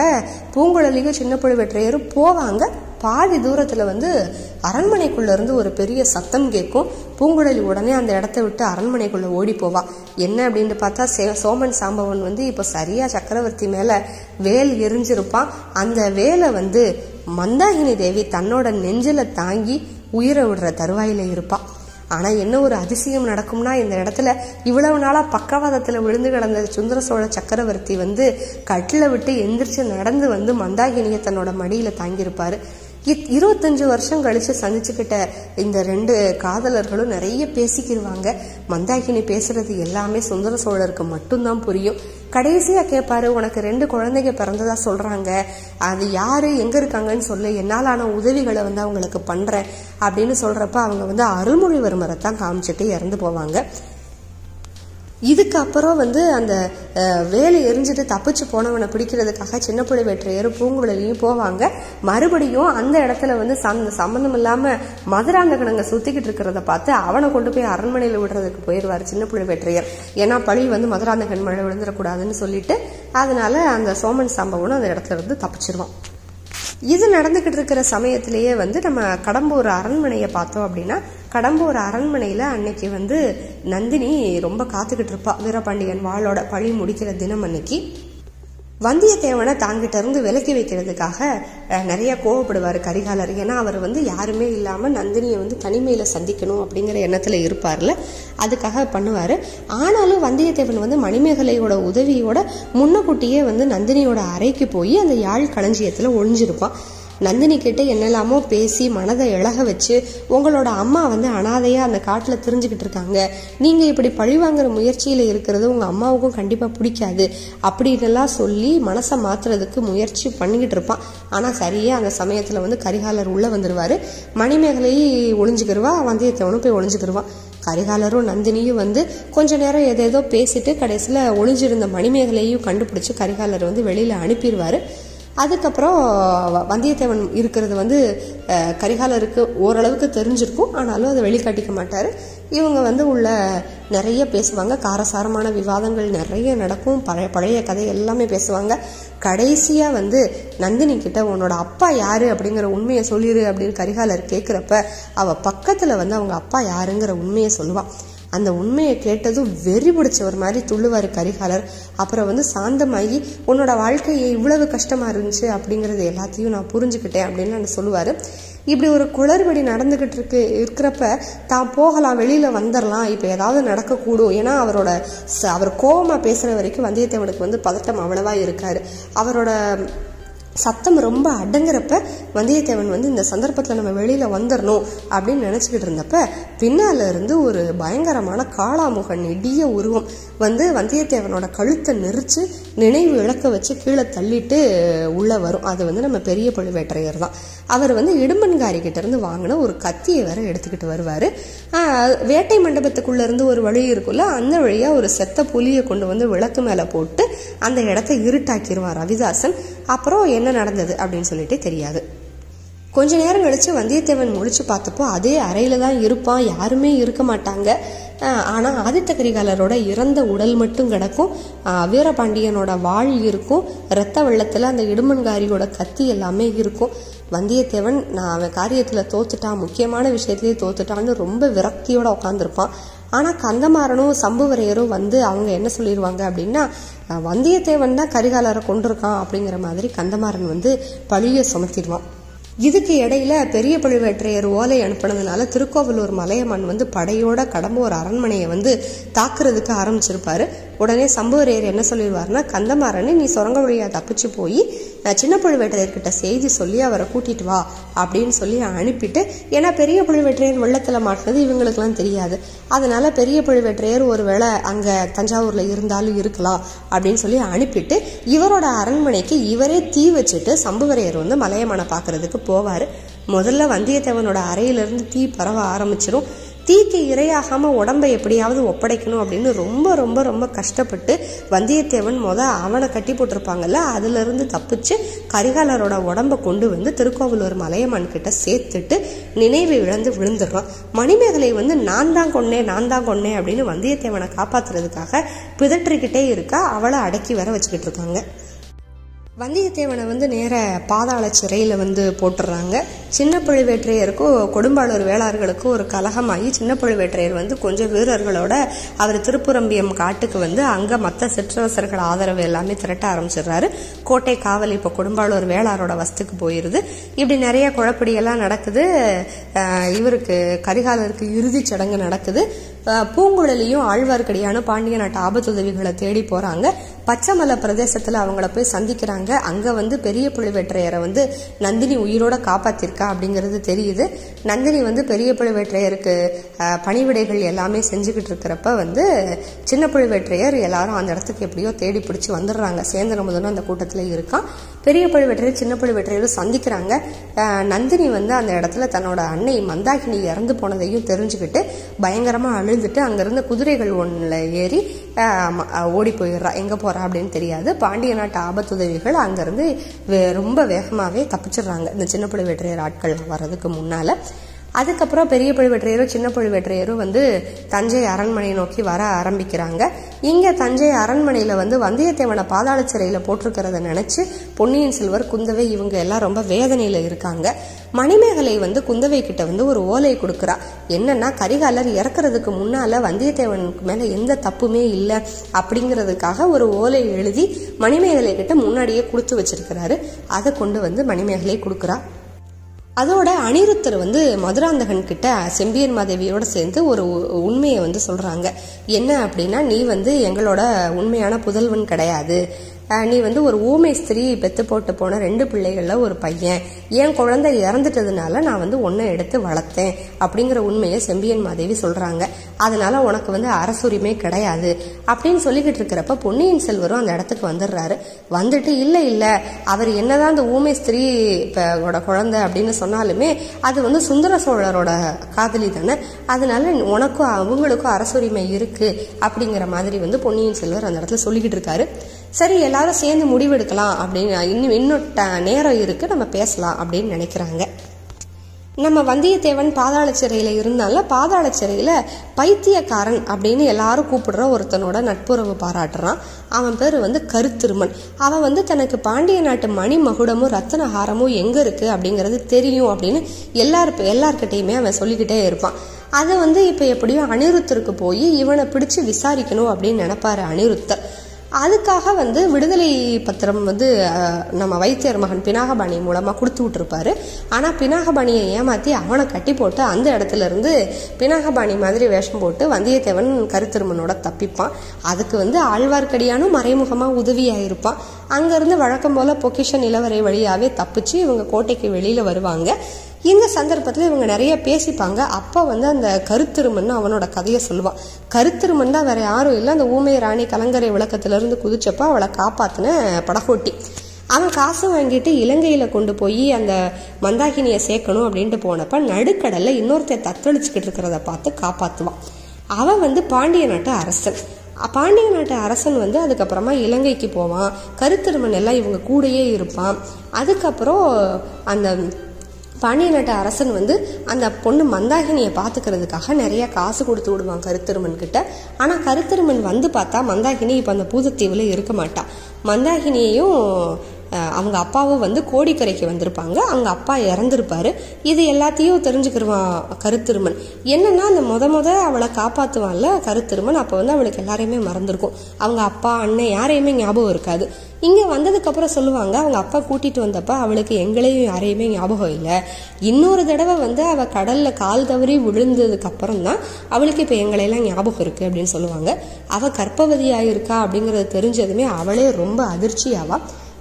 பூங்குழலியும் சின்ன பழுவேற்றையரும் போவாங்க. பாதி தூரத்தில் வந்து அரண்மனைக்குள்ளேருந்து ஒரு பெரிய சத்தம் கேட்கும். பூங்குழலி உடனே அந்த இடத்த விட்டு அரண்மனைக்குள்ளே ஓடி போவா. என்ன அப்படின்னு பார்த்தா சே- சோமன் சாம்பவன் வந்து இப்போ சரியாக சக்கரவர்த்தி மேலே வேல் எரிஞ்சிருப்பான் அந்த வேலை வந்து மந்தாகினி தேவி தன்னோட நெஞ்சில தாங்கி உயிரை விடுற தருவாயில் இருப்பாள் ஆனால் என்ன ஒரு அதிசயம் நடக்கும்னா இந்த இடத்துல இவ்வளவு நாளாக பக்கவாதத்தில் விழுந்து கிடந்த சுந்தர சோழ சக்கரவர்த்தி வந்து கட்டில விட்டு எந்திரிச்சு நடந்து வந்து மந்தாகினியை தன்னோட மடியில் தாங்கியிருப்பார். இத்- இருபத்தஞ்சு வருஷம் கழிச்சு சந்திச்சுக்கிட்ட இந்த ரெண்டு காதலர்களும் நிறைய பேசிக்கிடுவாங்க மந்தாகினி பேசுறது எல்லாமே சுந்தர சோழருக்கு மட்டும்தான் புரியும். கடைசியா கேட்பாரு உனக்கு ரெண்டு குழந்தைங்க பிறந்ததா சொல்றாங்க. அது யாரு எங்க இருக்காங்கன்னு சொல்லு. என்னாலான உதவிகளை வந்து அவங்களுக்கு பண்றேன். அப்படின்னு சொல்றப்ப அவங்க வந்து அருள்மொழிவர்மரை தான் காமிச்சிட்டு இறந்து போவாங்க. இதுக்கு அப்புறம் வந்து அந்த வேலை எரிஞ்சிட்டு தப்பிச்சு போனவனை பிடிக்கிறதுக்காக சின்ன பழுவேற்றையரும் பூங்குழலியும் போவாங்க. மறுபடியும் அந்த இடத்துல வந்து சம்- சம்மந்தம் இல்லாமல் மதுராந்தகனங்க சுத்திக்கிட்டு இருக்கிறத பார்த்து அவனை கொண்டு போய் அரண்மனையில் விடுறதுக்கு போயிடுவார் சின்ன பழுவேற்றையர் ஏன்னா பழி வந்து மதுராந்தகன் மழை விழுந்துடக்கூடாதுன்னு சொல்லிட்டு அதனால அந்த சோமன் சம்பவனும் அந்த இடத்துல இருந்து தப்பிச்சிருவான். இது நடந்துக்கிட்டு இருக்கிற சமயத்திலேயே வந்து நம்ம கடம்பூர் அரண்மனையை பார்த்தோம் அப்படின்னா கடம்பூர் அரண்மனையில் அன்னைக்கு வந்து நந்தினி ரொம்ப காத்துக்கிட்டு இருப்பா வீரபாண்டியன் வாளோட பழி முடிக்கிற தினம் அன்னைக்கு. வந்தியத்தேவனை தாங்கிட்ட இருந்து விலக்கி வைக்கிறதுக்காக நிறைய கோவப்படுவார் கரிகாலர். ஏன்னா அவர் வந்து யாருமே இல்லாமல் நந்தினியை வந்து தனிமையில் சந்திக்கணும் அப்படிங்கிற எண்ணத்தில் இருப்பார்ல. அதுக்காக பண்ணுவார். ஆனாலும் வந்தியத்தேவன் வந்து மணிமேகலையோட உதவியோட முன்னக்கூட்டியே வந்து நந்தினியோட அறைக்கு போய் அந்த யாழ் களஞ்சியத்தில் ஒழிஞ்சிருப்பான் நந்தினி கிட்ட என்னெல்லாமோ பேசி மனதை இழக வச்சு உங்களோட அம்மா வந்து அனாதையா அந்த காட்டில் தெரிஞ்சுக்கிட்டு இருக்காங்க. நீங்க இப்படி பழிவாங்கிற முயற்சியில இருக்கிறது உங்க அம்மாவுக்கும் கண்டிப்பா பிடிக்காது. அப்படின்னுலாம் சொல்லி மனசை மாத்துறதுக்கு முயற்சி பண்ணிக்கிட்டு இருப்பான். ஆனா சரியே அந்த சமயத்துல வந்து கரிகாலர் உள்ள வந்துருவாரு. மணிமேகலையை ஒளிஞ்சுக்கிருவா வந்தியத்தேவனும் போய் ஒளிஞ்சுக்கிருவான் கரிகாலரும் நந்தினியும் வந்து கொஞ்ச நேரம் எதேதோ பேசிட்டு கடைசியில் ஒளிஞ்சிருந்த மணிமேகலையும் கண்டுபிடிச்சு கரிகாலர் வந்து வெளியில அனுப்பிடுவாரு அதுக்கப்புறம் வந்தியத்தேவன் இருக்கிறது வந்து கரிகாலருக்கு ஓரளவுக்கு தெரிஞ்சிருக்கும். ஆனாலும் அதை வெளிக்காட்டிக்க மாட்டார். இவங்க வந்து உள்ள நிறைய பேசுவாங்க. காரசாரமான விவாதங்கள் நிறைய நடக்கும். பழைய பழைய கதை எல்லாமே பேசுவாங்க. கடைசியாக வந்து நந்தினி கிட்ட உன்னோட அப்பா யாரு? அப்படிங்கிற உண்மையை சொல்லிடு அப்படின்னு கரிகாலர் கேட்குறப்ப அவள் பக்கத்தில் வந்து அவங்க அப்பா யாருங்கிற உண்மையை சொல்லுவான் அந்த உண்மையை கேட்டதும் வெறி பிடிச்சவர் மாதிரி துள்ளுவார் கரிகாலர். அப்புறம் வந்து சாந்தமாகி உன்னோட வாழ்க்கையை இவ்வளவு கஷ்டமாக இருந்துச்சு அப்படிங்கிறது எல்லாத்தையும் நான் புரிஞ்சுக்கிட்டேன் அப்படின்னு நான் சொல்லுவார். இப்படி ஒரு குளறுபடி நடந்துகிட்டு இருக்கு இருக்கிறப்ப தான் போகலாம் வெளியில் வந்துடலாம் இப்போ ஏதாவது நடக்கக்கூடும். ஏன்னா அவரோட அவர் கோபமாக பேசுகிற வரைக்கும் வந்தியத்தேவனுக்கு வந்து பதட்டம் அவ்வளவா இருக்காரு அவரோட சத்தம் ரொம்ப அடங்குறப்ப வந்தியத்தேவன் வந்து இந்த சந்தர்ப்பத்தில் நம்ம வெளியில் வந்துடணும் அப்படின்னு நினச்சிக்கிட்டு இருந்தப்ப பின்னால இருந்து ஒரு பயங்கரமான காளாமுகன் இடிய உருவம் வந்து வந்தியத்தேவனோட கழுத்தை நெரிச்சு நினைவு இழக்க வச்சு கீழே தள்ளிட்டு உள்ளே வரும். அது வந்து நம்ம பெரிய பழுவேட்டரையர் தான். அவர் வந்து இடும்பன்காரி கிட்டேருந்து வாங்கின ஒரு கத்தியை வேற எடுத்துக்கிட்டு வருவார். வேட்டை மண்டபத்துக்குள்ளேருந்து ஒரு வழி இருக்குல்ல அந்த வழியாக ஒரு செத்த புலியை கொண்டு வந்து விளக்கு மேலே போட்டு அந்த இடத்த இருட்டாக்கிடுவார் ரவிதாசன். அப்புறம் என்ன நடந்தது அப்படின்னு சொல்லிட்டு தெரியாது. கொஞ்ச நேரம் கழிச்சு வந்தியத்தேவன் முழிச்சு பார்த்தப்போ அதே அறையில தான் இருப்பான் யாருமே இருக்க மாட்டாங்க. ஆனால் ஆனா ஆதித்த கரிகாலரோட இறந்த உடல் மட்டும் கிடக்கும். வீரபாண்டியனோட வாழ் இருக்கும். இரத்த வெள்ளத்துல அந்த இடுமன்காரியோட கத்தி எல்லாமே இருக்கும். வந்தியத்தேவன் நான் அவன் காரியத்துல தோத்துட்டான் முக்கியமான விஷயத்திலேயே தோத்துட்டான்னு ரொம்ப விரக்தியோட உட்காந்துருப்பான் ஆனா கந்தமாறனும் சம்புவரையரும் வந்து அவங்க என்ன சொல்லிடுவாங்க அப்படின்னா வந்தியத்தேவன் தான் கரிகாலரை கொண்டிருக்கான் அப்படிங்கிற மாதிரி கந்தமாறன் வந்து பழிய சுமத்திடுவான். இதுக்கு இடையில பெரிய பழுவேற்றையர் ஓலை அனுப்பினதுனால திருக்கோவலூர் மலையமான் வந்து படையோட கடம்பூர் அரண்மனையை வந்து தாக்குறதுக்கு ஆரம்பிச்சிருப்பாரு. உடனே சம்புவரையர் என்ன சொல்லிடுவாருன்னா கந்தமாறனை நீ சுரங்க வழியா தப்பிச்சு போய் நான் சின்ன பழுவேட்டரையர்கிட்ட செய்தி சொல்லி அவரை கூட்டிட்டு வா அப்படின்னு சொல்லி அனுப்பிட்டு ஏன்னா பெரிய பழுவேட்டரையர் வெள்ளத்தில் மாட்டினது இவங்களுக்குலாம் தெரியாது. அதனால பெரிய பழுவேற்றையர் ஒருவேளை அங்கே தஞ்சாவூரில் இருந்தாலும் இருக்கலாம் அப்படின்னு சொல்லி அனுப்பிட்டு இவரோட அரண்மனைக்கு இவரே தீ வச்சுட்டு சம்புவரையர் வந்து மலையமான பார்க்கறதுக்கு போவார். முதல்ல வந்தியத்தேவனோட அறையிலிருந்து தீ பரவ ஆரம்பிச்சிடும் தீக்கு இரையாகாமல் உடம்பை எப்படியாவது ஒப்படைக்கணும் அப்படின்னு ரொம்ப ரொம்ப ரொம்ப கஷ்டப்பட்டு வந்தியத்தேவன் முத அவனை கட்டி போட்டிருப்பாங்கல்ல அதுலேருந்து தப்பிச்சு கரிகாலரோட உடம்ப கொண்டு வந்து திருக்கோவிலூர் மலையமான் கிட்ட சேர்த்துட்டு நினைவு இழந்து விழுந்துடுறான். மணிமேகலை வந்து நான் தான் கொன்னேன் நான் தான் கொன்னேன் அப்படின்னு வந்தியத்தேவனை காப்பாத்துறதுக்காக பிதற்றிக்கிட்டே இருக்கா அவளை அடக்கி வர வச்சுக்கிட்டு இருக்காங்க. வந்தியத்தேவனை வந்து நேர பாதாள சிறையில் வந்து போட்டுடுறாங்க சின்ன பழுவேற்றையருக்கும் கொடும்பாளூர் வேளார்களுக்கும் ஒரு கலகமாகி சின்ன பழுவேற்றையர் வந்து கொஞ்சம் வீரர்களோட அவர் திருப்புரம்பியம் காட்டுக்கு வந்து அங்கே மற்ற சிற்றரசர்கள் ஆதரவு எல்லாமே திரட்ட ஆரம்பிச்சிடுறாரு. கோட்டை காவல் இப்போ கொடும்பாளூர் வேளாரோட வசத்துக்கு போயிடுது இப்படி நிறைய குழப்படியெல்லாம் நடக்குது. இவருக்கு கரிகாலருக்கு இறுதிச் சடங்கு நடக்குது. பூங்குழலியும் ஆழ்வார்க்கடியான பாண்டிய நாட்டு ஆபத்துதவிகளை தேடி போறாங்க. பச்சைமலை பிரதேசத்தில் அவங்கள போய் சந்திக்கிறாங்க. அங்கே வந்து பெரிய பழுவேற்றையரை வந்து நந்தினி உயிரோட காப்பாத்திருக்கா அப்படிங்கிறது தெரியுது. நந்தினி வந்து பெரிய பழுவேற்றையருக்கு பணிவிடைகள் எல்லாமே செஞ்சுக்கிட்டு இருக்கிறப்ப வந்து சின்ன பழுவேற்றையர் எல்லாரும் அந்த இடத்துக்கு எப்படியோ தேடி பிடிச்சி வந்துடுறாங்க. சேந்தன முதலும் அந்த கூட்டத்தில் இருக்கான். பெரிய பழுவேட்டரையும் சின்ன பழுவேட்டரையிலும் சந்திக்கிறாங்க. நந்தினி வந்து அந்த இடத்துல தன்னோட அன்னை மந்தாகினி இறந்து போனதையும் தெரிஞ்சுக்கிட்டு பயங்கரமாக அழுதுட்டு அங்கேருந்து குதிரைகள் ஒன்றில் ஏறி ஓடி போயிடுறா. எங்கே போகிறா அப்படின்னு தெரியாது. பாண்டிய நாட்டு ஆபத்துதவிகள் அங்கேருந்து ரொம்ப வேகமாகவே தப்பிச்சிடுறாங்க. இந்த சின்ன பழுவேட்டரையர் ஆட்கள் வர்றதுக்கு முன்னால். அதுக்கப்புறம் பெரிய பழுவேற்றையரும் சின்ன பழுவேற்றையரும் வந்து தஞ்சை அரண்மனையை நோக்கி வர ஆரம்பிக்கிறாங்க. இங்கே தஞ்சை அரண்மனையில் வந்து வந்தியத்தேவனை பாதாள சிறையில் போட்டிருக்கிறத நினச்சி பொன்னியின் செல்வர் குந்தவை இவங்க எல்லாம் ரொம்ப வேதனையில் இருக்காங்க. மணிமேகலை வந்து குந்தவை கிட்ட வந்து ஒரு ஓலை கொடுக்குறா. என்னன்னா கரிகாலர் இறக்குறதுக்கு முன்னால் வந்தியத்தேவனுக்கு மேலே எந்த தப்புமே இல்லை அப்படிங்கிறதுக்காக ஒரு ஓலை எழுதி மணிமேகலை கிட்ட முன்னாடியே கொடுத்து வச்சிருக்கிறாரு. அதை கொண்டு வந்து மணிமேகலை கொடுக்குறா. அதோட அனிருத்தர் வந்து மதுராந்தகன் கிட்ட செம்பியன் மாதேவியோட சேர்ந்து ஒரு உ- உண்மையை வந்து சொல்றாங்க. என்ன அப்படின்னா நீ வந்து எங்களோட உண்மையான புதல்வன் கிடையாது. நீ வந்து ஒரு ஊமை ஸ்திரீ பெத்து போட்டு போன ரெண்டு பிள்ளைகளில் ஒரு பையன். என் குழந்தை இறந்துட்டதுனால நான் வந்து ஒன்றை எடுத்து வளர்த்தேன் அப்படிங்கிற உண்மையை செம்பியன் மாதேவி சொல்கிறாங்க அதனால உனக்கு வந்து அரசுரிமை கிடையாது. அப்படின்னு சொல்லிக்கிட்டு இருக்கிறப்ப பொன்னியின் செல்வரும் அந்த இடத்துக்கு வந்துடுறாரு. வந்துட்டு இல்லை இல்லை. அவர் என்னதான் அந்த ஊமை ஸ்திரீ இப்போ குழந்தை அப்படின்னு சொன்னாலுமே அது வந்து சுந்தர சோழரோட காதலி தானே. அதனால உனக்கும் அவங்களுக்கும் அரசுரிமை இருக்குது அப்படிங்கிற மாதிரி வந்து பொன்னியின் செல்வர் அந்த இடத்துல சொல்லிக்கிட்டு இருக்காரு. சரி எல்லாரும் சேர்ந்து முடிவெடுக்கலாம் அப்படின்னு இன்னும் இன்னும் ட- நேரம் இருக்கு நம்ம பேசலாம் அப்படின்னு நினைக்கிறாங்க. நம்ம வந்தியத்தேவன் பாதாள சிறையில் இருந்தால பாதாள சிறையில் பைத்தியக்காரன் அப்படின்னு எல்லாரும் கூப்பிடுற ஒருத்தனோட நட்புறவு பாராட்டுறான். அவன் பேர் வந்து கருத்திருமன். அவன் வந்து தனக்கு பாண்டிய நாட்டு மணி மகுடமும் ரத்தன ஹாரமும் இருக்குது அப்படிங்கிறது தெரியும் அப்படின்னு எல்லாரு எல்லார்கிட்டையுமே அவன் சொல்லிக்கிட்டே இருப்பான். அதை வந்து இப்போ எப்படியும் அனிருத்தருக்கு போய் இவனை பிடிச்சு விசாரிக்கணும் அப்படின்னு நினைப்பாரு அனிருத்தர். அதுக்காக வந்து விடுதலை பத்திரம் வந்து நம்ம வைத்தியர் மகன் பினாகபாணி மூலமாக கொடுத்து விட்டுருப்பாரு. ஆனால் பினாகபாணியை ஏமாற்றி அவனை கட்டி போட்டு அந்த இடத்துல இருந்து பினாகபாணி மாதிரி வேஷம் போட்டு வந்தியத்தேவன் கருத்திருமனோட தப்பிப்பான். அதுக்கு வந்து ஆழ்வார்க்கடியானும் மறைமுகமாக உதவியாக இருப்பான் அங்கேருந்து வழக்கம் போல் பொக்கிஷன் நிலவரை வழியாகவே தப்பிச்சு இவங்க கோட்டைக்கு வெளியில் வருவாங்க. இந்த சந்தர்ப்பத்தில் இவங்க நிறைய பேசிப்பாங்க. அப்போ வந்து அந்த கருத்திருமன் அவனோட கதையை சொல்லுவான். கருத்திருமன் தான் வேற யாரும் இல்லை. அந்த ஊமை ராணி கலங்கரை விளக்கத்திலிருந்து குதிச்சப்போ அவளை காப்பாத்தின படகோட்டி. அவன் காசு வாங்கிட்டு இலங்கையில கொண்டு போய் அந்த மந்தாகினியை சேர்க்கணும் அப்படின்ட்டு போனப்ப நடுக்கடல்ல இன்னொருத்தர் தத்தளிச்சுக்கிட்டு இருக்கிறத பார்த்து காப்பாத்துவான். அவன் வந்து பாண்டிய நாட்டு அரசன். பாண்டிய நாட்டு அரசன் வந்து அதுக்கப்புறமா இலங்கைக்கு போவான். கருத்திருமன் எல்லாம் இவங்க கூடயே இருப்பான். அதுக்கப்புறம் அந்த பாண்டிய நாட்டு அரசன் வந்து அந்த பொண்ணு மந்தாகினியை பார்த்துக்கிறதுக்காக நிறைய காசு கொடுத்து விடுவான் கருத்திருமன் கிட்ட. ஆனால் கருத்திருமன் வந்து பார்த்தா மந்தாகினி இப்போ அந்த பூதத்தீவில் இருக்க மாட்டா. மந்தாகினியையும் அவங்க அப்பாவும் வந்து கோடிக்கரைக்கு வந்திருப்பாங்க. அவங்க அப்பா இறந்துருப்பார். இது எல்லாத்தையும் தெரிஞ்சுக்கிருவான் கருத்திருமன். என்னன்னா அந்த முத முத அவளை காப்பாற்றுவான்ல கருத்திருமன். அப்போ வந்து அவளுக்கு எல்லாரையுமே மறந்துருக்கும். அவங்க அப்பா அண்ணன் யாரையுமே ஞாபகம் இருக்காது. இங்கே வந்ததுக்கப்புறம் சொல்லுவாங்க அவங்க அப்பா கூட்டிகிட்டு வந்தப்ப அவளுக்கு எங்களையும் யாரையுமே ஞாபகம் இல்லை. இன்னொரு தடவை வந்து அவள் கடலில் கால் தவறி விழுந்ததுக்கப்புறம் தான் அவளுக்கு இப்போ எங்களையெல்லாம் ஞாபகம் இருக்குது அப்படின்னு சொல்லுவாங்க. அவள் கற்பவதியாக இருக்கா அப்படிங்கிறது தெரிஞ்சதுமே அவளே ரொம்ப அதிர்ச்சியாவா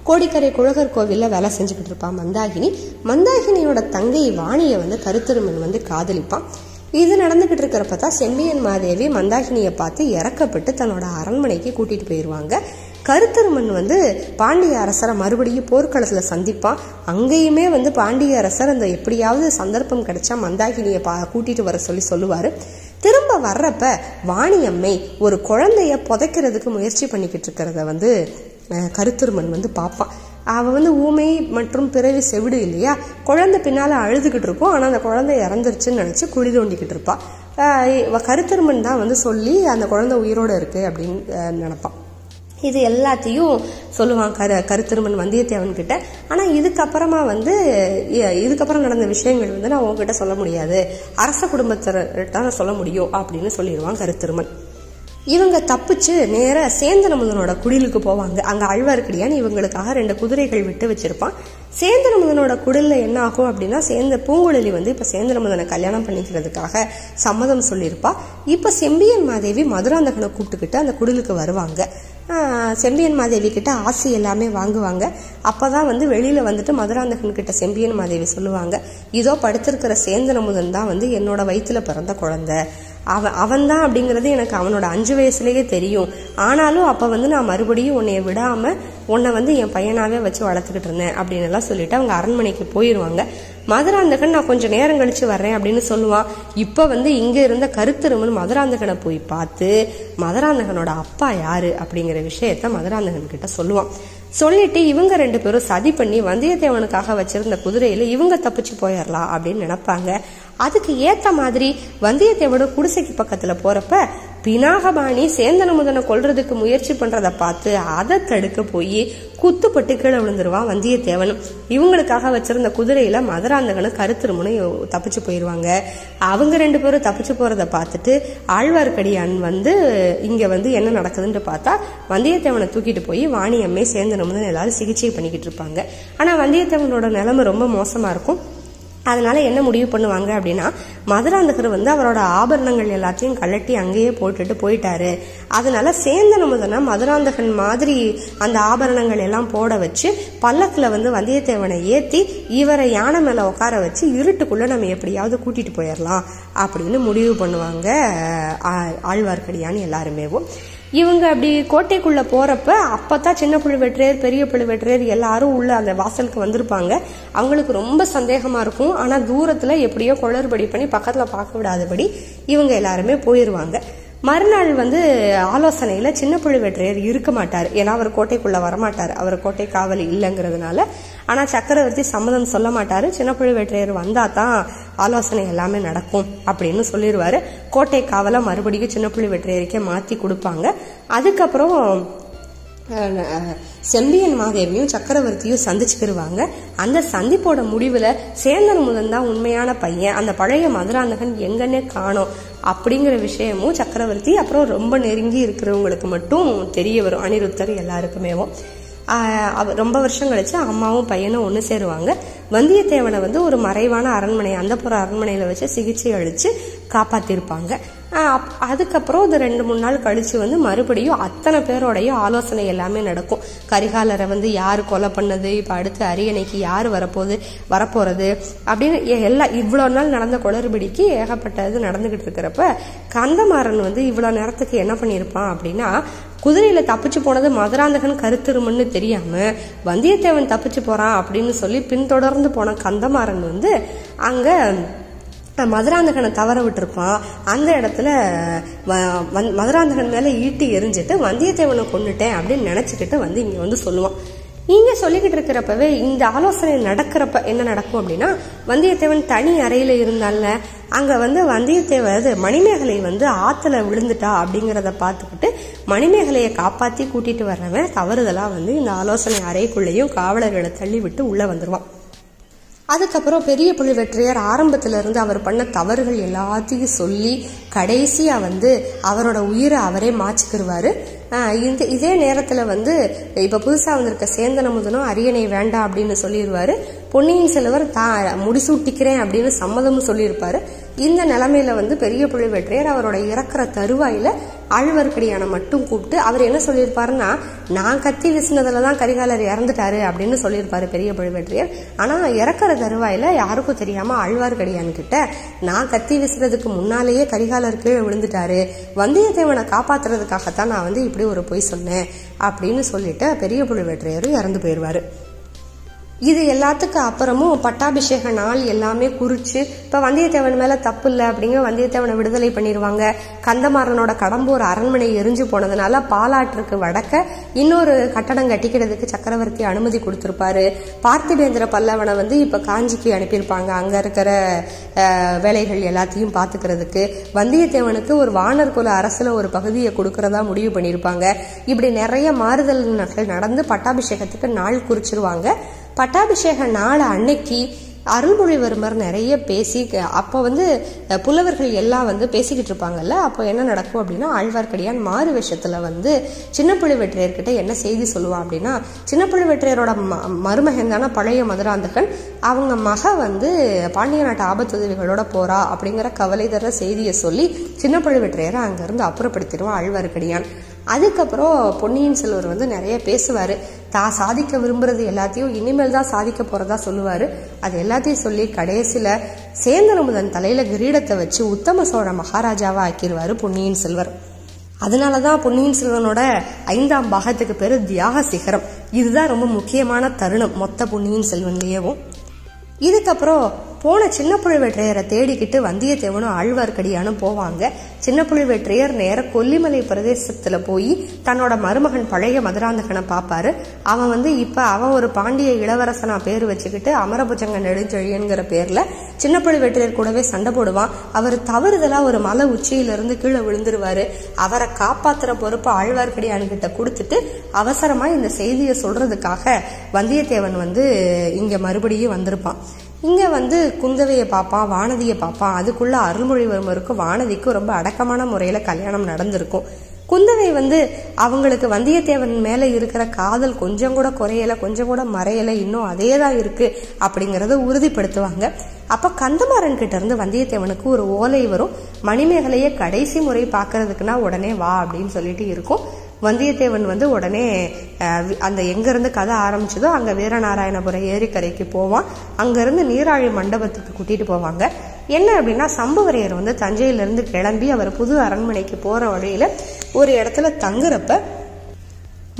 கோடிக்கரை குழகர் கோவிலில் வேலை செஞ்சுக்கிட்டு இருப்பான் மந்தாகினி. மந்தாகினியோட தங்கை வாணியை வந்து கருத்திருமன் வந்து காதலிப்பான். இது நடந்துகிட்டு இருக்கிறப்ப தான் செம்பியன் மாதேவி மந்தாகினியை பார்த்து இறக்கப்பட்டு தன்னோட அரண்மனைக்கு கூட்டிட்டு போயிடுவாங்க கருத்தருமன் வந்து பாண்டிய அரசரை மறுபடியும் போர்க்களத்தில் சந்திப்பான். அங்கேயுமே வந்து பாண்டிய அரசர் அந்த எப்படியாவது சந்தர்ப்பம் கிடைச்சா மந்தாகினியை பா கூட்டிகிட்டு வர சொல்லி சொல்லுவார். திரும்ப வர்றப்ப வாணியம்மை ஒரு குழந்தைய புதைக்கிறதுக்கு முயற்சி பண்ணிக்கிட்டு இருக்கிறத வந்து கருத்திருமன் வந்து பார்ப்பான் அவள் வந்து ஊமை மற்றும் பிறவி செவிடு இல்லையா? குழந்தை பின்னால் அழுதுகிட்டு இருக்கும். ஆனால் அந்த குழந்தை இறந்துருச்சுன்னு நினச்சி குழி தோண்டிக்கிட்டு இருப்பாள் கருத்தருமன் கருத்திருமன் தான் வந்து சொல்லி அந்த குழந்தை உயிரோடு இருக்குது அப்படின்னு நினப்பான். இது எல்லாத்தையும் சொல்லுவான் கரு கருத்திருமன் வந்தியத்தேவன் கிட்ட. ஆனால் இதுக்கப்புறமா வந்து இதுக்கப்புறம் நடந்த விஷயங்கள் வந்து நான் உங்ககிட்ட சொல்ல முடியாது. அரச குடும்பத்திட்ட நான் சொல்ல முடியும் அப்படின்னு சொல்லிடுவான் கருத்திருமன். இவங்க தப்பிச்சு நேர சேந்தனமுதனோட குடிலுக்கு போவாங்க. அங்கே ஆழ்வார்க்கடியான் இவங்களுக்காக ரெண்டு குதிரைகள் விட்டு வச்சிருப்பான். சேந்தனமுதனோட குடிலில் என்ன ஆகும் அப்படின்னா சேர்ந்த பூங்குழலி வந்து இப்போ சேந்தனமுதனை கல்யாணம் பண்ணிக்கிறதுக்காக சம்மதம் சொல்லியிருப்பா. இப்போ செம்பியன் மாதேவி மதுராந்தகனை கூப்பிட்டுக்கிட்டு அந்த குடிலுக்கு வருவாங்க. செம்பியன் மாதேவி கிட்ட ஆசி எல்லாமே வாங்குவாங்க. அப்போ தான் வந்து வெளியில் வந்துட்டு மதுராந்தகன் கிட்ட செம்பியன் மாதேவி சொல்லுவாங்க இதோ படுத்திருக்கிற சேந்தனமுதன் தான் வந்து என்னோட வயிற்றில் பிறந்த குழந்தை. அவன் அவன்தான் அப்படிங்கிறது எனக்கு அவனோட அஞ்சு வயசுலேயே தெரியும். ஆனாலும் அப்போ வந்து நான் மறுபடியும் உன்னைய விடாம உன்னை வந்து என் பையனாகவே வச்சு வளர்த்துக்கிட்டு இருந்தேன் அப்படின்னு எல்லாம் சொல்லிட்டு அவங்க அரண்மனைக்கு போயிருவாங்க. மதுராந்தகன் நான் கொஞ்சம் நேரம் கழிச்சு வர்றேன் அப்படின்னு சொல்லுவான் இப்போ வந்து இங்கே இருந்த கருத்திருமன் மதுராந்தகனை போய் பார்த்து மதுராந்தகனோட அப்பா யாரு அப்படிங்கிற விஷயத்த மதுராந்தகன் கிட்ட சொல்லுவான். சொல்லிட்டு இவங்க ரெண்டு பேரும் சதி பண்ணி வந்தியத்தேவனுக்காக வச்சிருந்த குதிரையில இவங்க தப்பிச்சு போயிடலாம் அப்படின்னு நினைப்பாங்க. அதுக்கு ஏத்த மாதிரி வந்தியத்தேவனோட குடிசைக்கு பக்கத்துல போறப்ப பினாகபாணி சேந்தனமுதனை கொல்றதுக்கு முயற்சி பண்றதை பார்த்து அதை தடுக்க போய் குத்துப்பட்டு கீழே விழுந்துருவான் வந்தியத்தேவன் இவங்களுக்காக வச்சிருந்த குதிரையில மதுராந்தகனும் கருத்திருமனும் தப்பிச்சு போயிருவாங்க. அவங்க ரெண்டு பேரும் தப்பிச்சு போறத பார்த்துட்டு ஆழ்வார்க்கடியான் வந்து இங்க வந்து என்ன நடக்குதுன்னு பார்த்தா வந்தியத்தேவனை தூக்கிட்டு போய் வாணியம்மே சேர்ந்து சேந்தனமுதன் எல்லாரும் சிகிச்சை பண்ணிக்கிட்டு இருப்பாங்க. ஆனா வந்தியத்தேவனோட நிலைமை ரொம்ப மோசமா இருக்கும். அதனால என்ன முடிவு பண்ணுவாங்க அப்படின்னா மதுராந்தகர் வந்து அவரோட ஆபரணங்கள் எல்லாத்தையும் கழட்டி அங்கேயே போட்டுட்டு போயிட்டாரு. அதனால சேந்தன் அமுதனை மதுராந்தகன் மாதிரி அந்த ஆபரணங்கள் எல்லாம் போட வச்சு பல்லக்கில் வந்து வந்தியத்தேவனை ஏற்றி இவரை யானை மேலே உட்கார வச்சு இருட்டுக்குள்ள நம்ம எப்படியாவது கூட்டிட்டு போயிடலாம் அப்படின்னு முடிவு பண்ணுவாங்க ஆ- ஆழ்வார்க்கடியான்னு எல்லாருமேவும். இவங்க அப்படி கோட்டைக்குள்ள போறப்ப அப்பதான் சின்ன புழுவெற்றையர் பெரிய புழுவெற்றையர் எல்லாரும் உள்ள அந்த வாசலுக்கு வந்திருப்பாங்க. அவங்களுக்கு ரொம்ப சந்தேகமா இருக்கும். ஆனா தூரத்துல எப்படியோ குளறுபடி பண்ணி பக்கத்துல பார்க்க விடாதபடி இவங்க எல்லாருமே போயிருவாங்க. மறுநாள் வந்து ஆலோசனையில சின்ன புழுவேற்றையர் இருக்க மாட்டார். ஏன்னா அவர் கோட்டைக்குள்ள வரமாட்டார். அவர் கோட்டை காவல் இல்லைங்கிறதுனால ஆனா சக்கரவர்த்தி சம்மதம் சொல்ல மாட்டாரு. சின்ன புழுவேற்றையர் வந்தா தான் ஆலோசனை எல்லாமே நடக்கும் அப்படின்னு சொல்லிடுவாரு கோட்டை காவலை மறுபடியும் சின்ன புழுவேற்றையருக்கே மாத்தி கொடுப்பாங்க. அதுக்கப்புறம் செம்பியன் மாதேவியும் சக்கரவர்த்தியும் சந்திச்சுக்கிருவாங்க. அந்த சந்திப்போட முடிவுல சேந்தன் முதன் தான் உண்மையான பையன். அந்த பழைய மதுராந்தகன் எங்கன்னே காணும் அப்படிங்கிற விஷயமும் சக்கரவர்த்தி அப்புறம் ரொம்ப நெருங்கி இருக்கிறவங்களுக்கு மட்டும் தெரிய வரும். அனிருத்தர் எல்லாருக்குமேவும். ரொம்ப வருஷம் கழிச்சு அம்மாவும் பையனும் ஒன்று சேருவாங்க. வந்தியத்தேவனை வந்து ஒரு மறைவான அரண்மனை அந்தப்புற அரண்மனையில் வச்சு சிகிச்சை அளித்து காப்பாற்றிருப்பாங்க அப்- அதுக்கப்புறம் இது ரெண்டு மூணு நாள் கழித்து வந்து மறுபடியும் அத்தனை பேரோடைய ஆலோசனை எல்லாமே நடக்கும். கரிகாலரை வந்து யார் கொலை பண்ணது? இப்போ அடுத்து அரியணைக்கு யார் வரப்போகுது வரப்போகிறது அப்படின்னு எ- எல்லா இவ்வளோ நாள் நடந்த குளறுபடிக்கு ஏகப்பட்டது நடந்துக்கிட்டு இருக்கிறப்ப கந்தமாறன் வந்து இவ்வளோ நேரத்துக்கு என்ன பண்ணியிருப்பான் அப்படின்னா குதிரையில தப்பிச்சு போனது மதுராந்தகன் கருத்திருமன்னு தெரியாம வந்தியத்தேவன் தப்பிச்சு போறான் அப்படின்னு சொல்லி பின்தொடர்ந்து போன கந்தமாறன் வந்து அங்க மதுராந்தகனை தவற விட்டுருப்பான். அந்த இடத்துல வ- வந்- மதுராந்தகன் மேல ஈட்டி எரிஞ்சிட்டு வந்தியத்தேவனை கொண்டுட்டேன் அப்படின்னு நினைச்சுக்கிட்டு வந்து இங்க வந்து சொல்லுவான். நீங்கள் சொல்லிக்கிட்டு இருக்கிறப்பவே இந்த ஆலோசனை நடக்கிறப்ப என்ன நடக்கும் அப்படின்னா வந்தியத்தேவன் தனி அறையில் இருந்தால அங்கே வந்து வந்தியத்தேவன் அது மணிமேகலை வந்து ஆற்றுல விழுந்துட்டா அப்படிங்கிறத பார்த்துக்கிட்டு மணிமேகலையை காப்பாற்றி கூட்டிகிட்டு வர்றவன் தவறுதலாக வந்து இந்த ஆலோசனை அறைக்குள்ளேயும் காவலர்களை தள்ளி விட்டு உள்ளே வந்துடுவான் அதுக்கப்புறம் பெரிய புலிவெற்றியர் ஆரம்பத்திலிருந்து அவர் பண்ண தவறுகள் எல்லாத்தையும் சொல்லி கடைசியாக வந்து அவரோட உயிரை அவரே மாச்சிக்கிடுவார் இந்த இதே நேரத்தில் வந்து இப்போ புதுசாக வந்திருக்க சேந்தன முதனும் அரியணை வேண்டாம் அப்படின்னு சொல்லிடுவார். பொன்னியின் செல்வர் தான் முடிசூட்டிக்கிறேன் அப்படின்னு சம்மதமும் சொல்லியிருப்பாரு. இந்த நிலைமையில வந்து பெரிய புலிவெற்றியார் அவரோட இறக்குற தருவாயில ஆழ்வார்க்கடியான மட்டும் கூப்பிட்டு அவர் என்ன சொல்லியிருப்பாருன்னா நான் கத்தி வீசினதுல தான் கரிகாலர் இறந்துட்டாரு அப்படின்னு சொல்லியிருப்பாரு பெரிய பழுவேற்றையர் ஆனா இறக்குற தருவாயில யாருக்கும் தெரியாம ஆழ்வார்க்கடியான் கிட்ட நான் கத்தி வீசுறதுக்கு முன்னாலேயே கரிகாலர் கீழே விழுந்துட்டாரு. வந்தியத்தேவனை காப்பாத்துறதுக்காகத்தான் நான் வந்து இப்படி ஒரு பொய் சொன்னேன் அப்படின்னு சொல்லிட்டு பெரிய பழுவேற்றையரும் இறந்து போயிடுவாரு இது எல்லாத்துக்கும் அப்புறமும் பட்டாபிஷேக நாள் எல்லாமே குறிச்சு இப்ப வந்தியத்தேவன் மேல தப்பு இல்லை அப்படிங்க வந்தியத்தேவனை விடுதலை பண்ணிடுவாங்க கந்தமாறனோட கடம்பூர் அரண்மனை எரிஞ்சு போனதுனால பாலாற்றுக்கு வடக்க இன்னொரு கட்டடம் கட்டிக்கிறதுக்கு சக்கரவர்த்தி அனுமதி கொடுத்திருப்பாரு. பார்த்திபேந்திர பல்லவனை வந்து இப்ப காஞ்சிக்கு அனுப்பியிருப்பாங்க. அங்க இருக்கிற வேலைகள் எல்லாத்தையும் பாத்துக்கிறதுக்கு. வந்தியத்தேவனுக்கு ஒரு வானர் குல அரசுல ஒரு பகுதியை கொடுக்கறதா முடிவு பண்ணியிருப்பாங்க இப்படி நிறைய மாறுதல்கள் நடந்து பட்டாபிஷேகத்துக்கு நாள் குறிச்சிருவாங்க. பட்டாபிஷேக நாள் அன்னைக்கு அருள்மொழிவர்மர் நிறைய பேசி அப்போ வந்து புலவர்கள் எல்லாம் வந்து பேசிக்கிட்டு இருப்பாங்கல்ல அப்போ என்ன நடக்கும் அப்படின்னா ஆழ்வார்க்கடியான் மாறு வேஷத்துல வந்து சின்ன புழுவெற்றையர்கிட்ட என்ன செய்தி சொல்லுவான் அப்படின்னா சின்ன புழுவெற்றையரோட ம மருமகன் தானே பழைய மதுராந்தகன் அவங்க மக வந்து பாண்டிய நாட்டு ஆபத்துதவிகளோட போறா அப்படிங்கிற கவலை தர செய்தியை சொல்லி சின்ன பழுவேற்றையரை அங்கேருந்து அப்புறப்படுத்திடுவான் ஆழ்வார்க்கடியான். அதுக்கப்புறம் பொன்னியின் செல்வர் வந்து நிறைய பேசுவார். தான் சாதிக்க விரும்புறது எல்லாத்தையும் இனிமேல் தான் சாதிக்க போறதா சொல்லுவாரு. அது எல்லாத்தையும் சொல்லி கடைசியில சேந்தனமுதன் தலையில கிரீடத்தை வச்சு உத்தம சோழ மகாராஜாவா ஆக்கிடுவாரு பொன்னியின் செல்வர். அதனாலதான் பொன்னியின் செல்வனோட ஐந்தாம் பாகத்துக்கு பேரு தியாக சிகரம். இதுதான் ரொம்ப முக்கியமான தருணம் மொத்த பொன்னியின் செல்வன்லேயேவும். இதுக்கப்புறம் போன சின்ன புழுவேற்றையரை தேடிக்கிட்டு வந்தியத்தேவனும் ஆழ்வார்க்கடியானும் போவாங்க. சின்ன புழுவேற்றையர் நேர கொல்லிமலை பிரதேசத்துல போய் தன்னோட மருமகன் பழைய மதுராந்தகனை பார்ப்பாரு அவன் வந்து இப்ப அவன் ஒரு பாண்டிய இளவரசனா பேர் வச்சுக்கிட்டு அமரபுஜங்க நெடுஞ்செழியன்கிற பேர்ல சின்ன புழுவேற்றையர் கூடவே சண்டை போடுவான். அவர் தவறுதலா ஒரு மலை உச்சியிலிருந்து கீழே விழுந்துருவாரு. அவரை காப்பாத்துற பொறுப்பு ஆழ்வார்க்கடியான் கிட்ட கொடுத்துட்டு அவசரமா இந்த செய்தியை சொல்றதுக்காக வந்தியத்தேவன் வந்து இங்க மறுபடியும் வந்திருப்பான். இங்கே வந்து குந்தவையை பார்ப்பான் வானதியை பார்ப்பான் அதுக்குள்ள அருள்மொழிவர்மருக்கும் வானதிக்கும் ரொம்ப அடக்கமான முறையில் கல்யாணம் நடந்திருக்கும். குந்தவை வந்து அவங்களுக்கு வந்தியத்தேவன் மேலே இருக்கிற காதல் கொஞ்சம் கூட குறையலை கொஞ்சம் கூட மறையலை இன்னும் அதே தான் இருக்குது அப்படிங்கிறத உறுதிப்படுத்துவாங்க. அப்போ கந்தமாறன் கிட்டேருந்து வந்தியத்தேவனுக்கு ஒரு ஓலை வரும். மணிமேகலையை கடைசி முறை பார்க்கறதுக்குன்னா உடனே வா அப்படின்னு சொல்லிட்டு இருக்கும். வந்தியத்தேவன் வந்து உடனே அந்த எங்கேருந்து கதை ஆரம்பிச்சதோ அங்கே வீரநாராயணபுரம் ஏரிக்கரைக்கு போவான். அங்கேருந்து நீராழி மண்டபத்துக்கு கூட்டிகிட்டு போவாங்க. என்ன அப்படின்னா சம்பவரையர் வந்து தஞ்சையிலேருந்து கிளம்பி அவர் புது அரண்மனைக்கு போகிற வழியில் ஒரு இடத்துல தங்குறப்ப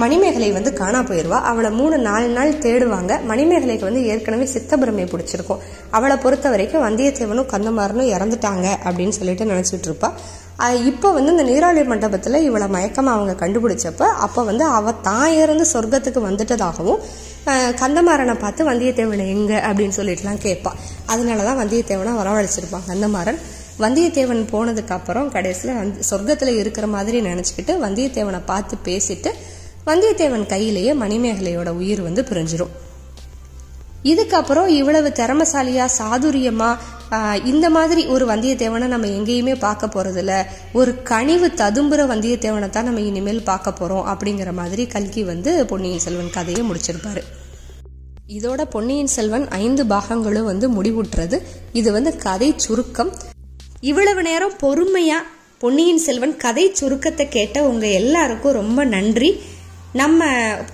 மணிமேகலை வந்து காணா போயிடுவா அவளை மூணு நாலு நாள் தேடுவாங்க. மணிமேகலைக்கு வந்து ஏற்கனவே சித்தபிரமை பிடிச்சிருக்கும். அவளை பொறுத்த வரைக்கும் வந்தியத்தேவனும் கந்தமாறனும் இறந்துட்டாங்க அப்படின்னு சொல்லிட்டு நினச்சிட்டு இருப்பா. இப்போ வந்து இந்த நீராளி மண்டபத்தில் இவளை மயக்கமாக அவங்க கண்டுபிடிச்சப்ப அப்போ வந்து அவ தான் இருந்து சொர்க்கத்துக்கு வந்துட்டதாகவும் கந்தமாறனை பார்த்து வந்தியத்தேவனை எங்கே? அப்படின்னு சொல்லிட்டுலாம் கேட்பா. அதனாலதான் வந்தியத்தேவனை வரவழைச்சிருப்பான் கந்தமாறன். வந்தியத்தேவன் போனதுக்கப்புறம் கடைசியில் வந்து சொர்க்கத்தில் இருக்கிற மாதிரி நினச்சிக்கிட்டு வந்தியத்தேவனை பார்த்து பேசிட்டு வந்தியத்தேவன் கையிலேயே மணிமேகலையோட உயிர் வந்து பிரிஞ்சிரும். இதுக்கப்புறம் இவ்வளவு திறமசாலியா சாதுரியமா ஆஹ், இந்த மாதிரி ஒரு வந்தியத்தேவனை நம்ம எங்கேயுமே பார்க்க போறதில்ல. ஒரு கனிவு ததும்புற வந்தியத்தேவனை தான் நம்ம இனிமேல் பார்க்க போறோம் அப்படிங்கிற மாதிரி கல்கி வந்து பொன்னியின் செல்வன் கதையை முடிச்சிருப்பாரு. இதோட பொன்னியின் செல்வன் ஐந்து பாகங்களும் வந்து முடிவுற்றது. இது வந்து கதை சுருக்கம். இவ்வளவு நேரம் பொறுமையா பொன்னியின் செல்வன் கதை சுருக்கத்தை கேட்ட உங்க எல்லாருக்கும் ரொம்ப நன்றி. நம்ம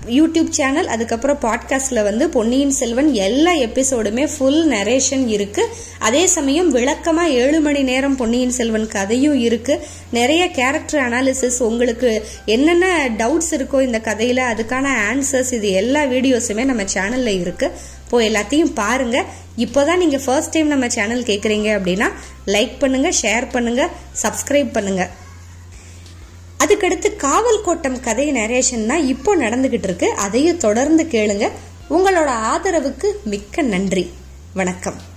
யூடியூப் சேனல் அதுக்கப்புறம் பாட்காஸ்டில் வந்து பொன்னியின் செல்வன் எல்லா எபிசோடுமே ஃபுல் நரேஷன் இருக்குது அதே சமயம் விளக்கமாக ஏழு மணி நேரம் பொன்னியின் செல்வன் கதையும் இருக்குது நிறைய கேரக்டர் அனாலிசிஸ் உங்களுக்கு என்னென்ன டவுட்ஸ் இருக்கோ இந்த கதையில் அதுக்கான ஆன்சர்ஸ் இது எல்லா வீடியோஸுமே நம்ம சேனலில் இருக்குது இப்போ எல்லாத்தையும் பாருங்க. இப்போதான் நீங்கள் ஃபர்ஸ்ட் டைம் நம்ம சேனல் கேட்குறீங்க அப்படின்னா லைக் பண்ணுங்கள் ஷேர் பண்ணுங்கள் சப்ஸ்கிரைப் பண்ணுங்கள் அதுக்கடுத்து காவல் கோட்டம் கதை நரேஷன் தான் இப்போ நடந்துகிட்டு இருக்கு. அதையும் தொடர்ந்து கேளுங்க. உங்களோட ஆதரவுக்கு மிக்க நன்றி. வணக்கம்.